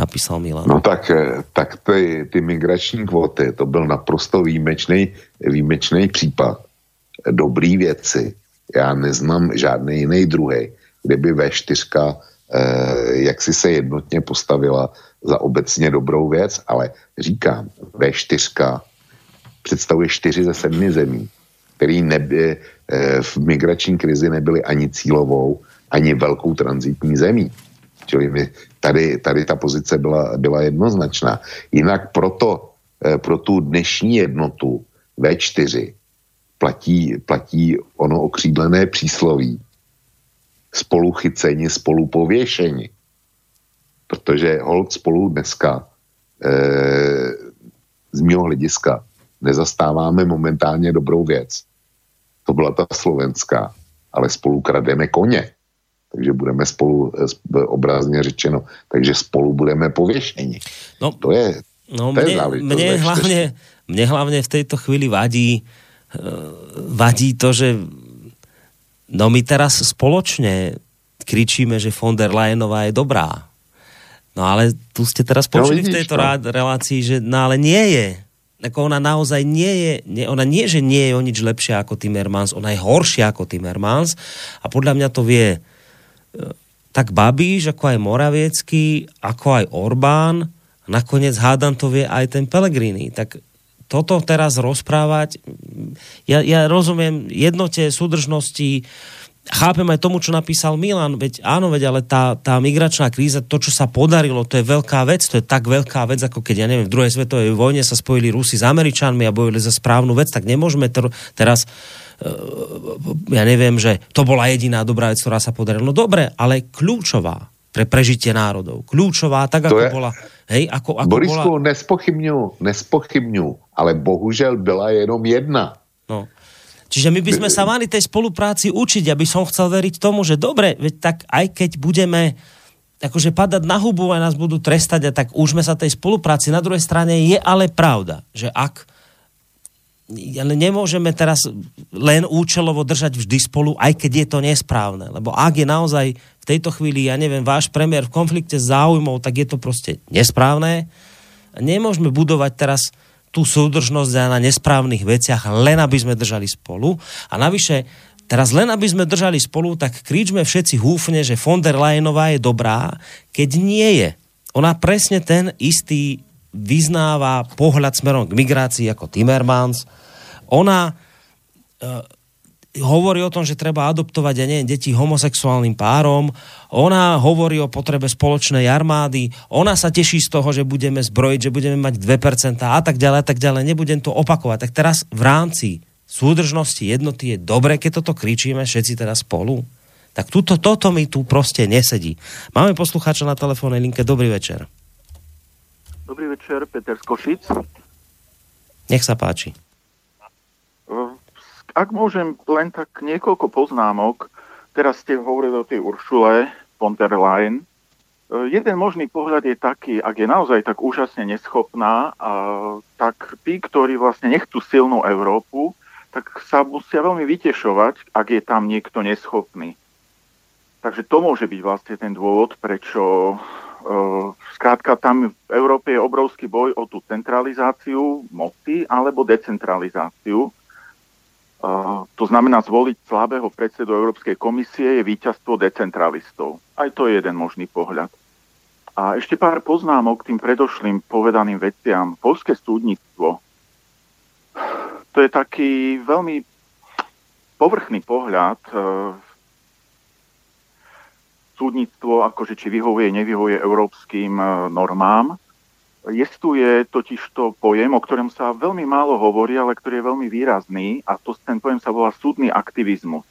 Speaker 2: napísal Milan.
Speaker 3: No tak, eh, tak ty, ty migrační kvóty, to byl naprosto výjimečný, výjimečný případ. Dobrý věci. Já neznám žádný jiný druhý, kde by V4 eh, jak se jednotně postavila za obecně dobrou věc, ale říkám, V4 představuje čtyři ze sedmi zemí, který neby, eh, v migrační krizi nebyly ani cílovou, ani velkou transitní zemí. Čili my, tady, tady ta pozice byla, byla jednoznačná. Jinak proto, eh, pro tu dnešní jednotu V4 platí, platí ono okřídlené přísloví spolu chyceni, spolu pověšeni. Protože hold spolu dneska e, z mého hlediska nezastáváme momentálně dobrou věc. To byla ta slovenská, ale spolu krademe koně takže budeme spolu eh, obrazně řečeno, takže spolu budeme pověšení. No, to je,
Speaker 2: no, to mne, je mne, hlavne, mne hlavne v tejto chvíli vadí, uh, vadí to, že no my teraz spoločne kričíme, že von der Leyenová je dobrá. No ale tu ste teraz no, počuli no, vidíš, v tejto no. relácii, že no ale nie je. Ako ona naozaj nie je, nie, ona nie, že nie je o nič lepšia ako Timmermans, ona je horšia ako Timmermans a podľa mňa to vie tak Babíš, ako aj Moraviecký, ako aj Orbán, nakoniec hádam to vie aj ten Pelegrini. Tak toto teraz rozprávať, ja, ja rozumiem jednote, súdržnosti, chápem aj tomu, čo napísal Milan, veď áno, veď, ale tá, tá migračná kríza, to, čo sa podarilo, to je veľká vec, to je tak veľká vec, ako keď, ja neviem, v druhej svetovej vojne sa spojili Rusi s Američanmi a bojili za správnu vec, tak nemôžeme ter- teraz ja neviem, že to bola jediná dobrá vec, ktorá sa podarila. No dobre, ale kľúčová pre prežitie národov. Kľúčová, tak ako je... bola... Hej, ako, ako
Speaker 3: Borisku, bola... nespochybňu, nespochybňu, ale bohužel byla jenom jedna.
Speaker 2: No. Čiže my by sme sa mali tej spolupráci učiť, aby som chcel veriť tomu, že dobre, veď tak aj keď budeme akože padať na hubu a nás budú trestať, a tak už sme sa tej spolupráci. Na druhej strane je ale pravda, že ak nemôžeme teraz len účelovo držať vždy spolu, aj keď je to nesprávne. Lebo ak je naozaj v tejto chvíli, ja neviem, váš premiér v konflikte s záujmov, tak je to proste nesprávne. Nemôžeme budovať teraz tú súdržnosť na nesprávnych veciach, len aby sme držali spolu. A navyše, teraz len aby sme držali spolu, tak kričme všetci húfne, že von der Leyenová je dobrá, keď nie je. Ona presne ten istý vyznáva pohľad smerom k migrácii ako Timmermans, ona uh, hovorí o tom, že treba adoptovať, ja neviem, deti homosexuálnym párom, ona hovorí o potrebe spoločnej armády, ona sa teší z toho, že budeme zbrojiť, že budeme mať 2% a tak ďalej a tak ďalej, nebudem to opakovať. Tak teraz v rámci súdržnosti jednoty je dobre, keď toto kričíme všetci teraz spolu. Tak tuto, toto mi tu proste nesedí. Máme poslucháča na telefónnej linke. Dobrý večer.
Speaker 6: Dobrý večer, Peter Skošic.
Speaker 2: Nech sa páči.
Speaker 6: Ak môžem len tak niekoľko poznámok, teraz ste hovorili o tej Uršule von der Leyen. E, jeden možný pohľad je taký, ak je naozaj tak úžasne neschopná, tak tí, ktorí vlastne nechcú silnú Európu, tak sa musia veľmi vytešovať, ak je tam niekto neschopný. Takže to môže byť vlastne ten dôvod, prečo skrátka tam v Európe je obrovský boj o tú centralizáciu moci alebo decentralizáciu. To znamená, zvoliť slabého predsedu Európskej komisie je víťazstvo decentralistov. Aj to je jeden možný pohľad. A ešte pár poznámok k tým predošlým povedaným veciam. Polské súdnictvo, to je taký veľmi povrchný pohľad. E, súdnictvo, akože či vyhovuje, nevyhovuje európskym e, normám. Jestuje totiž to pojem, o ktorom sa veľmi málo hovorí, ale ktorý je veľmi výrazný a to, ten pojem sa volá súdny aktivizmus.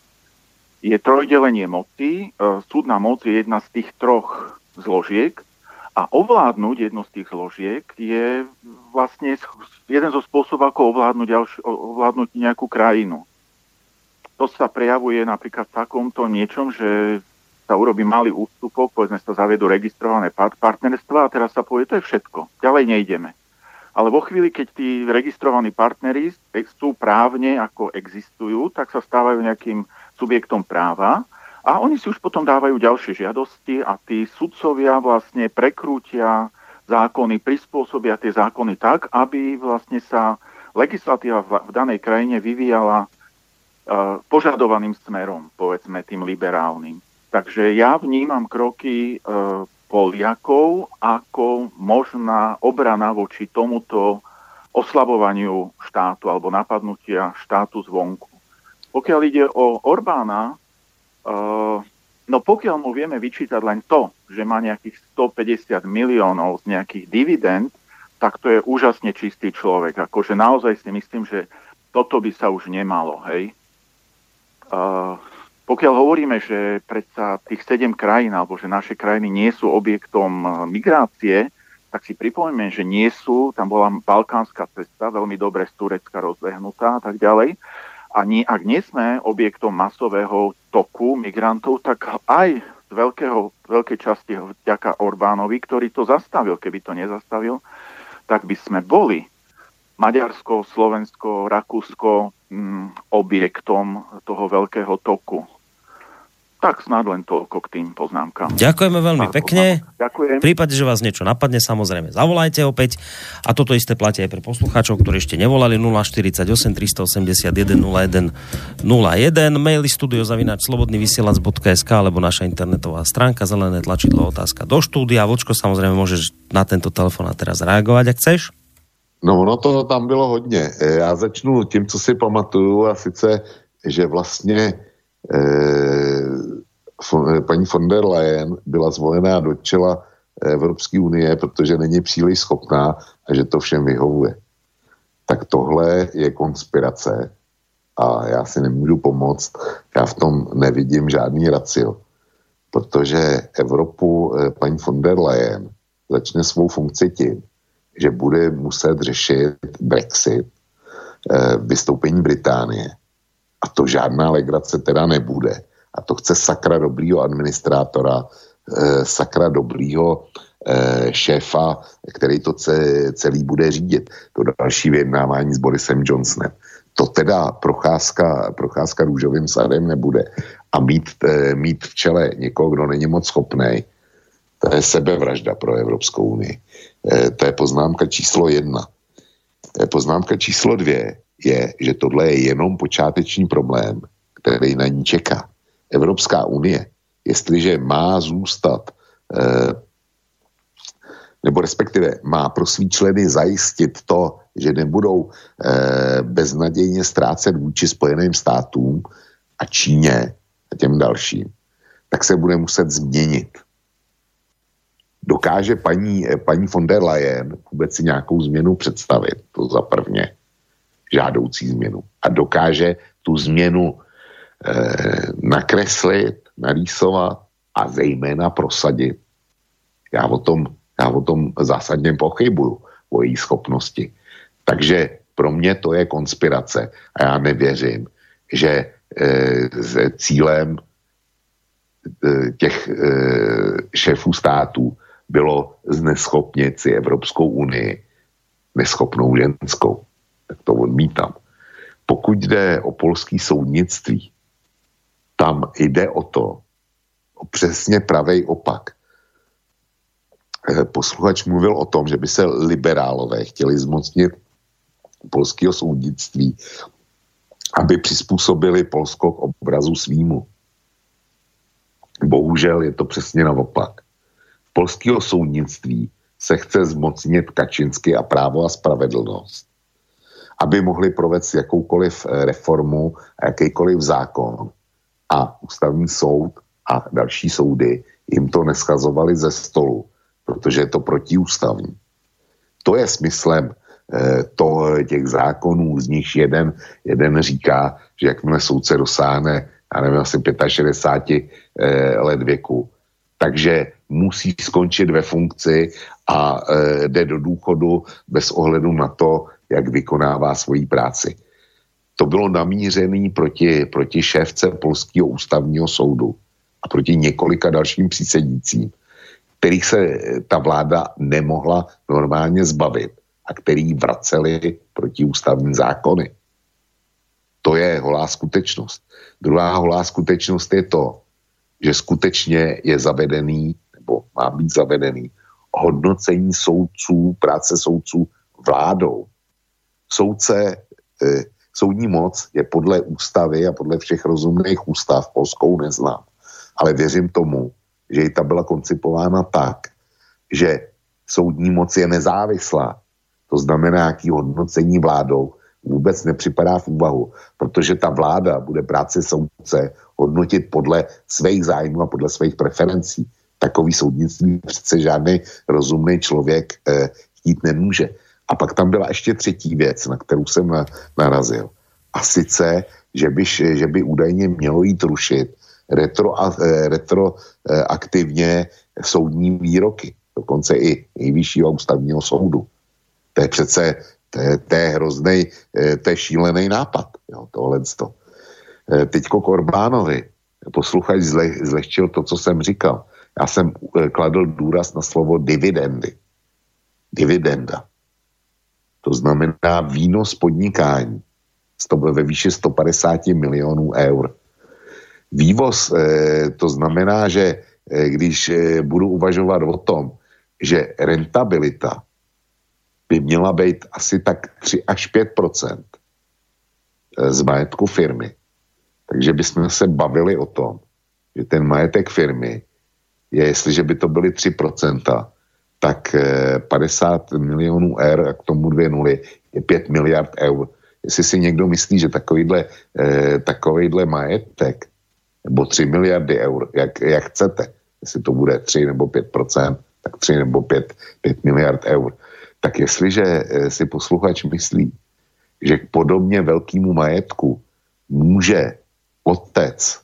Speaker 6: Je trojdelenie moci, e, súdna moc je jedna z tých troch zložiek a ovládnuť jednu z tých zložiek je vlastne jeden zo spôsobov, ako ovládnuť, ovládnuť nejakú krajinu. To sa prejavuje napríklad v takomto niečom, že sa urobí malý ústupok, povedzme sa zaviedú registrované partnerstva a teraz sa povie, to je všetko, ďalej nejdeme. Ale vo chvíli, keď tí registrovaní partnery sú právne ako existujú, tak sa stávajú nejakým subjektom práva a oni si už potom dávajú ďalšie žiadosti a tí sudcovia vlastne prekrútia zákony, prispôsobia tie zákony tak, aby vlastne sa legislatíva v danej krajine vyvíjala uh, požadovaným smerom, povedzme tým liberálnym. Takže ja vnímam kroky e, Poliakov ako možná obrana voči tomuto oslabovaniu štátu alebo napadnutia štátu zvonku. Pokiaľ ide o Orbána, e, no pokiaľ mu vieme vyčítať len to, že má nejakých 150 miliónov z nejakých dividend, tak to je úžasne čistý človek. Akože naozaj si myslím, že toto by sa už nemalo, hej. Pokiaľ hovoríme, že predsa tých sedem krajín, alebo že naše krajiny nie sú objektom eh, migrácie, tak si pripomeňme, že nie sú, tam bola balkánska cesta, veľmi dobre z Turecka rozbehnutá a tak ďalej. A nie, ak nie sme objektom masového toku migrantov, tak aj z veľkého, veľkej časti vďaka Orbánovi, ktorý to zastavil, keby to nezastavil, tak by sme boli Maďarsko, Slovensko, Rakúsko m, mm, objektom toho veľkého toku tak snad len toľko k tým poznámkam.
Speaker 2: Ďakujeme veľmi Pán pekne.
Speaker 6: Ďakujem.
Speaker 2: V prípade, že vás niečo napadne, samozrejme, zavolajte opäť. A toto isté platí aj pre poslucháčov, ktorí ešte nevolali 048 381 01 01. Maily studiozavinač slobodnyvysielac.sk alebo naša internetová stránka zelené tlačidlo otázka do štúdia. Vočko samozrejme môžeš na tento telefón teraz reagovať, ak chceš.
Speaker 3: No, ono to tam bylo hodně. E, já začnu tím, co si pamatuju, a sice, že vlastně eh, paní von der Leyen byla zvolená do čela Evropské unie, protože není příliš schopná a že to všem vyhovuje. Tak tohle je konspirace a já si nemůžu pomoct. Já v tom nevidím žádný racio, protože Evropu paní von der Leyen začne svou funkci tím, že bude muset řešit Brexit, eh, vystoupení Británie. A to žádná legrace teda nebude. A to chce sakra dobrýho administrátora, eh, sakra dobrýho eh, šéfa, který to celý bude řídit. To další vyjednávání s Borisem Johnsonem. To teda procházka, procházka růžovým sadem nebude. A mít, mít v čele někoho, kdo není moc schopný, to je sebevražda pro Evropskou unii. E, to je poznámka číslo jedna. E, poznámka číslo dvě je, že tohle je jenom počáteční problém, který na ní čeká. Evropská unie, jestliže má zůstat, e, nebo respektive má pro svý členy zajistit to, že nebudou beznadějně ztrácet vůči Spojeným státům a Číně a těm dalším, tak se bude muset změnit. Dokáže paní, eh, paní von der Leyen vůbec si nějakou změnu představit, to za prvně, žádoucí změnu. A dokáže tu změnu eh, nakreslit, narýsovat a zejména prosadit. Já o tom, já o tom zásadně pochybuju, o její schopnosti. Takže pro mě to je konspirace a já nevěřím, že eh, s cílem eh, těch eh, šéfů států bylo zneschopnit si Evropskou unii neschopnou ženskou. Tak to odmítám. Pokud jde o polský soudnictví, tam jde o to, o přesně pravý opak. Eh, posluchač mluvil o tom, že by se liberálové chtěli zmocnit polského soudnictví, aby přizpůsobili Polsko k obrazu svýmu. Bohužel je to přesně naopak polského soudnictví se chce zmocnit Kačinsky a právo a spravedlnost, aby mohli provést jakoukoliv eh, reformu jakýkoliv zákon a ústavní soud a další soudy jim to neschazovali ze stolu, protože je to protiústavní. To je smyslem eh, to, těch zákonů, z nich jeden, jeden říká, že jakmile soudce dosáhne, já nevím, asi 65 eh, let věku, takže musí skončit ve funkci a jde do důchodu bez ohledu na to, jak vykonává svoji práci. To bylo namířené proti, proti šéfce Polského ústavního soudu a proti několika dalším přísedícím, kterých se ta vláda nemohla normálně zbavit a který vraceli proti ústavní zákony. To je holá skutečnost. Druhá holá skutečnost je to, že skutečně je zavedený nebo má být zavedený hodnocení soudců, práce soudců vládou. Soudce, eh, soudní moc je podle ústavy a podle všech rozumných ústav, polskou neznám, ale věřím tomu, že i ta byla koncipována tak, že soudní moc je nezávislá. To znamená, jaký hodnocení vládou vůbec nepřipadá v úvahu, protože ta vláda bude práci soudce hodnotit podle svých zájmů a podle svých preferencí takový soudnictví přece žádný rozumný člověk eh, chtít nemůže. A pak tam byla ještě třetí věc, na kterou jsem na, narazil. A sice, že by, že by údajně mělo jít rušit retro, eh, retroaktivně soudní výroky, dokonce i nejvyššího ústavního soudu. To je přece to je, to je hrozný, eh, to je šílený nápad, jo, tohle. Eh, teďko k Orbánovi. Posluchač zle, zlehčil to, co jsem říkal. Já jsem kladl důraz na slovo dividendy. Dividenda. To znamená výnos podnikání ve výši 150 milionů eur. Vývoz, eh, to znamená, že eh, když budu uvažovat o tom, že rentabilita by měla být asi tak 3 až 5% z majetku firmy. Takže bychom se bavili o tom, že ten majetek firmy je, jestliže by to byly 3%, tak 50 milionů eur a k tomu dvě nuly je 5 miliard eur. Jestli si někdo myslí, že takovýhle, takovýhle majetek nebo 3 miliardy eur, jak, jak chcete, jestli to bude 3 nebo 5 tak 3 nebo 5, 5 miliard eur, tak jestliže si posluchač myslí, že k podobně velkému majetku může otec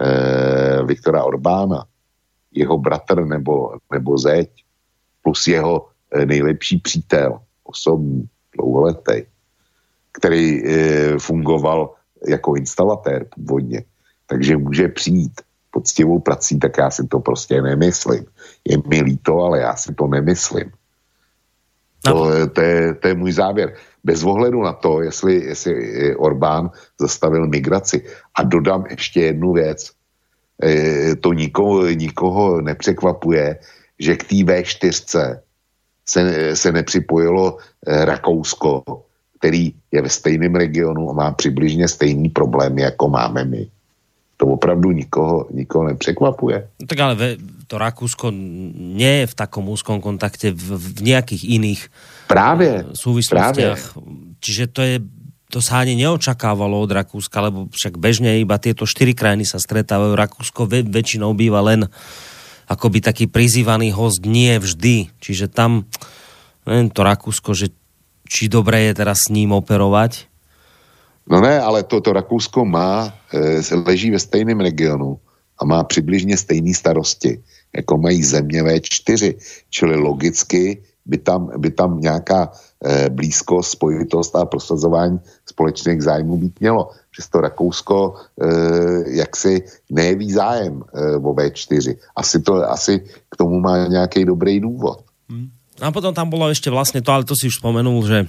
Speaker 3: eh, Viktora Orbána, jeho bratr nebo, nebo zeď, plus jeho eh, nejlepší přítel, osobní, dlouholetý, který eh, fungoval jako instalatér původně, takže může přijít poctivou prací, tak já si to prostě nemyslím. Je mi líto, ale já si to nemyslím. No. To, to, je, to je můj závěr bez ohledu na to, jestli, jestli Orbán zastavil migraci. A dodám ještě jednu věc. E, to nikoho, nikoho nepřekvapuje, že k té V4 se, se nepřipojilo e, Rakousko, který je ve stejném regionu a má přibližně stejný problém, jako máme my. To opravdu nikoho, nikoho nepřekvapuje.
Speaker 2: No tak ale to Rakúsko nie je v takom úzkom kontakte v, v nejakých iných
Speaker 3: Právě.
Speaker 2: súvislostiach. Právě. Čiže to je to sa ani neočakávalo od Rakúska, lebo však bežne iba tieto štyri krajiny sa stretávajú. Rakúsko väčšinou býva len akoby taký prizývaný host, nie vždy. Čiže tam neviem, to Rakúsko, že či dobre je teraz s ním operovať.
Speaker 3: No ne, ale toto to Rakúsko má, e, leží ve stejném regionu a má přibližně stejné starosti, jako mají země V4. Čili logicky by tam, by tam nějaká blízkost, spojitost a prosazování společných zájmů být mělo. Přesto Rakousko e, jaksi nejeví zájem e, o V4. Asi, to, asi k tomu má nějaký dobrý důvod.
Speaker 2: Hmm. A potom tam bolo ešte vlastne to, ale to si už spomenul, že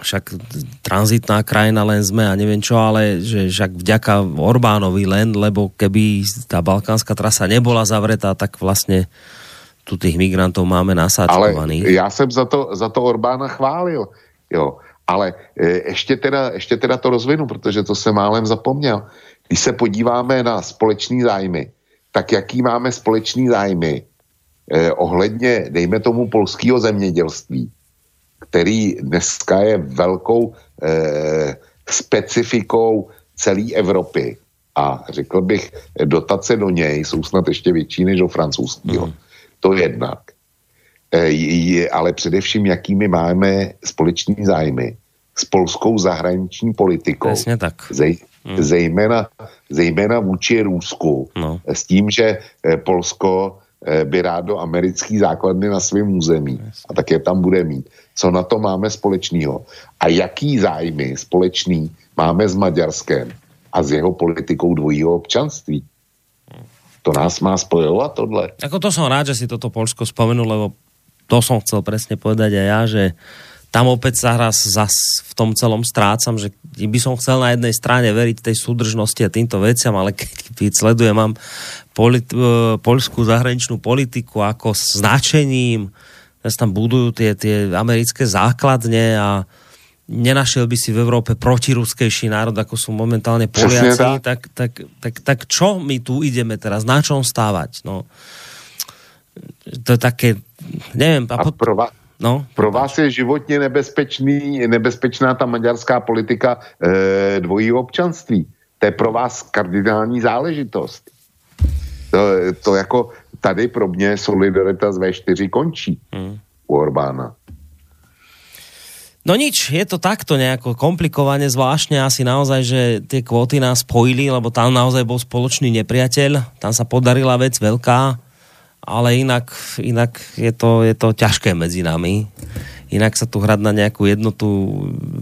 Speaker 2: však tranzitná krajina len sme a neviem čo, ale že však vďaka Orbánovi len, lebo keby tá balkánska trasa nebola zavretá, tak vlastne tu tých migrantov máme nasáčkovaných.
Speaker 3: Ale já jsem za to, za to Orbána chválil, jo. Ale e, ještě teda, ještě teda to rozvinu, protože to jsem málem zapomněl. Když se podíváme na společný zájmy, tak jaký máme společný zájmy eh, ohledně, dejme tomu, polského zemědělství, který dneska je velkou eh, specifikou celé Evropy. A řekl bych, dotace do něj jsou snad ještě větší než do francouzského. Mm. To jednak. E, ale především, jakými máme společní zájmy s polskou zahraniční politikou.
Speaker 2: Jasně tak.
Speaker 3: Zej, hmm. zejména, zejména vůči Rusku. No. S tím, že e, Polsko e, by rádo americký základny na svém území Jasně. a také tam bude mít. Co na to máme společného? A jaký zájmy společný máme s Maďarskem a s jeho politikou dvojího občanství? To nás má spojovať tohle.
Speaker 2: Ako to som rád, že si toto Polsko spomenul, lebo to som chcel presne povedať aj ja, že tam opäť sa raz zas v tom celom strácam, že by som chcel na jednej strane veriť tej súdržnosti a týmto veciam, ale keď sledujem mám polit- e, polskú zahraničnú politiku ako značením, že tam budujú tie, tie americké základne a nenašiel by si v Európe protiruskejší národ, ako sú momentálne Poliaci, tak, tak, tak, tak čo my tu ideme teraz? Na čom stávať? No, to je také, neviem.
Speaker 3: A, a pro, vás, no, pro vás je životně nebezpečný, nebezpečná ta maďarská politika e, dvojí občanství. To je pro vás kardinální záležitost. To, to jako tady pro mě solidarita z V4 končí hmm. u Orbána.
Speaker 2: No nič, je to takto nejako komplikovane, zvláštne asi naozaj, že tie kvóty nás spojili, lebo tam naozaj bol spoločný nepriateľ, tam sa podarila vec veľká, ale inak, inak je, to, je to ťažké medzi nami. Inak sa tu hrať na nejakú jednotu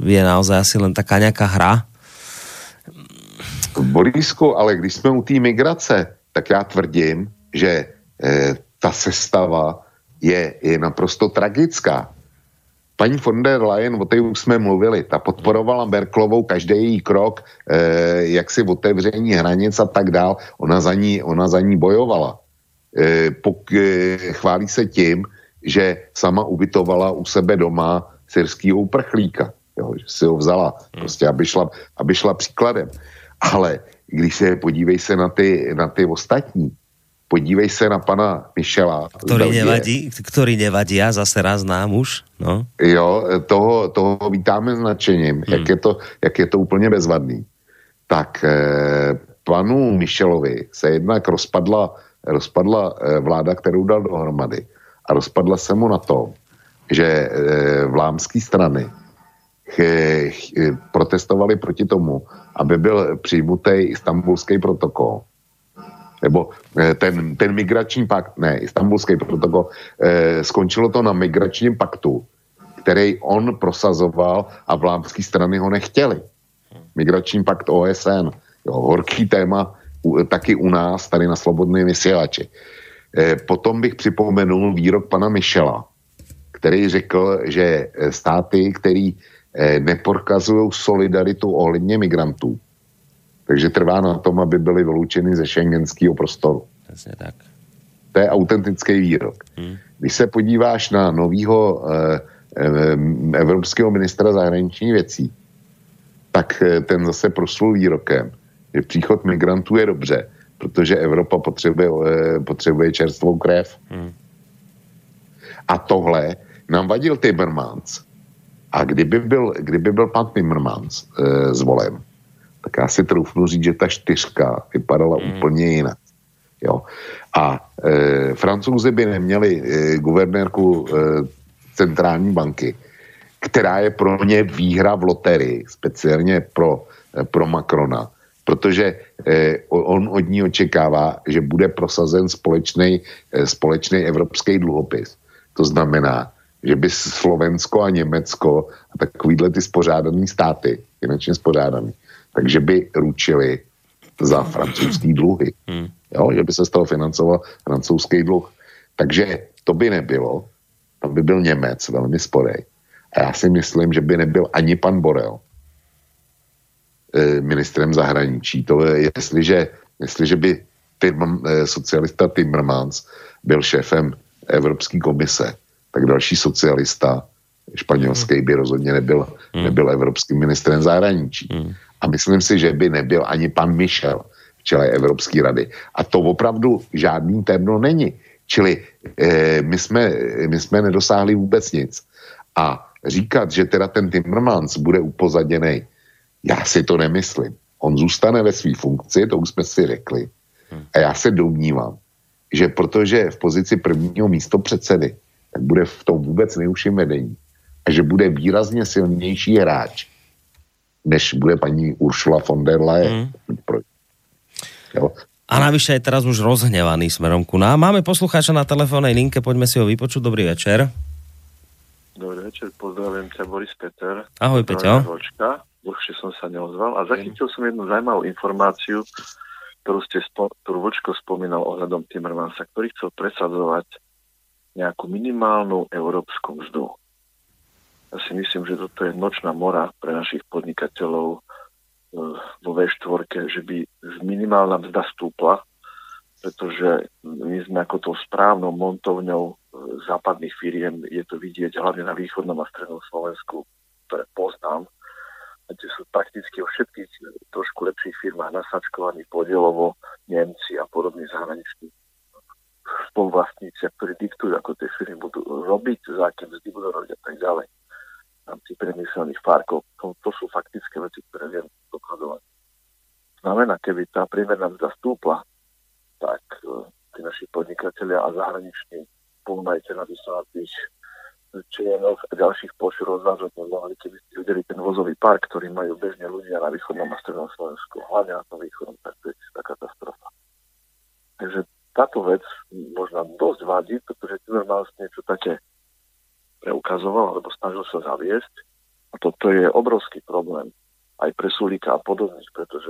Speaker 2: je naozaj asi len taká nejaká hra.
Speaker 3: Borisku, ale když jsme u té migrace, tak já tvrdím, že e, ta sestava je, je naprosto tragická Paní von der Leyen, o té už jsme mluvili, ta podporovala Merklovou každý její krok, eh, jak si otevření hranic a tak dál. Ona za ní, ona za ní bojovala. Eh, pok, eh, chválí se tím, že sama ubytovala u sebe doma syrského uprchlíka. Jo, že si ho vzala, prostě aby šla, aby šla příkladem. Ale když se podívej se na ty, na ty ostatní, podívej se na pana Michela.
Speaker 2: Ktorý nevadí, ktorý nevadí, ja zase raz nám už. No.
Speaker 3: Jo, toho, toho vítáme značením, hmm. jak, je to, jak je to úplně bezvadný. Tak eh, panu Michelovi se jednak rozpadla, rozpadla eh, vláda, kterou dal dohromady. A rozpadla se mu na to, že eh, vlámské strany ch, protestovali proti tomu, aby byl přijmutý istambulský protokol nebo eh, ten, ten migrační pakt, ne, istambulský protokol, eh, skončilo to na migračním paktu, který on prosazoval a vlámské strany ho nechtěli. Migrační pakt OSN, jo, horký téma u, taky u nás, tady na Slobodné vysílači. Eh, potom bych připomenul výrok pana Michela, který řekl, že eh, státy, který eh, neporkazují solidaritu ohledně migrantů, takže trvá na tom, aby byly vyloučeny ze šengenského prostoru.
Speaker 2: Jasně tak.
Speaker 3: To je autentický výrok. Hmm. Když se podíváš na novýho eh, eh, evropského ministra zahraničních věcí, tak eh, ten zase proslul výrokem, že příchod migrantů je dobře, protože Evropa potřebuje, eh, potřebuje čerstvou krev. Hmm. A tohle nám vadil Timmermans. A kdyby byl, kdyby byl pan Timmermans eh, zvolen, tak já si troufnu říct, že ta čtyřka vypadala mm. úplně jinak. Jo. A e, francouzi by neměli e, guvernérku e, centrální banky, která je pro ně výhra v loterii, speciálně pro, e, pro Macrona, protože e, on od ní očekává, že bude prosazen společný, e, společný evropský dluhopis. To znamená, že by Slovensko a Německo a takovýhle ty spořádaný státy, finančně spořádaný, takže by ručili za francouzský dluhy. Hmm. Jo, že by se z toho financoval francouzský dluh. Takže to by nebylo. Tam by byl Němec velmi sporej. A já si myslím, že by nebyl ani pan Borel eh, ministrem zahraničí. To je, jestliže, jestliže by Tim, eh, socialista Timmermans byl šéfem Evropské komise, tak další socialista španělský by rozhodně nebyl, hmm. nebyl evropským ministrem zahraničí. A myslím si, že by nebyl ani pan Michel v čele Evropské rady. A to opravdu žádný témno není. Čili e, my, jsme, my jsme nedosáhli vůbec nic. A říkat, že teda ten Timmermans bude upozaděný, já si to nemyslím. On zůstane ve své funkci, to už jsme si řekli. A já se domnívám, že protože v pozici prvního místo předsedy, tak bude v tom vůbec nejužším vedení. A že bude výrazně silnější hráč, než bude paní Uršula von der Leyen. Mm.
Speaker 2: Jo. A navyše je teraz už rozhnevaný smerom ku nám. Máme poslucháča na telefónnej linke, poďme si ho vypočuť. Dobrý večer.
Speaker 7: Dobrý večer, pozdravujem ťa Boris Peter.
Speaker 2: Ahoj Peťo.
Speaker 7: Dlhšie som sa neozval a zachytil som jednu zaujímavú informáciu, ktorú, ste spo, ktorú Vočko spomínal ohľadom Timmermansa, ktorý chcel presadzovať nejakú minimálnu európsku mzdu. Ja si myslím, že toto je nočná mora pre našich podnikateľov e, vo V4, že by minimálna mzda stúpla, pretože my sme ako tou správnou montovňou e, západných firiem, je to vidieť hlavne na východnom a strednom Slovensku, ktoré poznám, kde sú prakticky o všetkých trošku lepších firmách nasačkovaní podielovo Nemci a podobní zahraniční spoluvlastníci, ktorí diktujú, ako tie firmy budú robiť, za aké mzdy budú robiť a tak ďalej rámci priemyselných parkov. To, to sú faktické veci, ktoré viem dokladovať. Znamená, keby tá priemerná mzda stúpla, tak uh, tí naši podnikatelia a zahraniční spolumajiteľa tých čienoch a ďalších pošu rozvážať mohli, keby ste videli ten vozový park, ktorý majú bežne ľudia na východnom a strednom Slovensku, hlavne na tom východnom, tak to je tá katastrofa. Takže táto vec možno dosť vadí, pretože Timmermans niečo také preukazoval alebo snažil sa zaviesť. A toto je obrovský problém aj pre Sulíka a podobných, pretože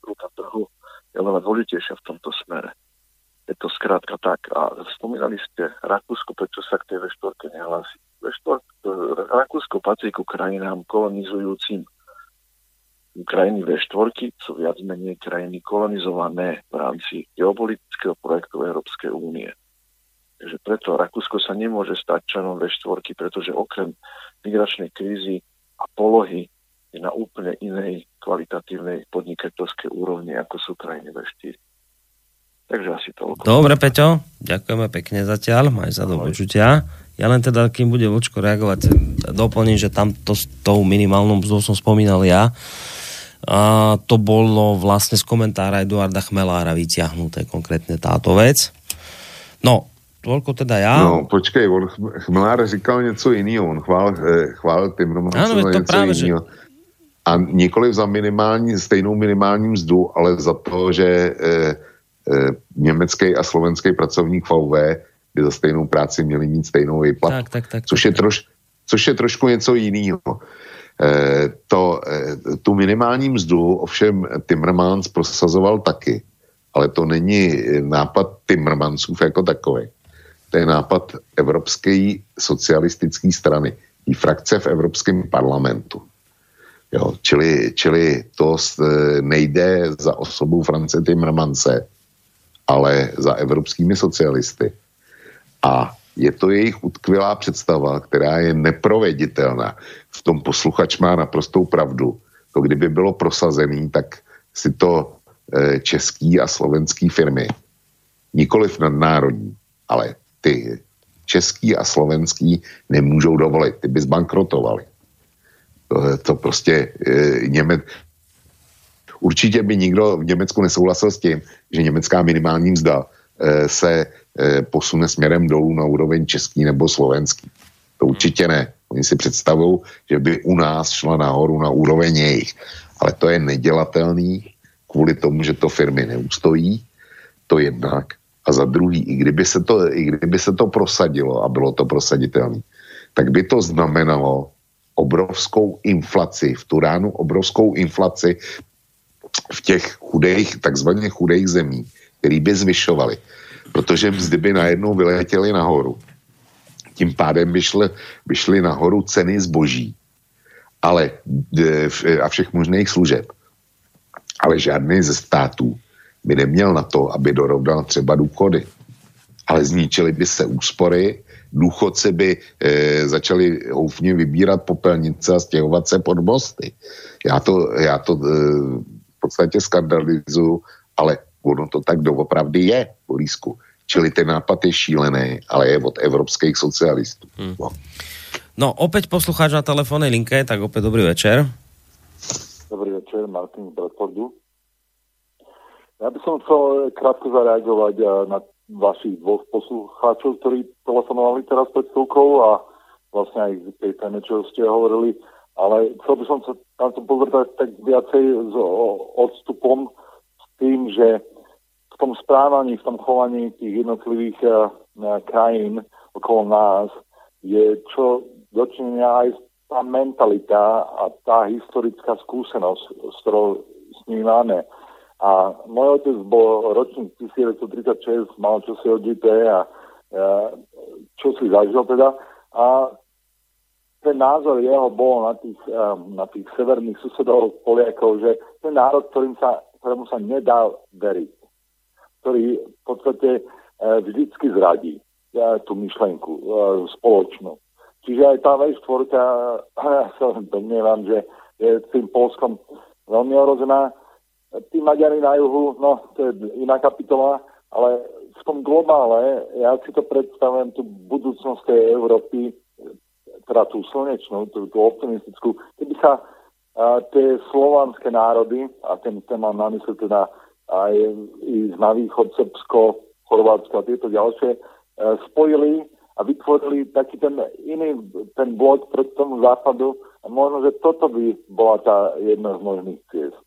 Speaker 7: ruka trhu je veľa dôležitejšia v tomto smere. Je to skrátka tak. A spomínali ste Rakúsko, prečo sa k tej V4 nehlási. V4, Rakúsko patrí ku krajinám kolonizujúcim. Krajiny V4 sú viac menej krajiny kolonizované v rámci geopolitického projektu Európskej únie. Takže preto Rakúsko sa nemôže stať členom V4, pretože okrem migračnej krízy a polohy je na úplne inej kvalitatívnej podnikateľskej úrovni, ako sú krajiny V4. Takže asi toľko.
Speaker 2: Dobre, Peťo, ďakujeme pekne zatiaľ, maj sa do počutia. Ja len teda, kým bude Vlčko reagovať, doplním, že tam to s tou minimálnou mzdou som spomínal ja. A to bolo vlastne z komentára Eduarda Chmelára vyťahnuté konkrétne táto vec. No, toľko teda ja.
Speaker 3: No, počkej, on Chmelár říkal něco jiného, on chvál, eh, chválil Timmermansa
Speaker 2: Áno,
Speaker 3: za
Speaker 2: to
Speaker 3: něco
Speaker 2: práve, že
Speaker 3: jiného. A nikoliv za minimální, stejnou minimální mzdu, ale za to, že e, e, německý a slovenský pracovník VV by za stejnou práci měli mít stejnou výplatu.
Speaker 2: Tak, tak, tak.
Speaker 3: což, je troš, což je trošku něco jiného. E, to, e, tu minimální mzdu ovšem Timmermans prosazoval taky, ale to není nápad Timmermansů jako takový. To je nápad Evropské socialistické strany, i frakce v Evropském parlamentu. Jo, čili, čili to s- e, nejde za osobou France Timmermanse, ale za evropskými socialisty. A je to jejich utkvělá představa, která je neproveditelná. V tom posluchač má naprostou pravdu. To kdyby bylo prosazený, tak si to e, český a slovenský firmy, nikoliv nadnárodní, ale ty český a slovenský nemůžou dovolit. Ty by zbankrotovali. To, to prostě e, Němec... Určitě by nikdo v Německu nesouhlasil s tím, že německá minimální mzda e, se e, posune směrem dolů na úroveň český nebo slovenský. To určitě ne. Oni si představují, že by u nás šla nahoru na úroveň jejich. Ale to je nedělatelný kvůli tomu, že to firmy neustojí, to jednak. A za druhý, i kdyby se to, i kdyby se to prosadilo a bylo to prosaditelné, tak by to znamenalo obrovskou inflaci, v tu ránu obrovskou inflaci v těch chudých, takzvaně chudých zemí, který by zvyšovali, protože mzdy by najednou vyletěly nahoru. Tím pádem by šly, by šly nahoru ceny zboží ale, e, a všech možných služeb. Ale žádný ze států by neměl na to, aby dorovnal třeba důchody. Ale zničily by se úspory, důchodci by e, začali houfně vybírat popelnice a stěhovat se pod mosty. Já to, já to e, v podstatě skandalizuju, ale ono to tak doopravdy je, Borísku. Čili ten nápad je šílený, ale je od evropských socialistů. Hmm. No.
Speaker 2: No, opäť poslucháč na telefónnej linke, tak opäť dobrý večer.
Speaker 8: Dobrý večer, Martin z Bradfordu. Ja by som chcel krátko zareagovať eh, na vašich dvoch poslucháčov, ktorí telefonovali teraz pred chvíľkou a vlastne aj k tej téme, čo ste hovorili, ale chcel by som sa na to pozrieť tak viacej s odstupom s tým, že v tom správaní, v tom chovaní tých jednotlivých eh, eh, krajín okolo nás je čo dočinenia aj tá mentalita a tá historická skúsenosť, s ktorou s máme. A môj otec bol ročník 1936, mal čo si odžité a e, čo si zažil teda. A ten názor jeho bol na tých, na tých severných susedov Poliakov, že ten národ, ktorým sa, ktorému sa nedá veriť, ktorý v podstate e, vždycky zradí e, tú myšlenku e, spoločnú. Čiže aj tá V4, ja sa domnievam, že je tým Polskom veľmi ohrozená. Tí Maďari na juhu, no to je iná kapitola, ale v tom globále ja si to predstavujem tú budúcnosť tej Európy, teda tú slnečnú, tú, tú optimistickú, keby sa a, tie slovanské národy, a ten, ten mám na mysli teda aj ísť na východ, Srbsko, Chorvátsko a tieto ďalšie, e, spojili a vytvorili taký ten iný, ten blok proti tomu západu a možno, že toto by bola tá jedna z možných ciest.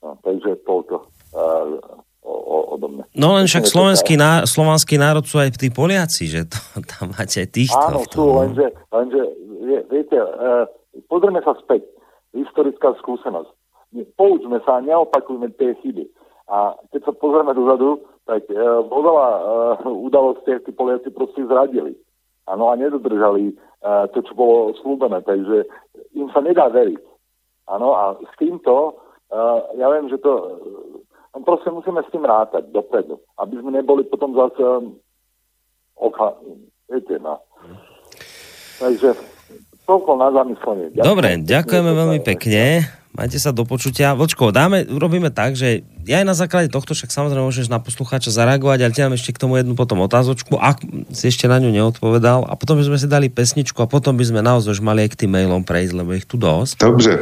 Speaker 8: No, takže toľko uh, o, o, odo mňa.
Speaker 2: No len však slovenský, ná, slovanský národ sú aj tí Poliaci, že to, tam máte aj týchto.
Speaker 8: Áno, sú,
Speaker 2: no.
Speaker 8: lenže, lenže vie, viete, uh, pozrieme sa späť. Historická skúsenosť. Poučme sa a neopakujme tie chyby. A keď sa pozrieme dozadu, tak uh, vo veľa uh, udalostiach tí Poliaci proste zradili. Áno, a nedodržali uh, to, čo bolo slúbené. Takže im sa nedá veriť. Áno, a s týmto, uh, ja viem, že to... Uh, proste musíme s tým rátať dopredu, aby sme neboli potom zase um, oka, viete, no. Takže toľko na zamyslenie. Ďakujem.
Speaker 2: Dobre, ďakujeme veľmi pekne. Majte sa do počutia. Vočko, dáme, robíme tak, že ja aj na základe tohto, však samozrejme môžeš na poslucháča zareagovať, ale ti dám ešte k tomu jednu potom otázočku, ak si ešte na ňu neodpovedal. A potom by sme si dali pesničku a potom by sme naozaj už mali aj k tým mailom prejsť, lebo ich tu dosť.
Speaker 3: Dobře.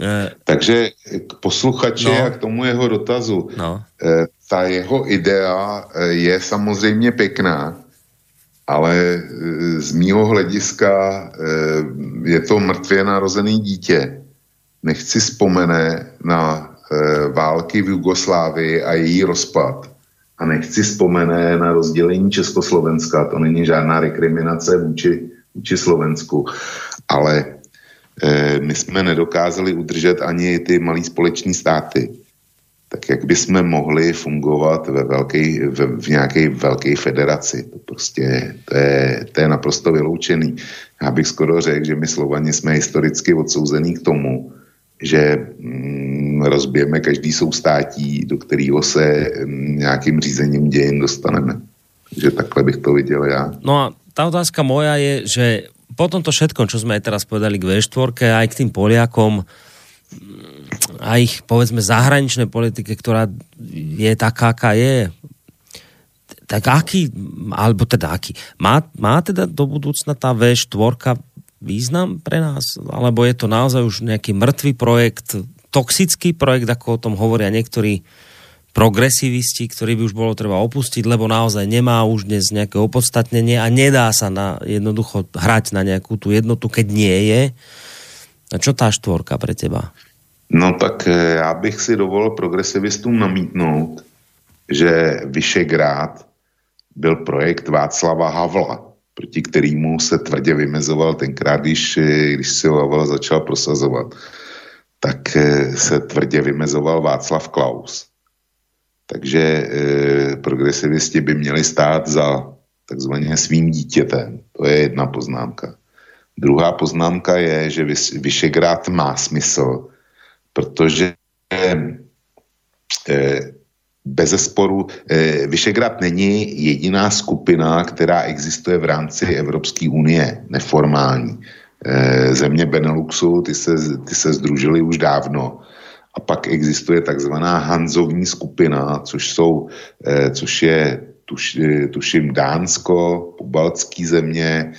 Speaker 3: E... Takže k posluchači no. a k tomu jeho dotazu. No. E, ta jeho idea e, je samozřejmě pěkná, ale z mýho hlediska je to mrtvě narozený dítě. Nechci vzpomene na války v Jugoslávii a její rozpad. A nechci vzpomene na rozdělení Československa. To není žádná rekriminace vůči, vůči Slovensku. Ale my jsme nedokázali udržet ani ty malé společní státy tak jak bychom mohli fungovat ve velký, v, v nějaké velké federaci. To prostě to je, to je naprosto vyloučený. Já bych skoro řekl, že my Slovani jsme historicky odsouzení k tomu, že mm, rozbijeme každý soustátí, do kterého se mm, nějakým řízením dějin dostaneme. Takže takhle bych to viděl já.
Speaker 2: No a ta otázka moja je, že po tomto všetkom, čo sme aj teraz povedali k V4, aj k tým Poliakom, a ich, povedzme, zahraničnej politike, ktorá je taká, aká je, tak aký, alebo teda aký, má, má teda do budúcna tá V4 význam pre nás? Alebo je to naozaj už nejaký mŕtvý projekt, toxický projekt, ako o tom hovoria niektorí progresivisti, ktorý by už bolo treba opustiť, lebo naozaj nemá už dnes nejaké opodstatnenie a nedá sa na, jednoducho hrať na nejakú tú jednotu, keď nie je. A čo tá štvorka pre teba?
Speaker 3: No tak eh, já bych si dovolil progresivistům namítnout, že Vyšegrád byl projekt Václava Havla, proti kterému se tvrdě vymezoval tenkrát, když, eh, když si ho Havel začal prosazovat, tak eh, se tvrdě vymezoval Václav Klaus. Takže eh, progresivisti by měli stát za takzvaně svým dítětem. To je jedna poznámka. Druhá poznámka je, že Vyšegrád má smysl, protože eh, bez zesporu eh, Vyšegrad není jediná skupina, která existuje v rámci Evropské unie, neformální. Eh, země Beneluxu, ty se, ty se združily už dávno. A pak existuje takzvaná Hanzovní skupina, což, jsou, což je tuš, tuším Dánsko, pobaltský země,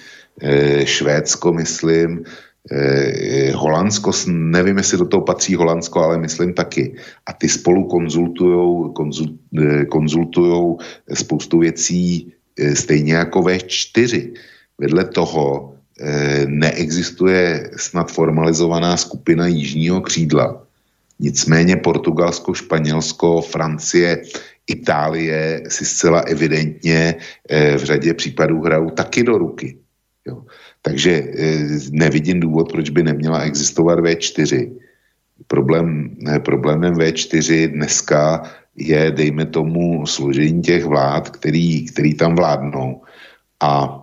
Speaker 3: Švédsko, myslím, Eh, Holandsko, nevím, jestli do toho patří Holandsko, ale myslím taky. A ty spolu konzultujou, konzult, eh, konzultujou spoustu věcí eh, stejně jako V4. Vedle toho neexistuje snad formalizovaná skupina jižního křídla. Nicméně Portugalsko, Španělsko, Francie, Itálie si zcela evidentně v řadě případů hrajou taky do ruky. Jo. Takže eh, nevidím důvod, proč by neměla existovat V4. Problém, problémem V4 dneska je, dejme tomu, složení těch vlád, který, který tam vládnou a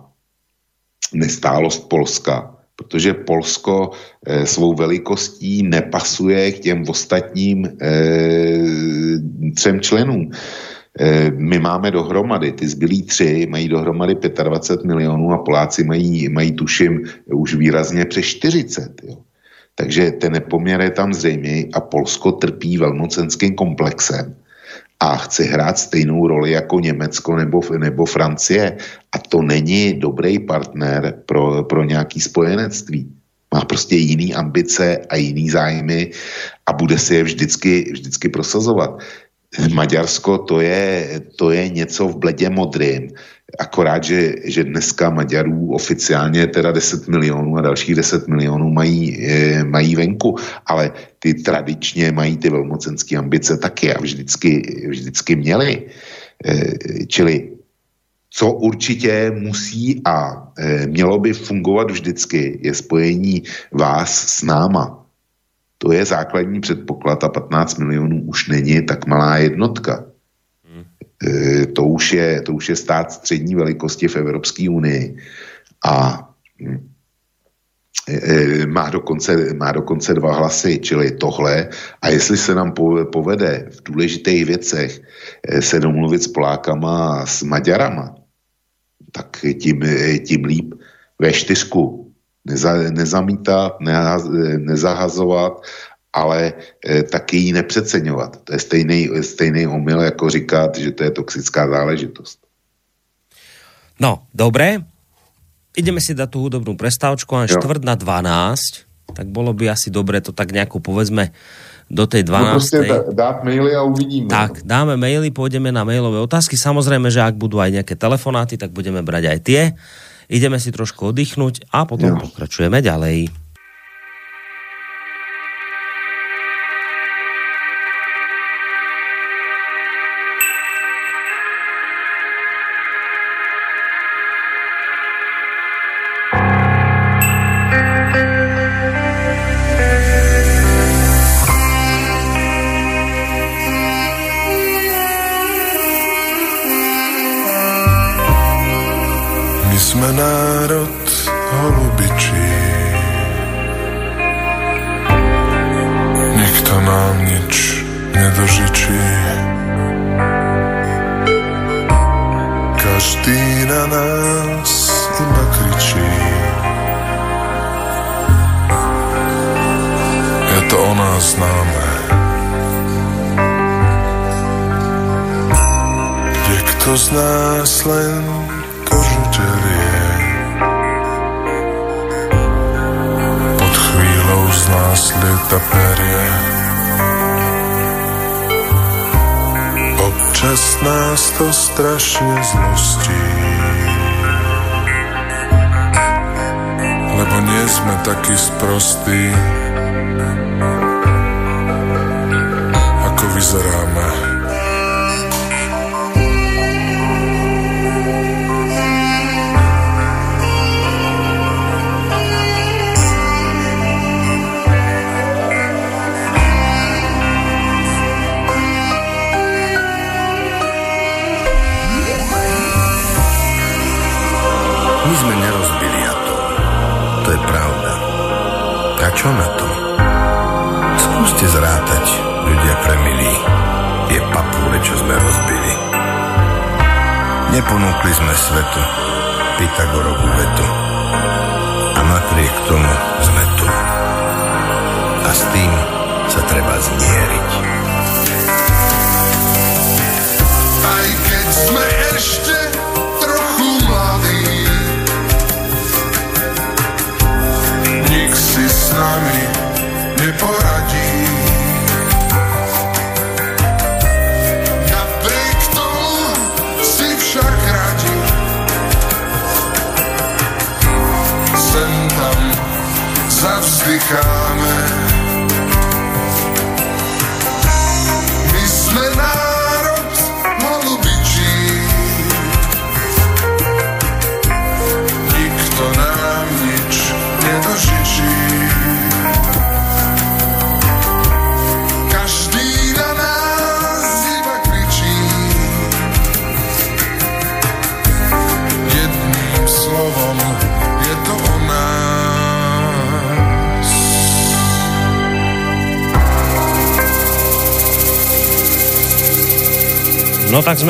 Speaker 3: nestálost Polska, protože Polsko e, svou velikostí nepasuje k těm ostatním e, třem členům. Eh, my máme dohromady, ty zbylí tři mají dohromady 25 milionů a Poláci mají, mají tuším už výrazně přes 40. Jo. Takže ten nepoměr je tam zřejmý a Polsko trpí velmocenským komplexem a chce hrát stejnou roli jako Německo nebo, nebo Francie. A to není dobrý partner pro, pro nějaký spojenectví. Má prostě jiný ambice a jiný zájmy a bude si je vždycky, vždycky prosazovat. Maďarsko to je, to je něco v bledě modrým. Akorát, že, že dneska Maďarů oficiálně teda 10 milionů a dalších 10 milionů mají, e, mají venku, ale ty tradičně mají ty velmocenské ambice taky a vždycky, vždycky měli. E, čili co určitě musí a e, mělo by fungovat vždycky, je spojení vás s náma, to je základní předpoklad a 15 milionů už není tak malá jednotka. Hmm. E, to, už je, to už je stát střední velikosti v Evropské unii a e, e, má dokonce, má dokonce dva hlasy, čili tohle. A jestli se nám povede v důležitých věcech e, se domluvit s Polákama a s Maďarama, tak tím, tím líp. Ve čtyřku neza, nezamítat, nehaz, nezahazovat ale e, taky ji nepřeceňovat. To je stejný, stejný omyl, jako říkat, že to je toxická záležitost.
Speaker 2: No, dobré. Ideme si dať tú hudobnú prestávčku, a štvrt na 12, tak bolo by asi dobre to tak nejako povedzme do tej 12. No
Speaker 3: dát maily a uvidíme.
Speaker 2: Tak, dáme maily, pôjdeme na mailové otázky. Samozrejme, že ak budú aj nejaké telefonáty, tak budeme brať aj tie. Ideme si trošku oddychnúť a potom jo. pokračujeme ďalej.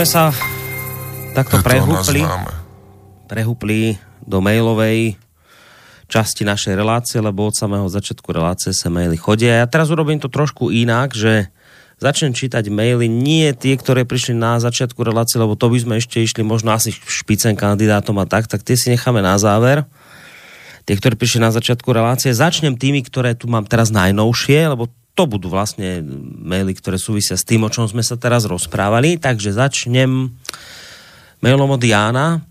Speaker 9: Sme
Speaker 10: sa
Speaker 2: takto prehúpli, prehúpli do mailovej časti našej relácie, lebo od samého začiatku relácie sa maily chodia. Ja teraz urobím to trošku inak, že začnem čítať maily, nie tie, ktoré prišli na začiatku relácie, lebo to by sme ešte išli možno asi špicen kandidátom a tak, tak tie si necháme na záver. Tie, ktoré prišli na začiatku relácie. Začnem tými, ktoré tu mám teraz najnovšie, lebo to budú vlastne maily, ktoré súvisia s tým, o čom sme sa teraz rozprávali. Takže začnem mailom od Jána.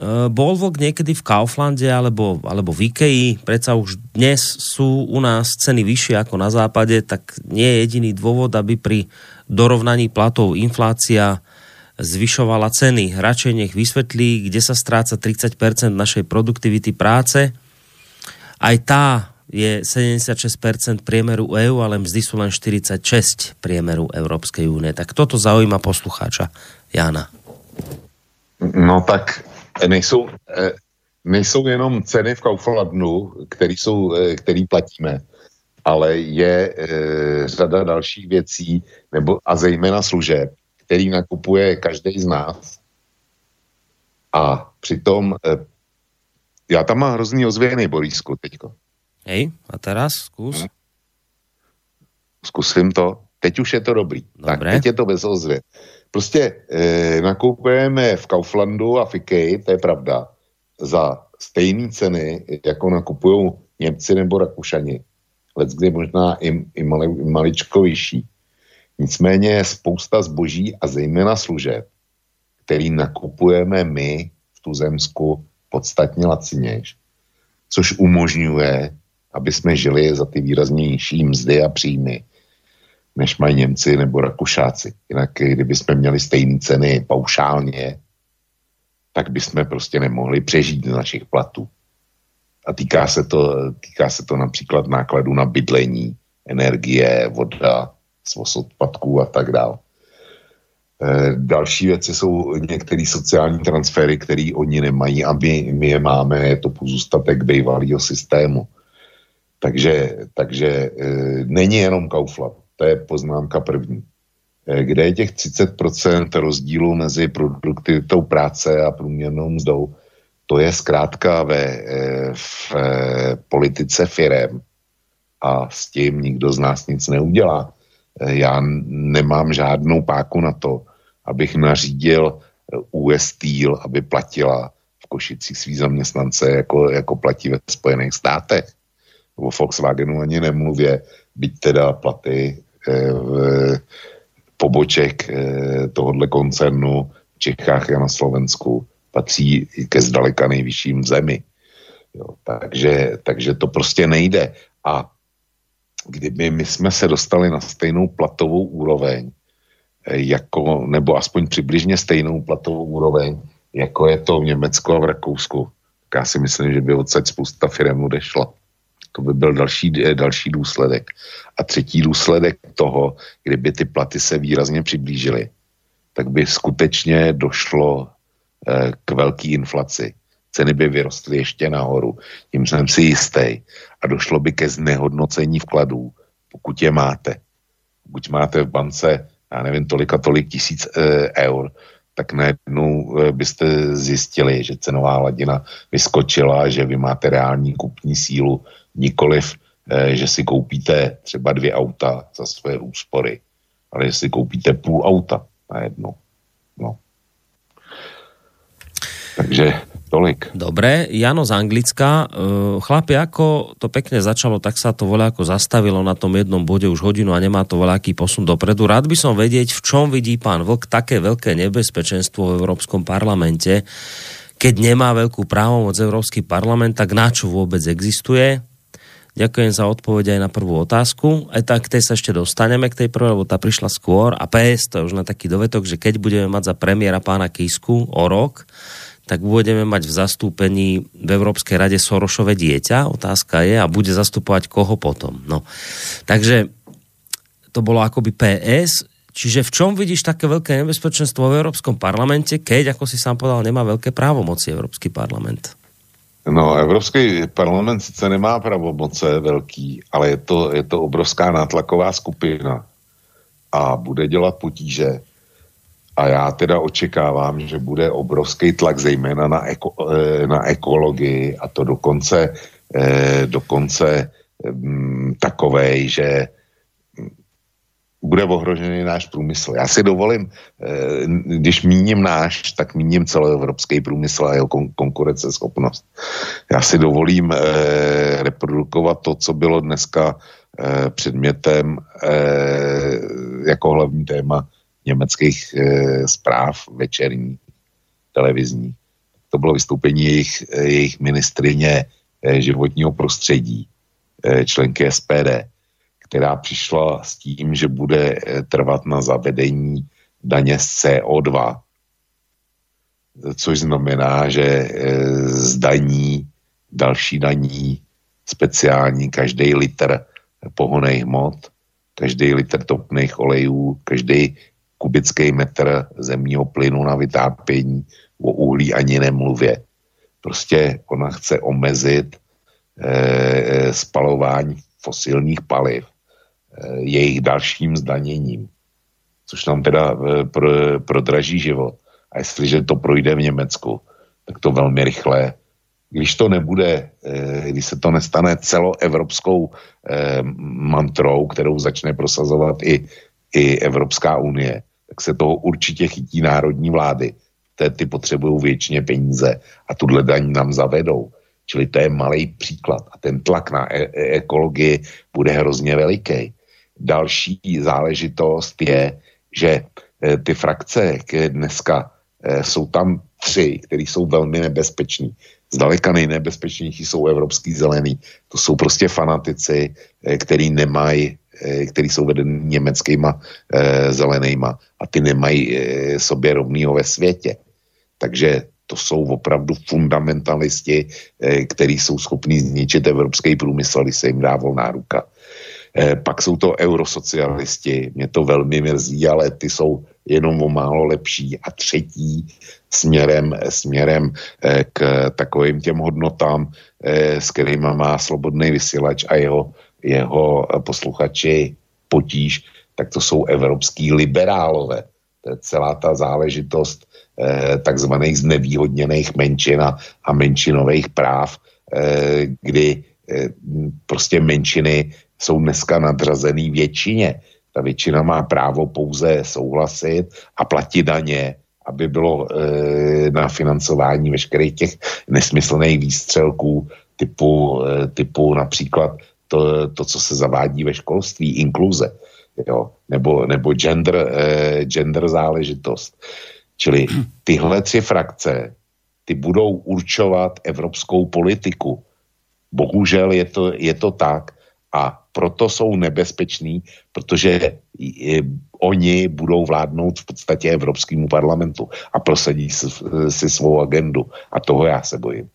Speaker 2: E, bol vlk niekedy v Kauflande alebo, alebo v Ikei, predsa už dnes sú u nás ceny vyššie ako na západe, tak nie je jediný dôvod, aby pri dorovnaní platov inflácia zvyšovala ceny. Radšej nech vysvetlí, kde sa stráca 30% našej produktivity práce. Aj tá je 76% priemeru EU, ale mzdy sú len 46 priemeru Európskej únie. Tak toto zaujíma poslucháča Jana.
Speaker 3: No tak nejsou, nejsou jenom ceny v Kauflandu, který, jsou, eh, který platíme, ale je e, řada dalších věcí, nebo a zejména služeb, který nakupuje každý z nás. A přitom e, já tam mám hrozný ozvěny, Borisku, teďko.
Speaker 2: Hej, a teraz skús.
Speaker 3: zkusím to. Teď už je to dobrý.
Speaker 2: Dobre.
Speaker 3: Tak, teď je to bez ozvy. Prostě e, nakupujeme v Kauflandu a v Ikei, to je pravda, za stejné ceny, jako nakupují Němci nebo Rakušani. Let kdy možná i, i, mali, i maličko vyšší. Nicméně je spousta zboží a zejména služeb, který nakupujeme my v Tuzemsku podstatně lacinějš, což umožňuje, aby jsme žili za ty výraznější mzdy a příjmy, než mají Němci nebo Rakušáci. Jinak, kdyby jsme měli stejné ceny paušálně, tak bychom prostě nemohli přežít z našich platů. A týká se to, týká se to například nákladů na bydlení, energie, voda, svoz odpadků a tak dále. Další věci jsou některé sociální transfery, které oni nemají a my, my je máme, je to pozůstatek bývalého systému. Takže, takže e, není jenom Kaufland, to je poznámka první. E, kde je těch 30% rozdílu mezi produktivitou práce a průměrnou mzdou, to je zkrátka ve, e, v e, politice firem a s tím nikdo z nás nic neudělá. E, já nemám žádnou páku na to, abych nařídil US Steel, aby platila v Košicích svý zaměstnance, jako, jako platí ve Spojených státech. O Volkswagenu ani nemluvě, byť teda platy v poboček tohohle koncernu v Čechách a na Slovensku patří ke zdaleka nejvyšším zemi. Jo, takže, takže to prostě nejde. A kdyby my jsme se dostali na stejnou platovou úroveň, jako, nebo aspoň přibližně stejnou platovou úroveň, jako je to v Německu a v Rakousku, tak já si myslím, že by odsaď spousta firm odešla. To by byl další, další důsledek. A třetí důsledek toho, kdyby ty platy se výrazně přiblížily, tak by skutečně došlo Eh, k velké inflaci. Ceny by vyrostly ještě nahoru, tím jsem si jistý. A došlo by ke znehodnocení vkladů, pokud je máte. Pokud máte v bance, já nevím, tolik a tolik tisíc e, eur, tak najednou e, byste zjistili, že cenová hladina vyskočila, že vy máte reální kupní sílu, nikoliv, e, že si koupíte třeba dvě auta za své úspory, ale že si koupíte půl auta najednou. No. Takže tolik.
Speaker 2: Dobre, Jano z Anglicka. E, chlapi, ako to pekne začalo, tak sa to voľa ako zastavilo na tom jednom bode už hodinu a nemá to voľaký posun dopredu. Rád by som vedieť, v čom vidí pán Vlk také veľké nebezpečenstvo v Európskom parlamente, keď nemá veľkú právomoc Európsky parlament, tak na čo vôbec existuje? Ďakujem za odpoveď aj na prvú otázku. Aj tak tej sa ešte dostaneme k tej prvej, lebo tá prišla skôr. A PS, to je už na taký dovetok, že keď budeme mať za premiéra pána Kisku o rok, tak budeme mať v zastúpení v Európskej rade Sorošové dieťa. Otázka je, a bude zastupovať koho potom. No. Takže to bolo akoby PS. Čiže v čom vidíš také veľké nebezpečenstvo v Európskom parlamente, keď, ako si sám povedal, nemá veľké právomoci Európsky parlament?
Speaker 3: No, Evropský parlament sice nemá pravomoce velký, ale je to, je to obrovská nátlaková skupina. A bude dělat potíže. A já teda očekávám, že bude obrovský tlak zejména na, eko, eh, na ekologii a to dokonce, eh, dokonce mm, takovej, že bude ohrožený náš průmysl. Já si dovolím, eh, když míním náš, tak míním celoevropský průmysl a jeho konkurenceschopnost. Já si dovolím reprodukovat to, co bylo dneska předmětem jako hlavní téma německých zpráv večerní, televizní. To bylo vystoupení jejich, jejich ministrině životního prostředí, členky SPD, která přišla s tím, že bude e, trvat na zavedení daně z CO2, což znamená, že e, zdaní další daní speciální každý litr pohonej hmot, každý litr topných olejů, každý kubický metr zemního plynu na vytápění, o uhlí ani nemluvě. Prostě ona chce omezit e, spalování fosilních paliv jejich dalším zdaněním, což nám teda e, pro, prodraží život. A jestliže to projde v Německu, tak to velmi rychle když to nebude, eh, když se to nestane celoevropskou eh, mantrou, kterou začne prosazovat i, i Evropská unie, tak se toho určitě chytí národní vlády. Té ty potřebují většině peníze a tuhle daň nám zavedou. Čili to je malý příklad. A ten tlak na e- e- ekologii bude hrozně veliký. Další záležitost je, že e, ty frakce dneska e, jsou tam tři, které jsou velmi nebezpeční. Zdaleka nejnebezpečnější jsou evropský zelený. To jsou prostě fanatici, e, který nemají který jsou vedeni německýma e, zelenýma a ty nemají e, sobě rovnýho ve světě. Takže to jsou opravdu fundamentalisti, eh, kteří jsou schopní zničit evropský průmysl, když se jim dá volná ruka. Eh, pak jsou to eurosocialisti, mě to velmi mrzí, ale ty jsou jenom o málo lepší. A třetí směrem, směrem eh, k takovým těm hodnotám, s kterými má slobodný vysílač a jeho, jeho posluchači potíž, tak to jsou evropský liberálové. To je celá ta záležitost Eh, takzvaných znevýhodněných menšin a, a menšinových práv, eh, kdy eh, prostě menšiny jsou dneska nadřazený většině. Ta většina má právo pouze souhlasit a platit daně, aby bylo na financování veškerých těch nesmyslných výstřelků typu, typu například to, to, co se zavádí ve školství, inkluze, jo, nebo, nebo gender, gender záležitost. Čili tyhle tři frakce, ty budou určovat evropskou politiku. Bohužel je to, je to tak a proto jsou nebezpeční, protože je, oni budou vládnout v podstatě Evropskému parlamentu a prosadí si, svou agendu. A toho já se bojím.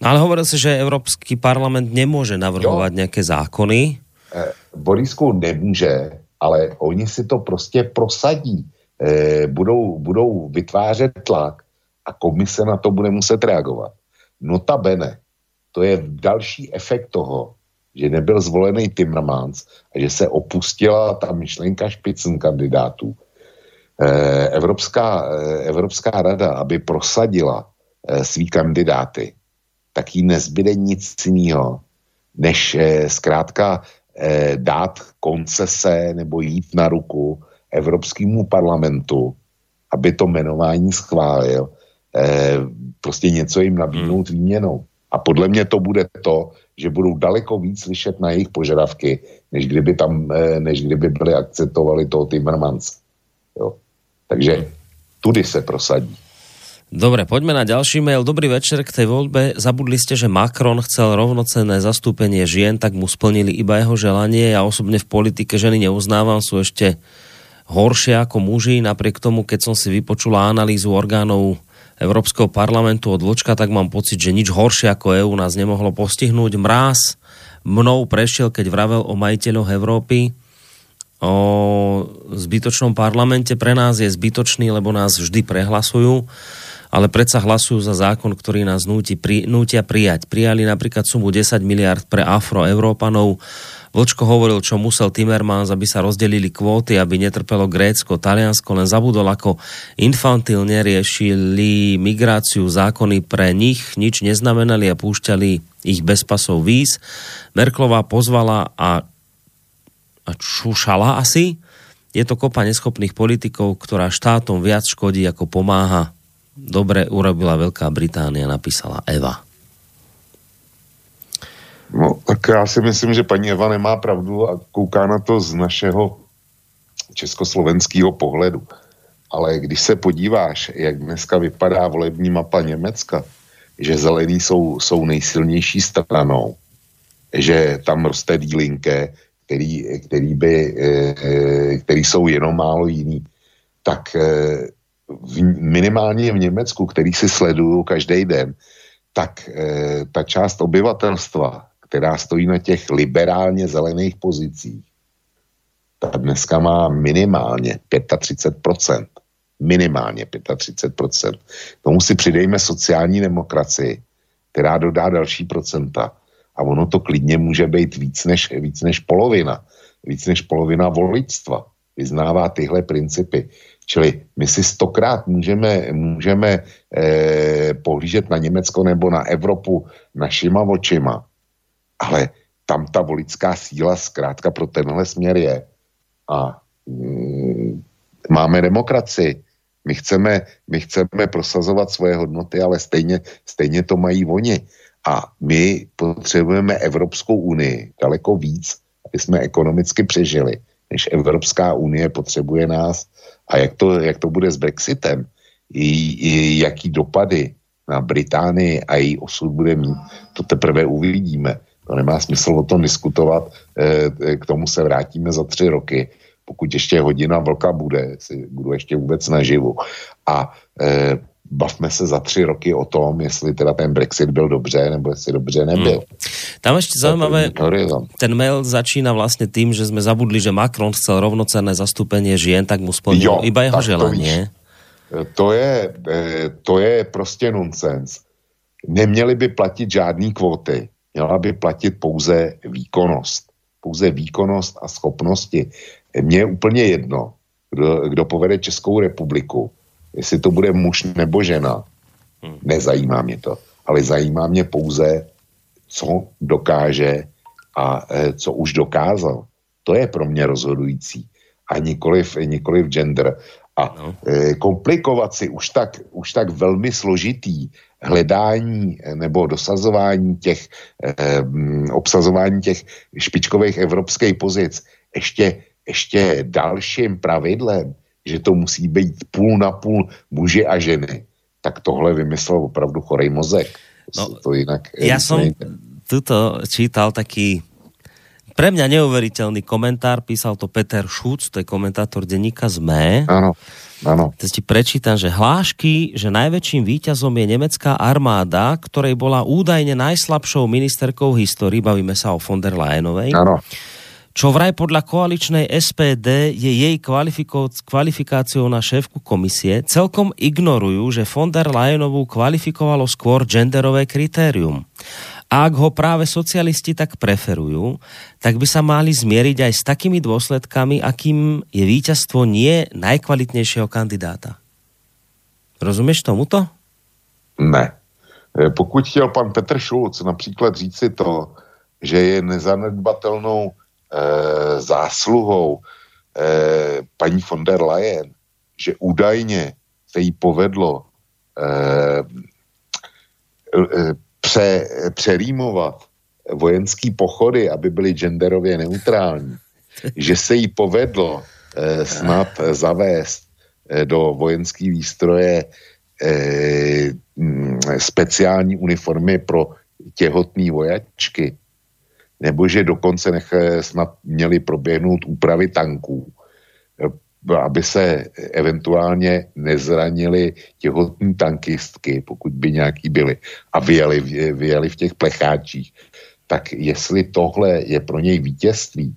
Speaker 2: No ale hovoril si, že Evropský parlament nemůže navrhovat nějaké zákony.
Speaker 3: Eh, Borisku nemůže, ale oni si to prostě prosadí eh, budou, budou vytvářet tlak a komise na to bude muset reagovat. Notabene, to je další efekt toho, že nebyl zvolený Timmermans a že se opustila ta myšlenka špicen kandidátů. Eh, Evropská, eh, Evropská rada, aby prosadila eh, svý kandidáty, tak jí nezbyde nic jiného, než zkrátka dát koncese nebo jít na ruku Evropskému parlamentu, aby to jmenování schválil, prostě něco jim nabídnout hmm. výměnou. A podle mě to bude to, že budou daleko víc slyšet na jejich požadavky, než kdyby tam, eh, než kdyby byli akceptovali toho Timmermans. Jo. Takže tudy se prosadí.
Speaker 2: Dobre, poďme na ďalší mail. Dobrý večer k tej voľbe. Zabudli ste, že Macron chcel rovnocenné zastúpenie žien, tak mu splnili iba jeho želanie. Ja osobne v politike ženy neuznávam, sú ešte horšie ako muži. Napriek tomu, keď som si vypočula analýzu orgánov Európskeho parlamentu od Vlčka, tak mám pocit, že nič horšie ako EU nás nemohlo postihnúť. Mráz mnou prešiel, keď vravel o majiteľoch Európy, o zbytočnom parlamente. Pre nás je zbytočný, lebo nás vždy prehlasujú ale predsa hlasujú za zákon, ktorý nás núti, pri, nútia prijať. Prijali napríklad sumu 10 miliard pre afroeurópanov, Vlčko hovoril, čo musel Timmermans, aby sa rozdelili kvóty, aby netrpelo Grécko, Taliansko, len zabudol, ako infantilne riešili migráciu, zákony pre nich, nič neznamenali a púšťali ich bez pasov víz. Merklová pozvala a, a čušala asi. Je to kopa neschopných politikov, ktorá štátom viac škodí, ako pomáha. Dobre urobila Veľká Británia, napísala Eva.
Speaker 3: No, tak já si myslím, že paní Eva nemá pravdu a kouká na to z našeho československého pohledu. Ale když se podíváš, jak dneska vypadá volební mapa Německa, že zelení jsou, jsou nejsilnější stranou, že tam roste dílinke, který, který, by, eh, který jsou jenom málo jiný, tak eh, v, minimálně v Německu, který si sleduju každý den, tak eh, ta část obyvatelstva, která stojí na těch liberálně zelených pozicích, ta dneska má minimálně 35%. Minimálně 35%. Tomu si přidejme sociální demokracii, která dodá další procenta. A ono to klidně může být víc než, víc než polovina. Víc než polovina voličstva. vyznává tyhle principy. Čili my si stokrát můžeme, můžeme eh, pohlížet na Německo nebo na Evropu našima očima, ale tam ta voličská síla zkrátka pro tenhle směr je. A mm, máme demokracii. My chceme, my chceme prosazovat svoje hodnoty, ale stejně, stejně to mají oni. A my potřebujeme Evropskou unii daleko víc, aby jsme ekonomicky přežili, než Evropská unie potřebuje nás. A jak to, jak to bude s Brexitem, i, i jaký dopady na Británii a její osud bude mít, to teprve uvidíme. To nemá smysl o tom diskutovat, e, k tomu se vrátíme za tři roky, pokud ještě hodina vlka bude, si budu ještě vůbec naživu. A e, bavme se za tři roky o tom, jestli teda ten Brexit byl dobře, nebo jestli dobře nebyl. Hmm.
Speaker 2: Tam ešte zaujímavé, ten mail začína vlastne tým, že sme zabudli, že Macron chcel rovnocenné zastúpenie žien, tak mu splnil jo, iba jeho želanie.
Speaker 3: To, to, je, to je prostě nonsens. Neměly by platit žádný kvóty. Měla by platit pouze výkonnost. Pouze výkonnost a schopnosti. Mně je úplně jedno, kdo, kdo povede Českou republiku jestli to bude muž nebo žena, hmm. nezajímá mě to. Ale zajímá mě pouze, co dokáže a e, co už dokázal. To je pro mě rozhodující. A nikoliv, nikoliv gender. A no. e, komplikovat si už tak, už tak velmi složitý hledání e, nebo dosazování těch, e, obsazování těch špičkových evropských pozic ještě, ještě dalším pravidlem, že to musí být půl na půl muži a ženy, tak tohle vymyslel opravdu chorej mozek. No, to jinak
Speaker 2: ja som tuto čítal taký pre mňa neuveriteľný komentár, písal to Peter Šúc, to je komentátor denníka ZME.
Speaker 3: Áno, áno.
Speaker 2: Teď ti prečítam, že hlášky, že najväčším víťazom je nemecká armáda, ktorej bola údajne najslabšou ministerkou v histórii, bavíme sa o von der Leyenovej.
Speaker 3: Áno
Speaker 2: čo vraj podľa koaličnej SPD je jej kvalifikáciou na šéfku komisie, celkom ignorujú, že von der Leyenovú kvalifikovalo skôr genderové kritérium. A ak ho práve socialisti tak preferujú, tak by sa mali zmieriť aj s takými dôsledkami, akým je víťazstvo nie najkvalitnejšieho kandidáta. Rozumieš tomuto?
Speaker 3: Ne. E, pokud chtěl pan Petr Šulc například říci to, že je nezanedbatelnou zásluhou eh, paní von der Leyen, že údajně se jí povedlo eh, pře, přerýmovat vojenský pochody, aby byly genderově neutrální, že se jí povedlo eh, snad zavést eh, do vojenské výstroje eh, speciální uniformy pro těhotné vojačky, nebo že dokonce nech, snad měli proběhnout úpravy tanků, eh, aby se eventuálně nezranili těhotní tankistky, pokud by nějaký byly, a vyjeli, vyjeli v těch plecháčích, tak jestli tohle je pro něj vítězství,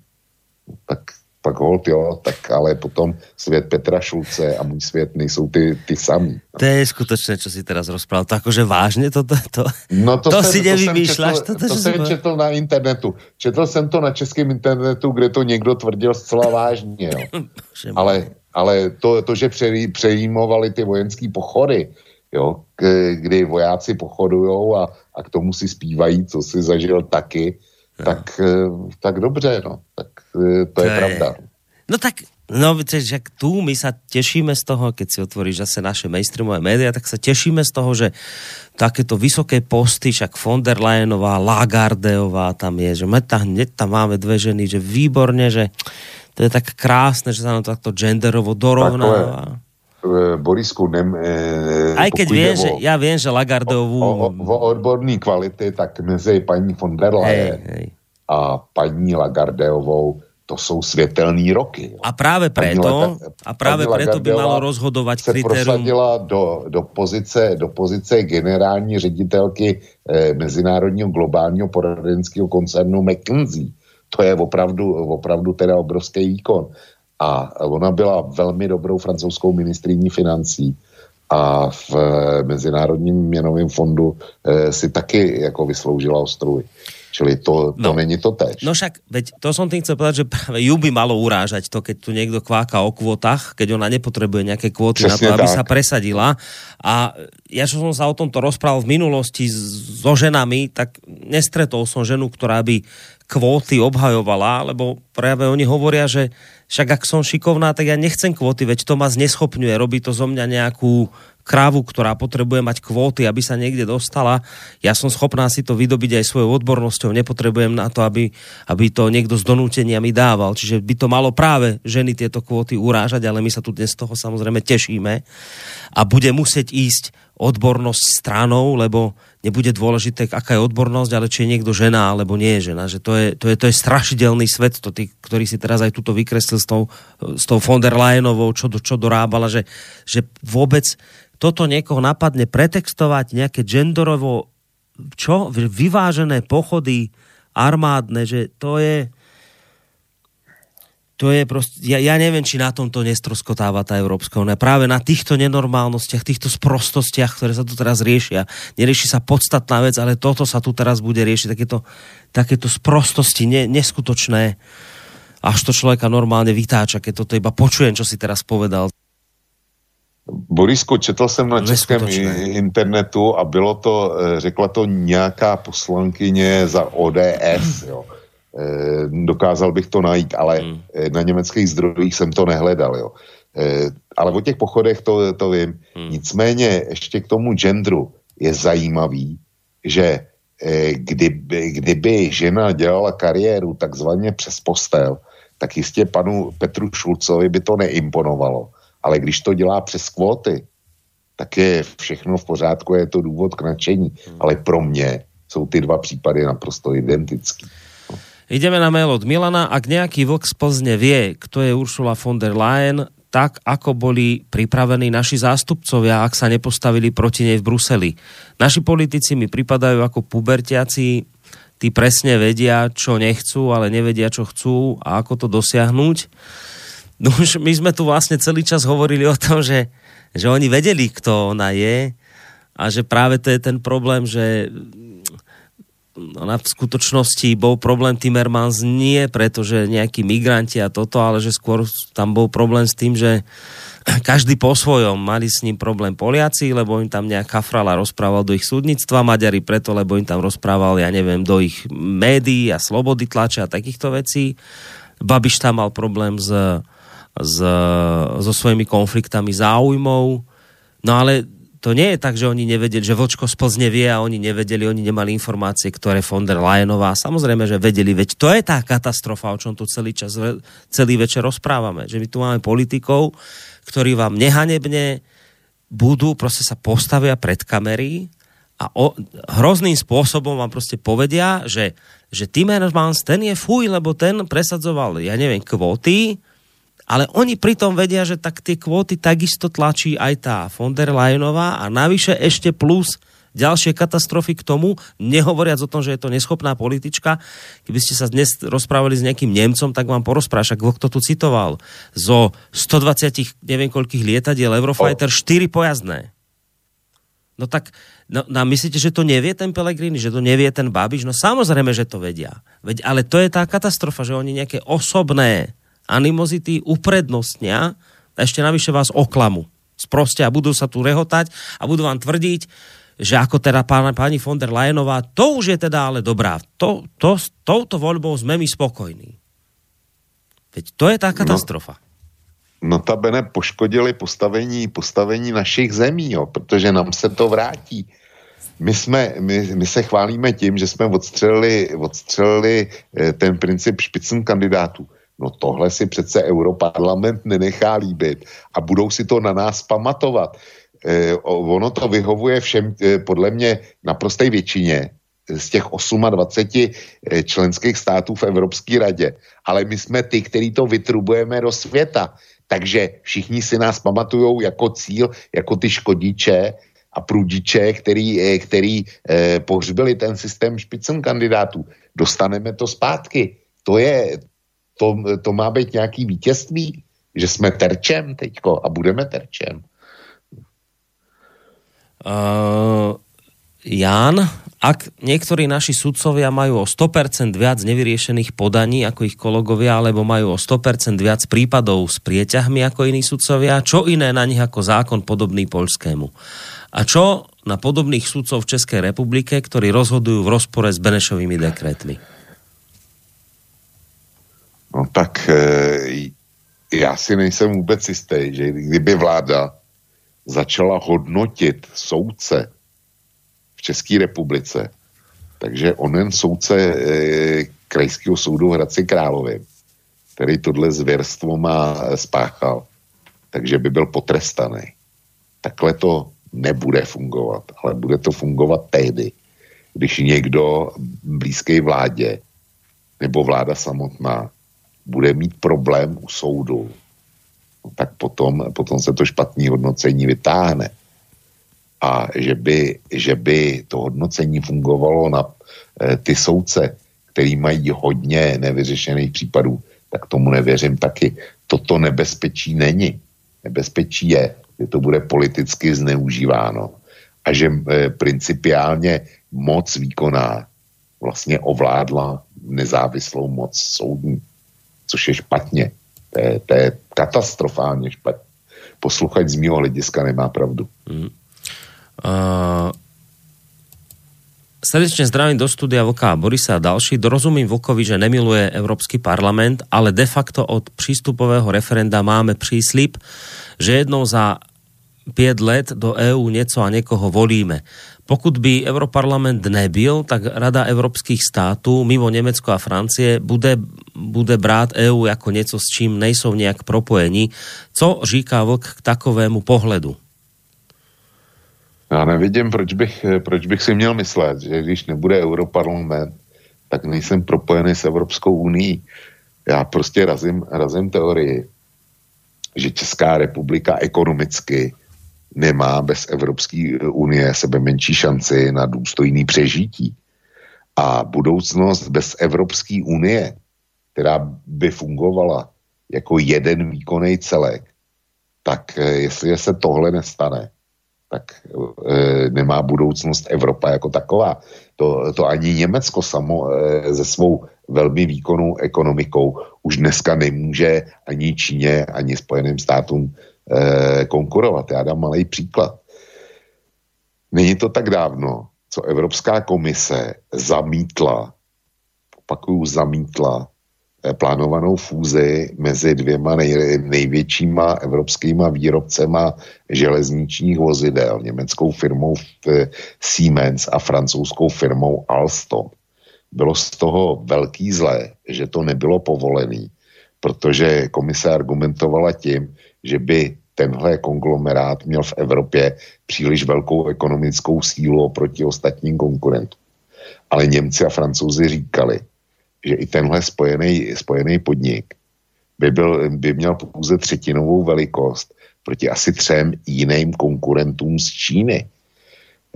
Speaker 3: tak pak hold, jo, tak ale potom svět Petra Šulce a můj svět nejsou ty, ty samý.
Speaker 2: To je skutečné, čo si teraz rozprával. To akože vážně to, to, to,
Speaker 3: no to,
Speaker 2: to
Speaker 3: jsem,
Speaker 2: si nevymýšľaš.
Speaker 3: To, to, to, to jsem četl na internetu. Četl jsem to na českém internetu, kde to někdo tvrdil zcela vážně. Jo. ale ale to, to že přejímovali ty vojenské pochody, jo, kdy vojáci pochodujou a, a k tomu si zpívají, co si zažil taky, tak, eh, tak dobře, no. Tak eh, to, to je, je pravda.
Speaker 2: No tak No, že tu my sa tešíme z toho, keď si otvoríš zase naše mainstreamové médiá, tak sa tešíme z toho, že takéto vysoké posty, však von der Leyenová, Lagardeová tam je, že my tam, hneď tam máme dve ženy, že výborne, že to je tak krásne, že sa nám takto genderovo dorovnáva.
Speaker 3: E, Borisku, nem,
Speaker 2: e, Aj keď viem, že, ja viem, že Lagardovú...
Speaker 3: O, o, o odborný kvality, tak mezi paní von der Leyen hej, hej. a paní Lagardeovou to jsou světelný roky.
Speaker 2: A právě preto, a právě preto by malo rozhodovat
Speaker 3: se kritérium... prosadila do, do, pozice, do pozice generální ředitelky eh, Mezinárodního globálního poradenského koncernu McKinsey. To je opravdu, opravdu teda obrovský výkon a ona byla velmi dobrou francouzskou ministriní financí a v Mezinárodním měnovém fondu eh, si taky jako vysloužila ostruhy. Čili to, to no. není to tež.
Speaker 2: No však, veď to som tým chcel povedať, že práve ju by malo urážať to, keď tu niekto kváka o kvótach, keď ona nepotrebuje nejaké kvóty Přesne na to, aby tak. sa presadila. A ja čo som sa o tomto rozprával v minulosti so ženami, tak nestretol som ženu, ktorá by kvóty obhajovala, lebo práve oni hovoria, že však ak som šikovná, tak ja nechcem kvóty, veď to ma zneschopňuje, robí to zo mňa nejakú krávu, ktorá potrebuje mať kvóty, aby sa niekde dostala. Ja som schopná si to vydobiť aj svojou odbornosťou, nepotrebujem na to, aby, aby to niekto z donútenia mi dával. Čiže by to malo práve ženy tieto kvóty urážať, ale my sa tu dnes z toho samozrejme tešíme. A bude musieť ísť odbornosť stranou, lebo nebude dôležité, aká je odbornosť, ale či je niekto žena, alebo nie je žena. Že to, je, to, je, to je strašidelný svet, to ty, ktorý si teraz aj túto vykreslil s tou, s tou von der Leyenovou, čo, čo dorábala, že, že vôbec toto niekoho napadne pretextovať nejaké genderovo čo? Vyvážené pochody armádne, že to je to je proste, ja, ja neviem, či na tomto nestroskotáva tá Európska únia. Práve na týchto nenormálnostiach, týchto sprostostiach, ktoré sa tu teraz riešia. Nerieši sa podstatná vec, ale toto sa tu teraz bude riešiť. Takéto, takéto sprostosti ne, neskutočné. Až to človeka normálne vytáča, keď toto iba počujem, čo si teraz povedal.
Speaker 3: Borisku, četl jsem na českém internetu a bylo to, eh, řekla to nějaká poslankyně za ODS, jo. E, dokázal bych to najít, ale hmm. Eh, na německých zdrojích jsem to nehledal, jo. Ale o těch pochodech to, to vím. Hmm. Nicméně ještě k tomu genderu je zajímavý, že kdyby, kdyby žena dělala kariéru takzvaně přes postel, tak jistě panu Petru Šulcovi by to neimponovalo ale když to dělá přes kvóty, tak je všechno v pořádku, je to důvod k nadšení. Hmm. Ale pro mě jsou ty dva případy naprosto identický.
Speaker 2: Ideme na mail od Milana. Ak nejaký vlk z Plzne vie, kto je Ursula von der Leyen, tak ako boli pripravení naši zástupcovia, ak sa nepostavili proti nej v Bruseli. Naši politici mi pripadajú ako pubertiaci, tí presne vedia, čo nechcú, ale nevedia, čo chcú a ako to dosiahnuť. No už my sme tu vlastne celý čas hovorili o tom, že, že oni vedeli, kto ona je a že práve to je ten problém, že ona v skutočnosti bol problém Timmermans nie preto, že nejakí migranti a toto, ale že skôr tam bol problém s tým, že každý po svojom mali s ním problém Poliaci, lebo im tam nejaká frala rozprával do ich súdnictva, Maďari preto, lebo im tam rozprával, ja neviem, do ich médií a slobody tlače a takýchto vecí. Babiš tam mal problém s s, so svojimi konfliktami záujmov. No ale to nie je tak, že oni nevedeli, že Vlčko z Plzne vie a oni nevedeli, oni nemali informácie, ktoré von der Leyenová. Samozrejme, že vedeli, veď to je tá katastrofa, o čom tu celý čas, celý večer rozprávame. Že my tu máme politikov, ktorí vám nehanebne budú, proste sa postavia pred kamery a o, hrozným spôsobom vám proste povedia, že, že Timmermans, ten je fuj, lebo ten presadzoval, ja neviem, kvóty, ale oni pritom vedia, že tak tie kvóty takisto tlačí aj tá von der Leyenová a navyše ešte plus ďalšie katastrofy k tomu, nehovoriac o tom, že je to neschopná politička. Keby ste sa dnes rozprávali s nejakým Nemcom, tak vám porozpráša, kto tu citoval. Zo 120 neviem koľkých lietadiel Eurofighter 4 pojazdné. No tak, no, no myslíte, že to nevie ten Pelegrini, že to nevie ten Babiš? No samozrejme, že to vedia. Veď, ale to je tá katastrofa, že oni nejaké osobné animozity uprednostnia a ešte navyše vás oklamu. Sproste a budú sa tu rehotať a budú vám tvrdiť, že ako teda pána, pani von der Leyenová, to už je teda ale dobrá. To, to, s touto voľbou sme my spokojní. Veď to je tá katastrofa.
Speaker 3: No, notabene poškodili postavení, postavení našich zemí, jo, protože nám se to vrátí. My, jsme, my, my se chválíme tím, že jsme odstřelili, odstřelili eh, ten princip špicn kandidátů. No tohle si přece Europarlament nenechá líbit a budou si to na nás pamatovat. E, ono to vyhovuje všem, e, podle mě, naprosté většině z těch 28 e, členských států v Evropské radě. Ale my jsme ty, který to vytrubujeme do světa. Takže všichni si nás pamatujou jako cíl, jako ty škodiče a průdiče, který, e, který e, pohřbili ten systém špicem kandidátů. Dostaneme to zpátky. To je, to, to má být nějaký vítězství, že jsme terčem teďko a budeme terčem.
Speaker 2: Uh, Jan, ak niektorí naši sudcovia majú o 100% viac nevyriešených podaní ako ich kolegovia, alebo majú o 100% viac prípadov s prieťahmi ako iní sudcovia, čo iné na nich ako zákon podobný poľskému? A čo na podobných sudcov v Českej republike, ktorí rozhodujú v rozpore s Benešovými dekretmi?
Speaker 3: No tak e, já si nejsem vůbec jistý, že kdyby vláda začala hodnotit soudce v České republice, takže onen soudce e, krajského soudu v Hradci Králově, který tohle zvěrstvo má spáchal, takže by byl potrestaný. Takhle to nebude fungovat, ale bude to fungovat tehdy, když někdo blízký vládě nebo vláda samotná bude mít problém u soudu, tak potom, potom se to špatné hodnocení vytáhne. A že by, že by to hodnocení fungovalo na e, ty soudce, který mají hodně nevyřešených případů, tak tomu nevěřím taky. Toto nebezpečí není. Nebezpečí je, že to bude politicky zneužíváno a že e, principiálně moc výkonná vlastně ovládla nezávislou moc soudní což je špatně. To je, to je katastrofálně špatně. Posluchač z mého hlediska nemá pravdu. Mm. Uh,
Speaker 2: srdečne zdravím do studia Vlka Borisa a ďalší. Dorozumím Vlkovi, že nemiluje Európsky parlament, ale de facto od prístupového referenda máme príslip, že jednou za 5 let do EÚ nieco a niekoho volíme. Pokud by Europarlament nebyl, tak Rada evropských států mimo Německo a Francie bude, bude brát EU jako něco, s čím nejsou nějak propojení. Co říká Vlk k takovému pohledu?
Speaker 3: Já nevidím, proč bych, proč bych si měl myslet, že když nebude Europarlament, tak nejsem propojený s Evropskou unii. Já prostě razím, razím teorii, že Česká republika ekonomicky nemá bez Evropské unie sebe menší šanci na důstojný přežití. A budoucnost bez Evropské unie, která by fungovala jako jeden výkonný celek, tak eh, jestli se tohle nestane, tak e, nemá budoucnost Evropa jako taková. To, to ani Německo samo e, se svou velmi výkonnou ekonomikou už dneska nemůže ani Číně, ani Spojeným státům eh, konkurovat. Já dám malý příklad. Není to tak dávno, co Evropská komise zamítla, opakuju, zamítla eh, plánovanou fúzi mezi dvěma nej, největšíma evropskýma výrobcema železničních vozidel, německou firmou eh, Siemens a francouzskou firmou Alstom. Bylo z toho velký zlé, že to nebylo povolený, protože komise argumentovala tím, že by tenhle konglomerát měl v Evropě příliš velkou ekonomickou sílu oproti ostatním konkurentům. Ale Němci a Francouzi říkali, že i tenhle spojený, spojený podnik by, byl, by měl pouze třetinovou velikost proti asi třem jiným konkurentům z Číny.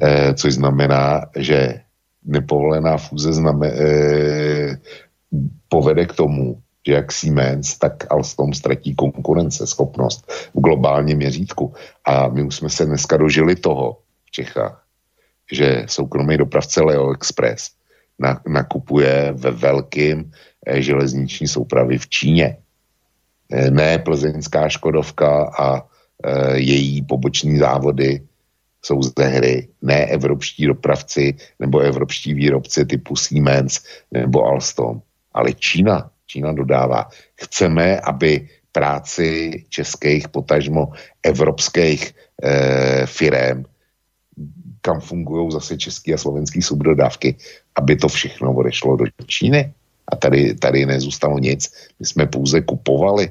Speaker 3: E, což znamená, že nepovolená fúze znamen, e, povede k tomu, že jak Siemens, tak Alstom ztratí konkurenceschopnost v globálním měřítku. A my už jsme se dneska dožili toho v Čechách, že soukromý dopravce Leo Express nakupuje ve velkým eh, železniční soupravy v Číně. Eh, ne plzeňská Škodovka a eh, její poboční závody jsou zde hry, ne evropští dopravci nebo evropští výrobci typu Siemens nebo Alstom, ale Čína Čína dodává. Chceme, aby práci českých, potažmo evropských e, firem, kam fungují zase české a slovenské subdodávky, aby to všechno odešlo do Číny. A tady, tady nezůstalo nic. My jsme pouze kupovali.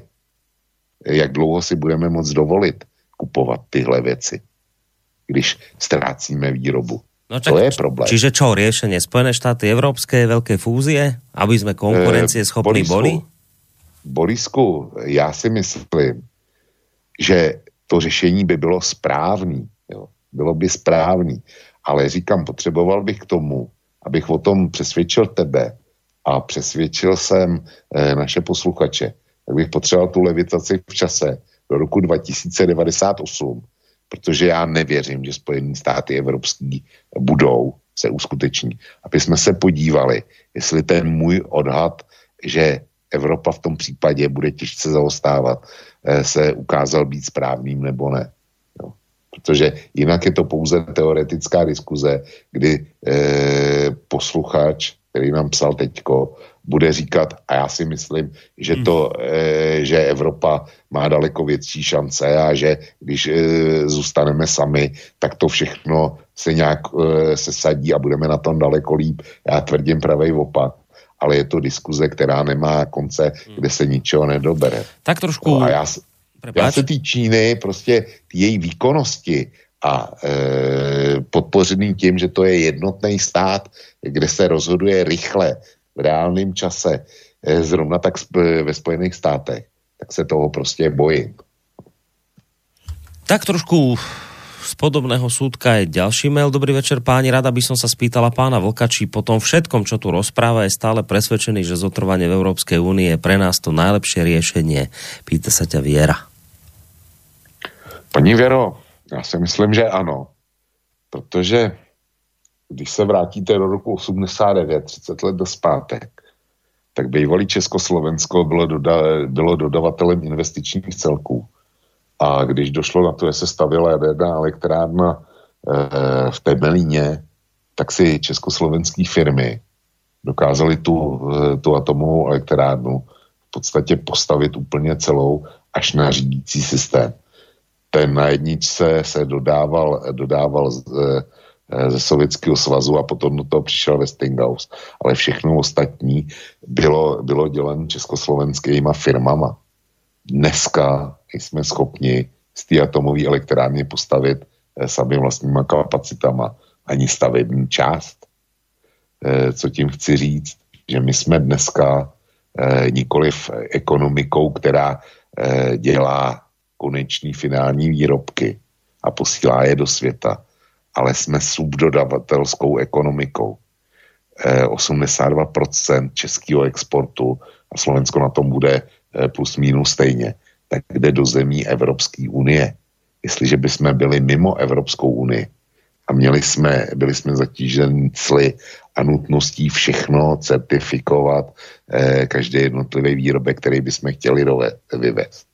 Speaker 3: Jak dlouho si budeme moc dovolit kupovat tyhle věci, když ztrácíme výrobu. No čak, to je problém.
Speaker 2: Čiže čo, riešenie Spojené štáty Európske, veľké fúzie, aby sme konkurencie schopní e, boli?
Speaker 3: Borisku, já si myslím, že to řešení by bylo správný. Jo. Bylo by správný. Ale říkám, potřeboval bych k tomu, abych o tom přesvědčil tebe a přesvědčil jsem e, naše posluchače, tak bych potřeboval tu levitaci v čase do roku 2098, protože já nevěřím, že Spojené státy evropský budou se uskuteční. Aby jsme se podívali, jestli ten můj odhad, že Evropa v tom případě bude těžce zaostávat, eh, se ukázal být správným nebo ne. Jo. Protože jinak je to pouze teoretická diskuze, kdy eh, posluchač, který nám psal teďko, bude říkat, a já si myslím, že, to, e, že Evropa má daleko větší šance a že když e, zůstaneme sami, tak to všechno se nějak e, sesadí a budeme na tom daleko líp. Já tvrdím pravej opak ale je to diskuze, která nemá konce, kde se ničeho nedobere.
Speaker 2: Tak trošku...
Speaker 3: No a já, já se tý Číny, prostě její výkonnosti a e, podpořený tím, že to je jednotný stát, kde se rozhoduje rychle, v reálném čase, e, zrovna tak ve Spojených státech, tak se toho prostě bojím.
Speaker 2: Tak trošku z podobného súdka je ďalší mail. Dobrý večer páni, rada by som sa spýtala pána Vlka, či po tom všetkom, čo tu rozpráva, je stále presvedčený, že zotrvanie v Európskej únie je pre nás to najlepšie riešenie. Pýta sa ťa Viera.
Speaker 3: Pani Věro, já si myslím, že ano. Protože když se vrátíte do roku 89, 30 let do zpátek, tak bývalý Československo bylo, doda- bylo dodavatelem investičních celků a když došlo na to, že se stavila jaderná elektrárna e, v Temelíně, tak si československé firmy dokázali tu, e, tu atomovou elektrárnu v podstatě postavit úplně celou až na řídící systém. Ten na jedničce se dodával, dodával z, e, ze Sovětského svazu a potom do toho přišel Westinghouse. Ale všechno ostatní bylo, bylo dělané československýma firmama. Dneska jsme schopni z té atomové elektrárny postavit eh, sami vlastníma kapacitama ani stavební část. Eh, co tím chci říct? Že my jsme dneska nikoliv ekonomikou, která dělá koneční finální výrobky a posílá je do světa, ale jsme subdodavatelskou ekonomikou. 82% českého exportu a Slovensko na tom bude plus minus stejně tak jde do zemí Evropské unie. Jestliže bychom byli mimo Evropskou unii a měli jsme, byli jsme zatíženi cly a nutností všechno certifikovat, eh, každý jednotlivý výrobek, který bychom chtěli dove, vyvést,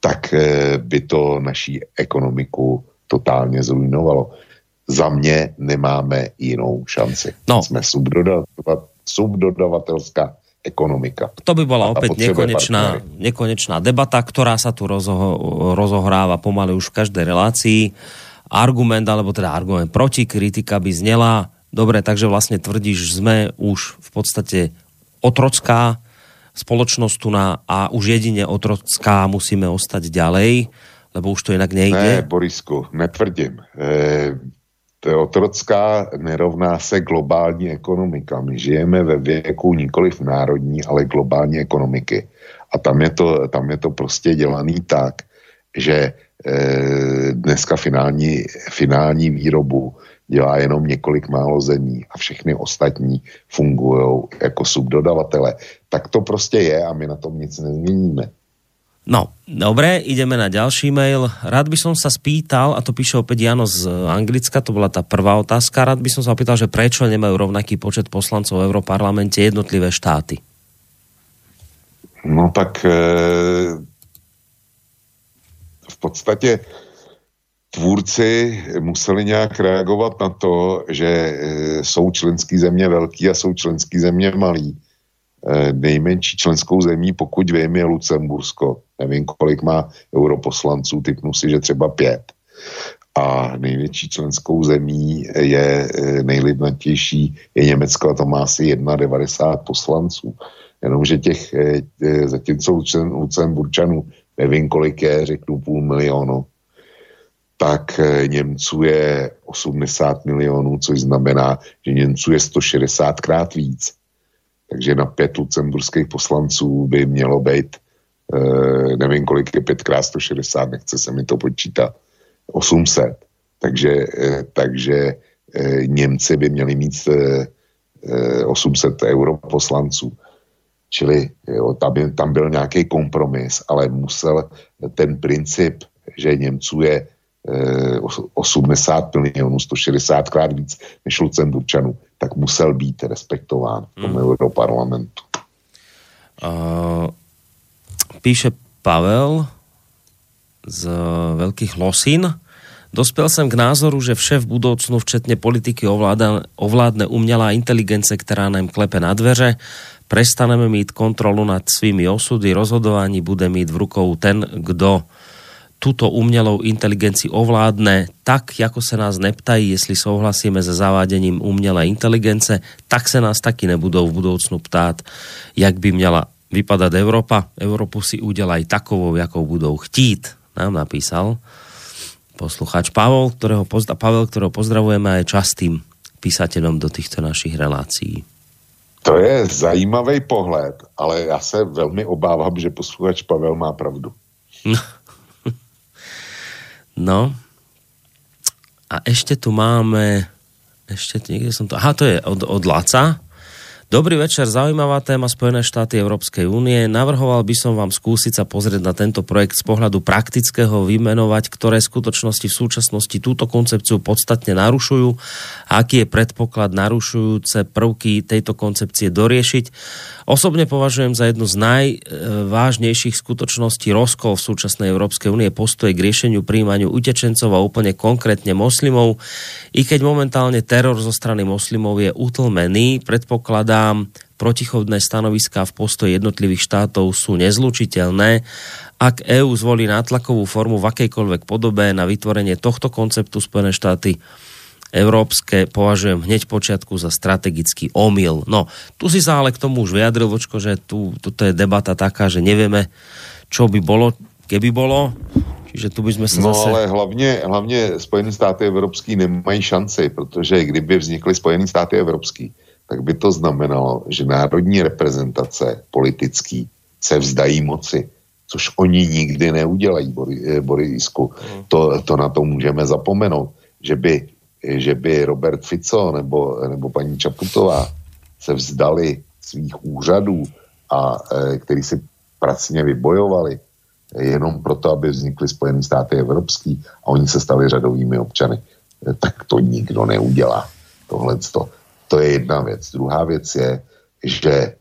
Speaker 3: tak eh, by to naší ekonomiku totálně zrujnovalo. Za mě nemáme jinou šanci. No. Jsme subdodavatelská ekonomika.
Speaker 2: To by bola opäť nekonečná, nekonečná debata, ktorá sa tu rozoho, rozohráva pomaly už v každej relácii. Argument, alebo teda argument proti kritika by znela, dobre, takže vlastne tvrdíš, že sme už v podstate otrocká spoločnosť tu na, a už jedine otrocká musíme ostať ďalej, lebo už to inak nejde.
Speaker 3: Ne, Borisku, netvrdím. E, otrocká nerovná se globální ekonomika. My žijeme ve věku nikoliv národní, ale globální ekonomiky. A tam je to, tam je to prostě dělaný tak, že e, dneska finální, finální výrobu dělá jenom několik málo zemí a všechny ostatní fungují jako subdodavatele. Tak to prostě je a my na tom nic nezměníme.
Speaker 2: No, dobre, ideme na ďalší mail. Rád by som sa spýtal, a to píše opäť Jano z Anglicka, to bola tá prvá otázka, rád by som sa opýtal, že prečo nemajú rovnaký počet poslancov v Európarlamente jednotlivé štáty?
Speaker 3: No tak e, v podstatě tvůrci museli nějak reagovat na to, že e, jsou členský země velký a jsou členský země malý Eh, nejmenší členskou zemí, pokud vím, je Lucembursko. Nevím, kolik má europoslanců, typnu si, že třeba pět. A největší členskou zemí je eh, nejlidnatější je Německo a to má asi 91 poslanců. Jenomže těch, zatímco Lucemburčanů nevím, kolik je, řeknu půl milionu, tak Němců je 80 milionů, což znamená, že Němců je 160 krát víc. Takže na pět lucemburských poslanců by mělo být, e, nevím kolik je 5 krát 160, nechce se mi to počítat, 800. Takže, e, takže e, Němci by měli mít e, 800 euro poslanců. Čili jo, tam, tam byl nějaký kompromis, ale musel ten princip, že Němců je 80 milionů, 160 krát víc než Lucemburčanů, tak musel být respektován v tom mm. Europarlamentu.
Speaker 2: Uh, píše Pavel z Veľkých Losín. Dospel jsem k názoru, že vše v budoucnu, včetně politiky, ovláda, ovládne umělá inteligence, která nám klepe na dveře. Prestaneme mít kontrolu nad svými osudy, rozhodování bude mít v rukou ten, kdo tuto umělou inteligenci ovládne tak, jako se nás neptají, jestli souhlasíme se zaváděním umělé inteligence, tak se nás taky nebudou v budoucnu ptát, jak by měla vypadat Evropa. Evropu si udělají takovou, jakou budou chtít, nám napísal posluchač Pavel, ktorého, pozda- Pavel, ktorého pozdravujeme a je častým písateľom do týchto našich relácií.
Speaker 3: To je zajímavý pohled, ale já se velmi obávám, že posluchač Pavel má pravdu.
Speaker 2: No. no. A ešte tu máme, ešte niekde som to, aha, to je od, od Laca, Dobrý večer, zaujímavá téma Spojené štáty Európskej únie. Navrhoval by som vám skúsiť sa pozrieť na tento projekt z pohľadu praktického, vymenovať, ktoré skutočnosti v súčasnosti túto koncepciu podstatne narušujú a aký je predpoklad narušujúce prvky tejto koncepcie doriešiť. Osobne považujem za jednu z najvážnejších skutočností rozkol v súčasnej Európskej únie postoje k riešeniu príjmaniu utečencov a úplne konkrétne moslimov. I keď momentálne teror zo strany moslimov je utlmený, predpokladám, protichodné stanoviská v postoji jednotlivých štátov sú nezlučiteľné. Ak EÚ zvolí nátlakovú formu v akejkoľvek podobe na vytvorenie tohto konceptu Spojené štáty európske považujem hneď počiatku za strategický omyl. No, tu si sa ale k tomu už vyjadril, Vočko, že tu, toto je debata taká, že nevieme, čo by bolo, keby bolo. Čiže tu by sme sa
Speaker 3: no,
Speaker 2: zase...
Speaker 3: ale hlavně, hlavně Spojené státy evropský nemají šanci, protože kdyby vznikly Spojené státy evropský, tak by to znamenalo, že národní reprezentace politický se vzdají moci, což oni nikdy neudělají, Borisku. Hmm. To, to na to můžeme zapomenout, že by že by Robert Fico nebo, nebo paní Čaputová se vzdali svých úřadů, a e, který si pracně vybojovali, jenom proto, aby vznikly Spojené státy evropský a oni se stali řadovými občany, tak to nikdo neudělá. Tohle to, je jedna věc. Druhá věc je, že e,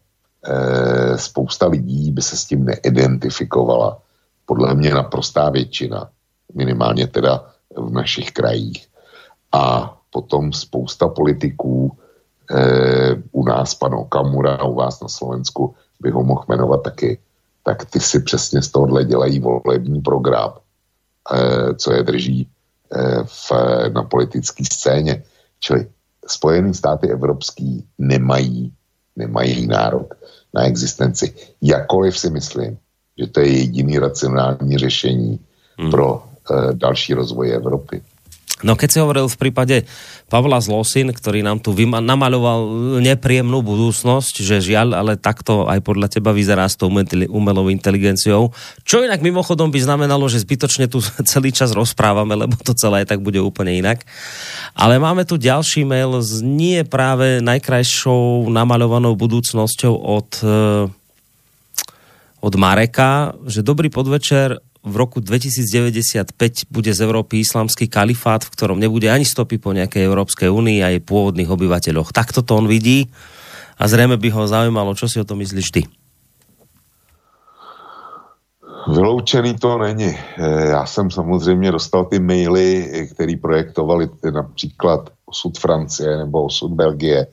Speaker 3: spousta lidí by se s tím neidentifikovala. Podle mě naprostá většina, minimálně teda v našich krajích a potom spousta politiků, eh, u nás pan Okamura, u vás na Slovensku by ho mohl jmenovat taky, tak ty si přesně z tohohle dělají volební program, eh, co je drží eh, v, na politické scéně. Čili Spojené státy evropský nemají, nemají nárok na existenci. Jakoliv si myslím, že to je jediný racionální řešení hmm. pro eh, další rozvoj Evropy.
Speaker 2: No keď si hovoril v prípade Pavla Zlosin, ktorý nám tu namaľoval nepríjemnú budúcnosť, že žiaľ, ale takto aj podľa teba vyzerá s tou umelou inteligenciou, čo inak mimochodom by znamenalo, že zbytočne tu celý čas rozprávame, lebo to celé tak bude úplne inak. Ale máme tu ďalší mail s nie práve najkrajšou namaľovanou budúcnosťou od eh, od Mareka, že dobrý podvečer, v roku 2095 bude z Európy islamský kalifát, v ktorom nebude ani stopy po nejakej Európskej únii a jej pôvodných obyvateľoch. Takto to on vidí a zrejme by ho zaujímalo, čo si o tom myslíš ty.
Speaker 3: Vyloučený to není. Eh, já jsem samozřejmě dostal ty maily, které projektovali například osud Francie nebo osud Belgie,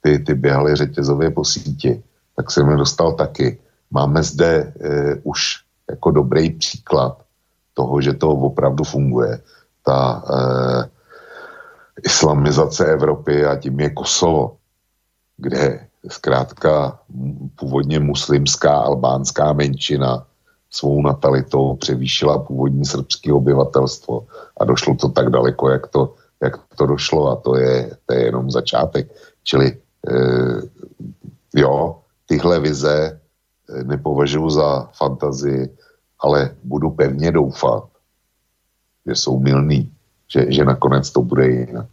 Speaker 3: ty, ty běhaly řetězově po síti, tak jsem je dostal taky. Máme zde e, už jako dobrý příklad toho, že to opravdu funguje. Ta eh, islamizace Evropy a tím je Kosovo, kde zkrátka původně muslimská albánská menšina svou natalitou převýšila původní srbské obyvatelstvo a došlo to tak daleko, jak to, jak to došlo a to je, to je jenom začátek. Čili eh, jo, tyhle vize nepovažuji za fantazii, ale budu pevně doufat, že jsou milní, že, že nakonec to bude jinak.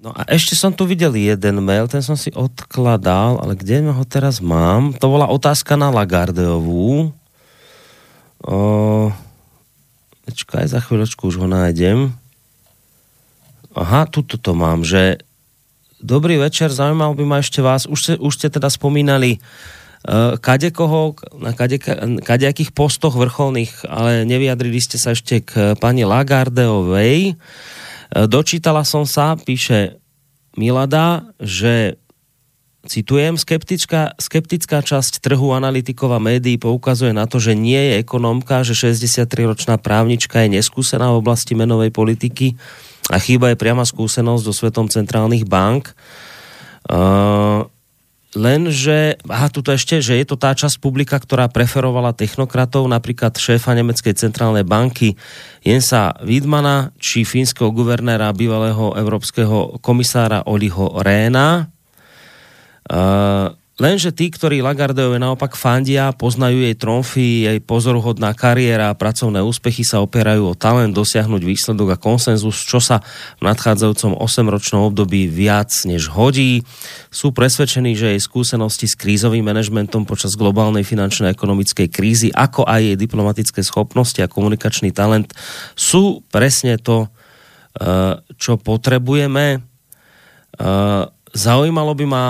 Speaker 2: No a ešte som tu videl jeden mail, ten som si odkladal, ale kde ho teraz mám? To bola otázka na Lagardeovú. O, Počkaj, za chvíľočku už ho nájdem. Aha, tuto to mám, že dobrý večer, zaujímal by ma ešte vás, už ste, už ste teda spomínali uh, kadekoho, na kade, kadejakých postoch vrcholných, ale nevyjadrili ste sa ešte k pani Lagardeovej. Uh, dočítala som sa, píše Milada, že citujem, skeptická, skeptická časť trhu analytikov a médií poukazuje na to, že nie je ekonomka, že 63-ročná právnička je neskúsená v oblasti menovej politiky a chýba je priama skúsenosť so svetom centrálnych bank. Uh, lenže, aha, tuto ešte, že je to tá časť publika, ktorá preferovala technokratov, napríklad šéfa nemeckej centrálnej banky Jensa Wiedmana, či fínskeho guvernéra, bývalého európskeho komisára Oliho Réna. Uh, Lenže tí, ktorí Lagardeove naopak fandia, poznajú jej tromfy, jej pozoruhodná kariéra a pracovné úspechy sa opierajú o talent dosiahnuť výsledok a konsenzus, čo sa v nadchádzajúcom 8-ročnom období viac než hodí. Sú presvedčení, že jej skúsenosti s krízovým manažmentom počas globálnej finančnej a ekonomickej krízy, ako aj jej diplomatické schopnosti a komunikačný talent sú presne to, eh, čo potrebujeme. Eh, zaujímalo by ma,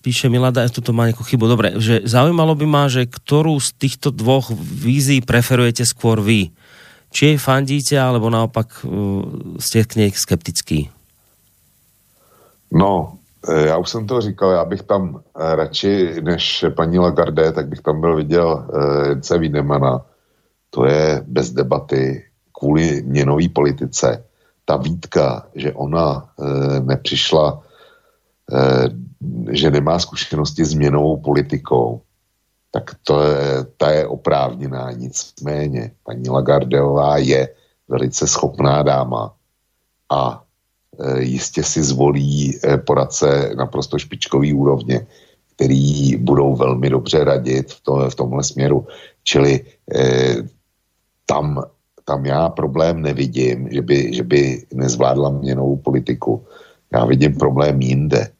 Speaker 2: píše Milada, ja to má nejakú chybu, dobre, že zaujímalo by ma, že ktorú z týchto dvoch vízií preferujete skôr vy? Či jej fandíte, alebo naopak uh, ste k nej skeptický?
Speaker 3: No, e, já už jsem to říkal, já bych tam e, radši než paní Lagarde, tak bych tam byl viděl Jence Wiedemana. To je bez debaty kvůli měnové politice. Ta výtka, že ona nepřišla že nemá zkušenosti s měnovou politikou, tak to je, ta je oprávněná. Nicméně paní Lagardeová je velice schopná dáma a e, jistě si zvolí e, poradce naprosto špičkový úrovně, který budou velmi dobře radit v, to, v tomhle směru. Čili e, tam, tam já problém nevidím, že by, že by nezvládla měnovou politiku. Já vidím problém jinde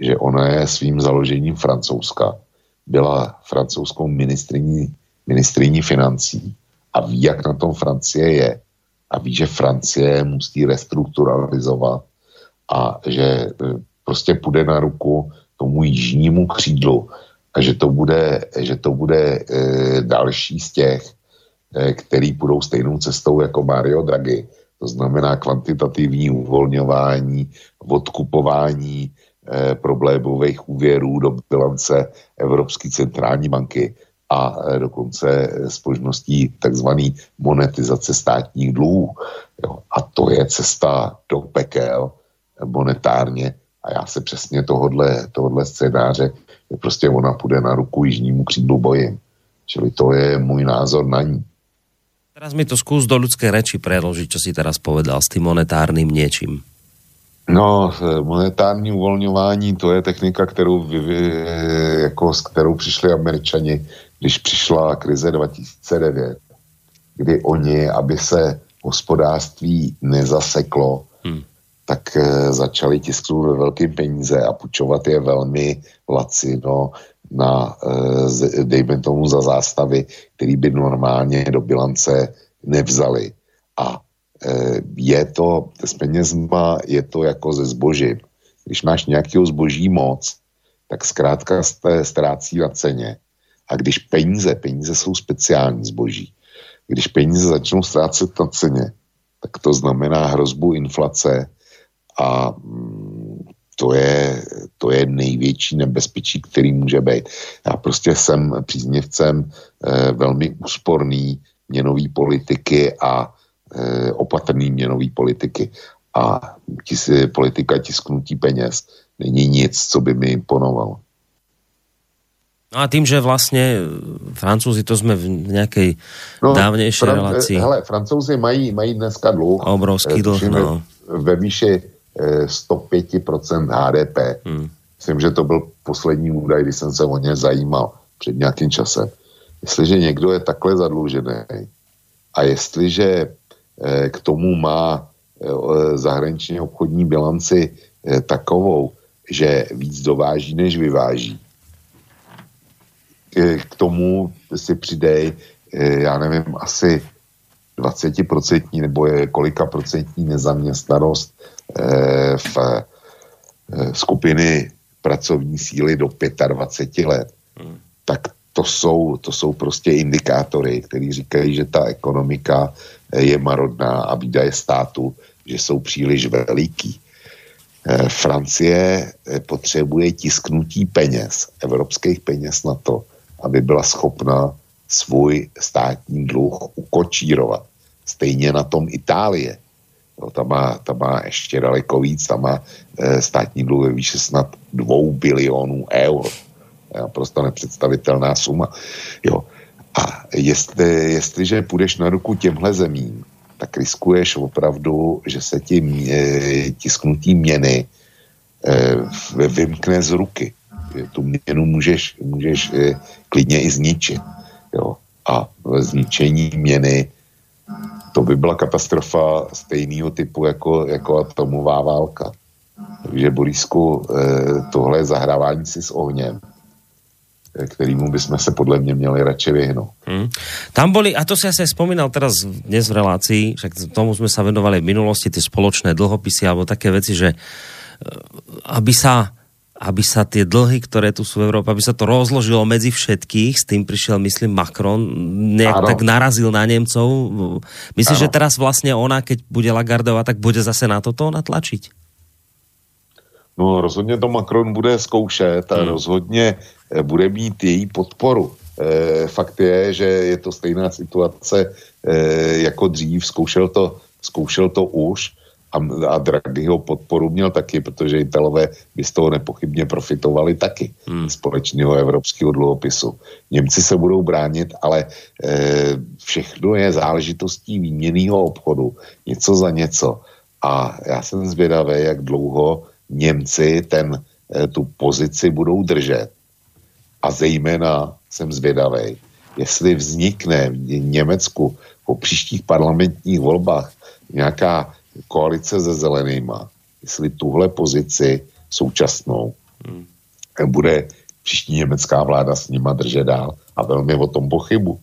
Speaker 3: že ona je svým založením francouzska. Byla francouzskou ministriní, ministriní financí a ví, jak na tom Francie je. A ví, že Francie musí restrukturalizovat a že e, prostě půjde na ruku tomu jižnímu křídlu a že to bude, že to bude e, další z těch, e, který půjdou stejnou cestou jako Mario Draghi. To znamená kvantitativní uvolňování, odkupování problémových úvěrů do bilance Evropské centrální banky a eh, dokonce spožností takzvané monetizace státních dluhů. A to je cesta do pekel monetárně. A já se přesně tohodle, tohodle scénáře, že prostě ona půjde na ruku jižnímu křídlu bojem. Čili to je můj názor na ní.
Speaker 2: Teraz mi to skús do ľudskej reči preložiť, čo si teraz povedal s tým monetárnym niečím.
Speaker 3: No, monetární uvolňování, to je technika, kterou, vy, vy, jako, s kterou přišli američani, když přišla krize 2009, kdy oni, aby se hospodářství nezaseklo, hmm. tak e, začali tisknout ve velkým peníze a půjčovat je velmi lacino na, e, dejme tomu, za zástavy, který by normálně do bilance nevzali. A je to s penězma, je to jako ze zbožím. Když máš nějakého zboží moc, tak zkrátka ztrácí na ceně. A když peníze, peníze jsou speciální zboží, když peníze začnou ztrácet na ceně, tak to znamená hrozbu inflace a mm, to je, to je největší nebezpečí, který může být. Já prostě jsem příznivcem eh, velmi úsporný měnový politiky a opatrný měnový politiky. A tis, politika tisknutí peněz není nic, co by mi imponovalo.
Speaker 2: No a tým, že vlastně Francúzi, to jsme v nějaké no, dávnější fran- relácii.
Speaker 3: Hele, Francouzi mají, mají dneska dluh.
Speaker 2: Obrovský dluh, no.
Speaker 3: Ve výši 105% HDP. Hmm. Myslím, že to byl poslední údaj, když jsem se o ně zajímal před nějakým časem. Jestliže někdo je takhle zadlužený a jestliže Eh, k tomu má eh, zahraniční obchodní bilanci eh, takovou, že víc dováží, než vyváží. K tomu si přidej, já nevím, asi 20% nebo je kolika procentní nezaměstnanost eh, v eh, skupiny pracovní síly do 25 let, hmm. tak to jsou, to jsou prostě indikátory, které říkají, že ta ekonomika je marodná a výdaje státu, že jsou příliš veliký. Eh, Francie eh, potřebuje tisknutí peněz, evropských peněz na to, aby byla schopna svůj státní dluh ukočírovat. Stejně na tom Itálie. No, ta, má, ta má ještě daleko víc, ta má e, státní dluh ve výši snad dvou bilionů eur. Je naprosto nepředstavitelná suma. Jo. A jestli, jestliže půjdeš na ruku těmhle zemím, tak riskuješ opravdu, že se ti tisknutí měny e, vymkne z ruky. Tu měnu můžeš, můžeš e, klidně i zničit. Jo. A zničení měny to by byla katastrofa stejného typu jako, jako atomová válka. Takže Borisku, tohle je zahrávání si s ohněm kterýmu bychom se podle mě měli radši vyhnout. Hmm.
Speaker 2: Tam boli, a to si asi spomínal teraz dnes v relácii, však tomu sme sa venovali v minulosti, tie spoločné dlhopisy alebo také veci, že aby sa aby sa tie dlhy, ktoré tu sú v Európe, aby sa to rozložilo medzi všetkých, s tým prišiel, myslím, Macron, nejak ano. tak narazil na Nemcov. Myslíš, že teraz vlastne ona, keď bude Lagardová, tak bude zase na toto natlačiť?
Speaker 3: No rozhodně to Macron bude zkoušet a hmm. rozhodně eh, bude mít její podporu. E, fakt je, že je to stejná situace e, jako dřív, zkoušel to, zkoušel to už a, a Draghiho podporu měl taky, protože Italové by z toho nepochybně profitovali taky hmm. společného evropského dluhopisu. Němci se budou bránit, ale e, všechno je záležitostí výměného obchodu, něco za něco. A já jsem zvědavý, jak dlouho Němci ten, eh, tu pozici budou držet. A zejména jsem zvědavý, jestli vznikne v Německu po příštích parlamentních volbách nějaká koalice se zelenýma, jestli tuhle pozici současnou hmm. bude příští německá vláda s nima držet dál a velmi o tom pochybu.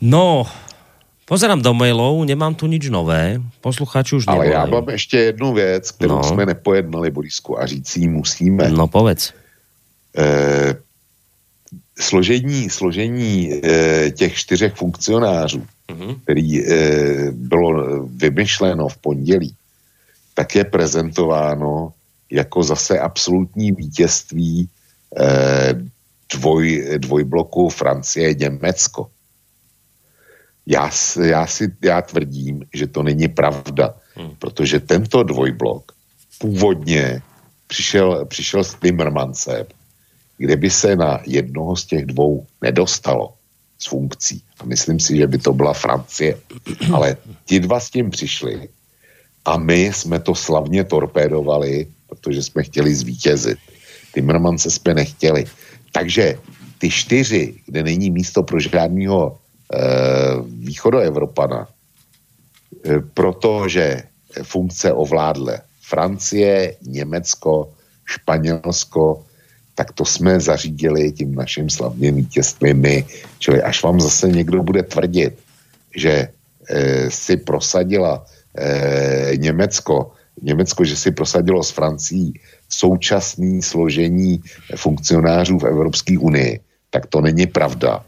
Speaker 2: No, Pozerám do mailov, nemám tu nič nové. Posluchači už
Speaker 3: Ale já mám ještě jednu věc, kterou no. jsme nepojednali, Borisku, a říct si musíme.
Speaker 2: No povedz.
Speaker 3: E, složení složení e, těch čtyřech funkcionářů, mm-hmm. který e, bylo vymyšleno v pondělí, tak je prezentováno jako zase absolutní vítězství e, dvoj, dvojbloku Francie-Německo. Já, já, si, já tvrdím, že to není pravda, hmm. protože tento dvojblok původně přišel, přišel s Timmermansem, kde by se na jednoho z těch dvou nedostalo z funkcí. A myslím si, že by to byla Francie. Ale ti dva s tím přišli a my jsme to slavně torpédovali, protože jsme chtěli zvítězit. Timmermanse jsme nechtěli. Takže ty čtyři, kde není místo pro žádného východoevropana, eh, protože funkce ovládle Francie, Německo, Španělsko, tak to jsme zařídili tím naším slavným vítězstvím my. Čili až vám zase někdo bude tvrdit, že e, si prosadila e, Německo, Německo, že si prosadilo s Francií současný složení funkcionářů v Evropské unii, tak to není pravda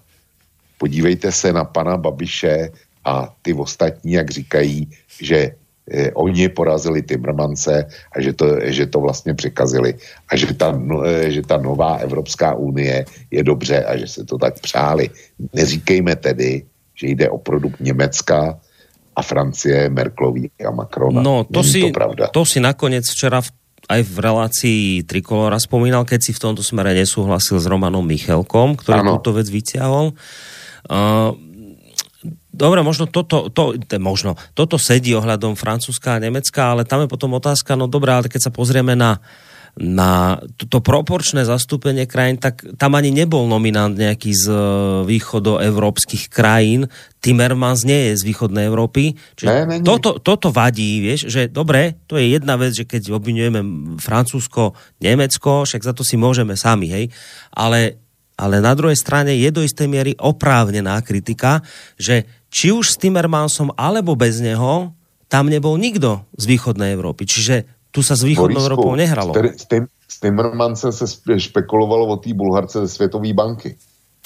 Speaker 3: podívejte se na pana Babiše a ty ostatní, jak říkají, že eh, oni porazili Timmermance a že to, že to vlastně překazili a že ta, no, eh, že ta nová Evropská unie je dobře a že se to tak přáli. Neříkejme tedy, že jde o produkt Německa a Francie, Merklový a Macrona.
Speaker 2: No, to si, to, pravda. to si nakoniec včera v aj v relácii Trikolora spomínal, keď si v tomto smere nesúhlasil s Romanom Michelkom, ktorý ano. túto vec vyťahol. Dobre, možno toto, to, to, možno, toto sedí ohľadom Francúzska a Nemecka, ale tam je potom otázka, no dobré, ale keď sa pozrieme na, na to, to proporčné zastúpenie krajín, tak tam ani nebol nominant nejaký z e, východoevropských krajín. Timmermans nie je z východnej Európy. Čiže ne, ne, ne. Toto, toto vadí, vieš, že dobre, to je jedna vec, že keď obvinujeme Francúzsko, Nemecko, však za to si môžeme sami, hej, ale ale na druhej strane je do istej miery oprávnená kritika, že či už s Timmermansom alebo bez neho, tam nebol nikto z východnej Európy. Čiže tu sa s východnou
Speaker 3: Borisku,
Speaker 2: Európou nehralo.
Speaker 3: S, tým, s Timmermansem se špekulovalo o té Bulharce ze Světové banky.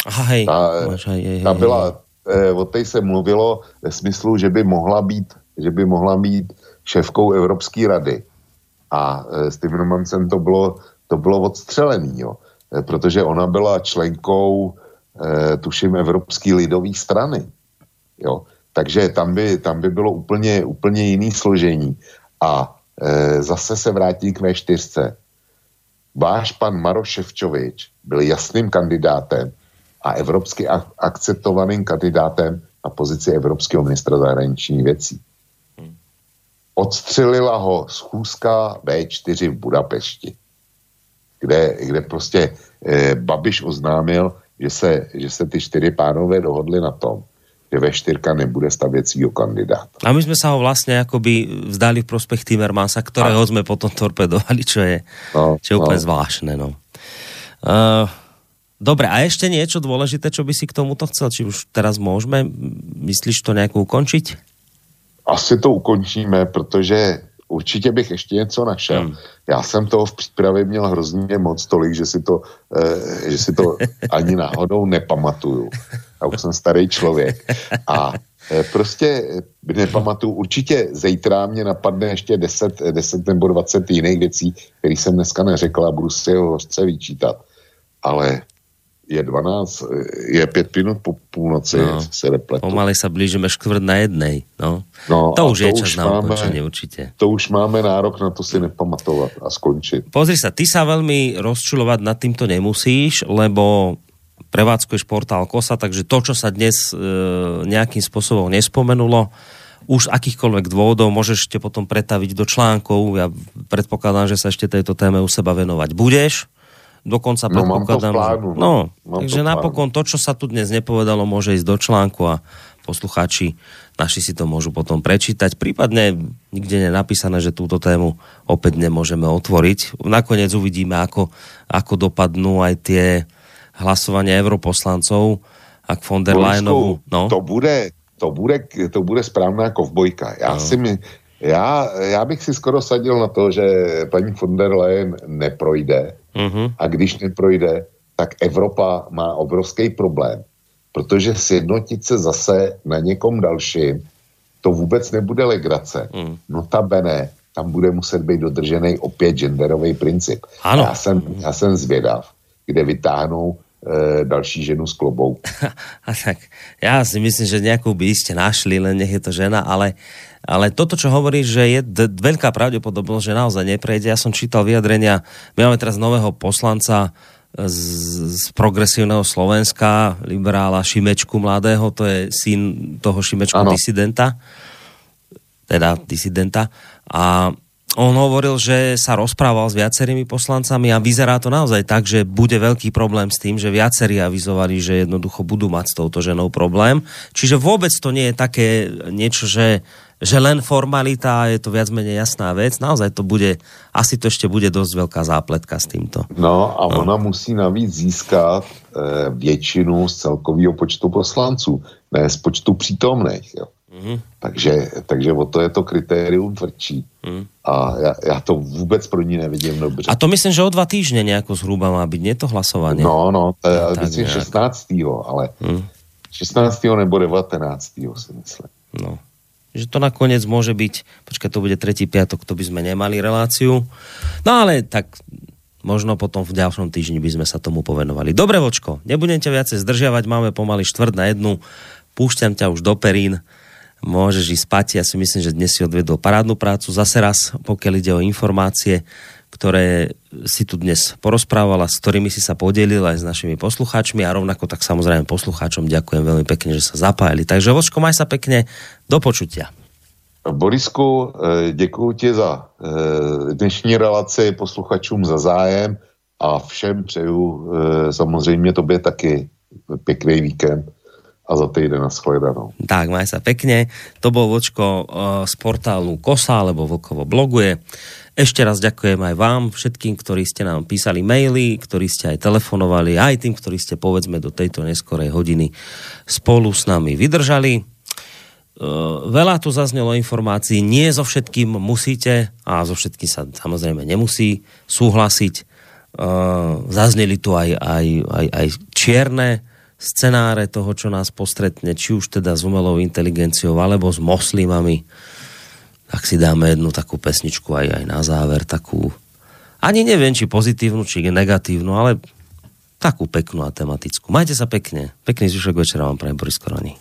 Speaker 2: Aha, hej.
Speaker 3: Ta,
Speaker 2: hej, hej,
Speaker 3: ta byla, eh, o té se mluvilo ve smyslu, že by mohla být, že by mohla být šéfkou Evropské rady. A eh, s Timmermansem to bylo, to bylo odstřelený, jo. Eh, protože ona byla členkou, eh, tuším, Evropské lidové strany. Jo. Takže tam by, tam by bylo úplně, úplně jiný složení. A e, zase se vrátí k V4. Váš pan Maroš Ševčovič byl jasným kandidátem a evropsky ak- akceptovaným kandidátem na pozici evropského ministra zahraničních věcí. Odstřelila ho schůzka V4 v Budapešti, kde, kde prostě e, Babiš oznámil, že se, že se ty čtyři pánové dohodli na tom, že V4 nebude stavět svýho kandidáta.
Speaker 2: A my sme sa ho vlastne akoby vzdali v prospech Timmermansa, ktorého sme potom torpedovali, čo je,
Speaker 3: No,
Speaker 2: čo je úplne
Speaker 3: no.
Speaker 2: zvláštne. No. Uh, dobre, a ešte niečo dôležité, čo by si k tomuto chcel? Či už teraz môžeme? Myslíš to nejako ukončiť?
Speaker 3: Asi to ukončíme, protože určitě bych ještě něco našel. Hmm. Já jsem toho v přípravě měl hrozně moc tolik, že si to, eh, že si to ani náhodou nepamatuju. Já už jsem starý člověk. A eh, prostě eh, nepamatuju. Určitě zítra mě napadne ještě 10, eh, 10 nebo 20 jiných věcí, které jsem dneska neřekl a budu si ho hořce vyčítat. Ale je 12, eh, je 5 minut po půlnoci,
Speaker 2: No.
Speaker 3: se repletu.
Speaker 2: Pomaly sa blížime škvrt na jednej. No.
Speaker 3: No,
Speaker 2: to už je
Speaker 3: to
Speaker 2: čas
Speaker 3: už
Speaker 2: na
Speaker 3: máme-
Speaker 2: ukončenie určite.
Speaker 3: To už máme nárok na to si nepamatovat a skončit.
Speaker 2: Pozri sa, ty sa veľmi rozčulovať nad týmto nemusíš, lebo prevádzkuješ portál KOSA, takže to, čo sa dnes e, nejakým spôsobom nespomenulo, už akýchkoľvek dôvodov môžeš ešte potom pretaviť do článkov. Ja predpokladám, že sa ešte tejto téme u seba venovať budeš. Dokonca
Speaker 3: No, mám to v
Speaker 2: predpokladám,
Speaker 3: plánu, no. Mám
Speaker 2: takže
Speaker 3: to plánu.
Speaker 2: napokon to, čo sa tu dnes nepovedalo, môže ísť do článku a poslucháči naši si to môžu potom prečítať. Prípadne nikde je napísané, že túto tému opäť nemôžeme otvoriť. Nakoniec uvidíme, ako, ako dopadnú aj tie hlasovania europoslancov, ak von der Leyenovú... No,
Speaker 3: to, bude, to, bude, to bude správná kovbojka. Já,
Speaker 2: No.
Speaker 3: si mi, já, já bych si skoro sadil na to, že paní von der Leyen neprojde
Speaker 2: uh-huh.
Speaker 3: a když neprojde, tak Evropa má obrovský problém, protože sjednotit se zase na někom dalším, to vůbec nebude legrace.
Speaker 2: Mm.
Speaker 3: Notabene, tam bude muset být dodržený opět genderový princip.
Speaker 2: Ano.
Speaker 3: Já jsem, já jsem zvědav, kde vytáhnou e, další ženu z klobou.
Speaker 2: A tak, ja si myslím, že nejakú by ste našli, len nech je to žena, ale, ale toto, čo hovoríš, že je d- veľká pravdepodobnosť, že naozaj neprejde. Ja som čítal vyjadrenia, my máme teraz nového poslanca z, z progresívneho Slovenska, liberála Šimečku mladého, to je syn toho Šimečku
Speaker 3: Áno.
Speaker 2: disidenta, teda disidenta. A on hovoril, že sa rozprával s viacerými poslancami a vyzerá to naozaj tak, že bude veľký problém s tým, že viacerí avizovali, že jednoducho budú mať s touto ženou problém. Čiže vôbec to nie je také niečo, že, že len formalita, je to viac menej jasná vec. Naozaj to bude, asi to ešte bude dosť veľká zápletka s týmto.
Speaker 3: No a ona musí navíc získat e, většinu z celkového počtu poslanců, ne z počtu přítomných. Jo.
Speaker 2: Mhm.
Speaker 3: Takže, takže o to je to kritérium tvrdší.
Speaker 2: Mhm.
Speaker 3: A já, já to vůbec pro ní nevidím dobře.
Speaker 2: A to myslím, že o dva týždne nejako zhruba má byť, nie to hlasovanie?
Speaker 3: No, no, to je
Speaker 2: No,
Speaker 3: no, myslím
Speaker 2: nějak.
Speaker 3: 16. ale
Speaker 2: Hm.
Speaker 3: 16. nebo 19. si myslím.
Speaker 2: No. Že to nakoniec môže byť, počkaj, to bude tretí piatok, to by sme nemali reláciu. No ale tak možno potom v ďalšom týždni by sme sa tomu povenovali. Dobre, Vočko, nebudem ťa viacej zdržiavať, máme pomaly štvrt na jednu, púšťam ťa už do perín, môžeš ísť spať, ja si myslím, že dnes si odvedol parádnu prácu. Zase raz, pokiaľ ide o informácie, ktoré si tu dnes porozprávala, s ktorými si sa podelil aj s našimi poslucháčmi a rovnako tak samozrejme poslucháčom ďakujem veľmi pekne, že sa zapájali. Takže Vočko, maj sa pekne, do počutia.
Speaker 3: Borisku, eh, děkuji ti za eh, dnešní relaci, posluchačům za zájem a všem přeju eh, samozřejmě tobě taky pěkný víkend a za týden nashledanou.
Speaker 2: Tak, maj sa pekne. To bol Vočko z portálu Kosa, alebo Vlkovo bloguje. Ešte raz ďakujem aj vám, všetkým, ktorí ste nám písali maily, ktorí ste aj telefonovali, aj tým, ktorí ste povedzme do tejto neskorej hodiny spolu s nami vydržali. Uh, veľa tu zaznelo informácií, nie so všetkým musíte a so všetkým sa samozrejme nemusí súhlasiť. Uh, zazneli tu aj, aj, aj, aj čierne scenáre toho, čo nás postretne, či už teda s umelou inteligenciou, alebo s moslimami. Tak si dáme jednu takú pesničku aj, aj na záver, takú, ani neviem, či pozitívnu, či negatívnu, ale takú peknú a tematickú. Majte sa pekne. Pekný zvyšok večera vám prajem Boris Koroni.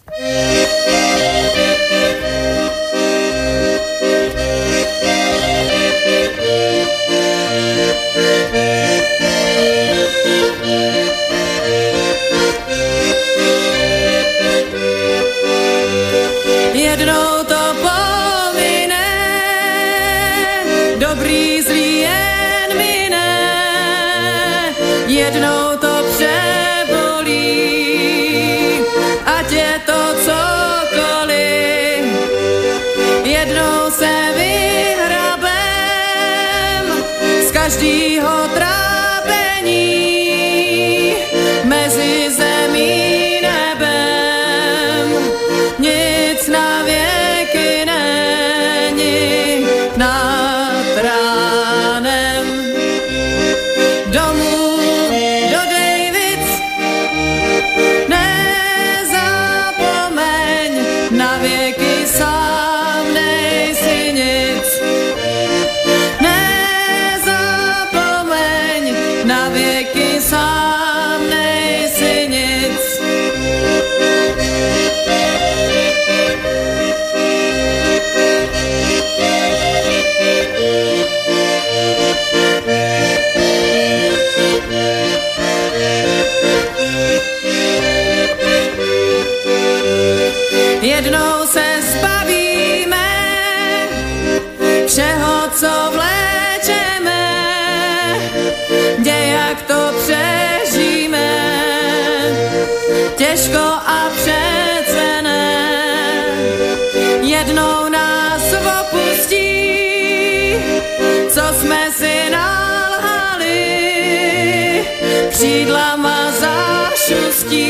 Speaker 11: Křídlama zašustí,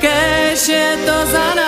Speaker 11: kež je to za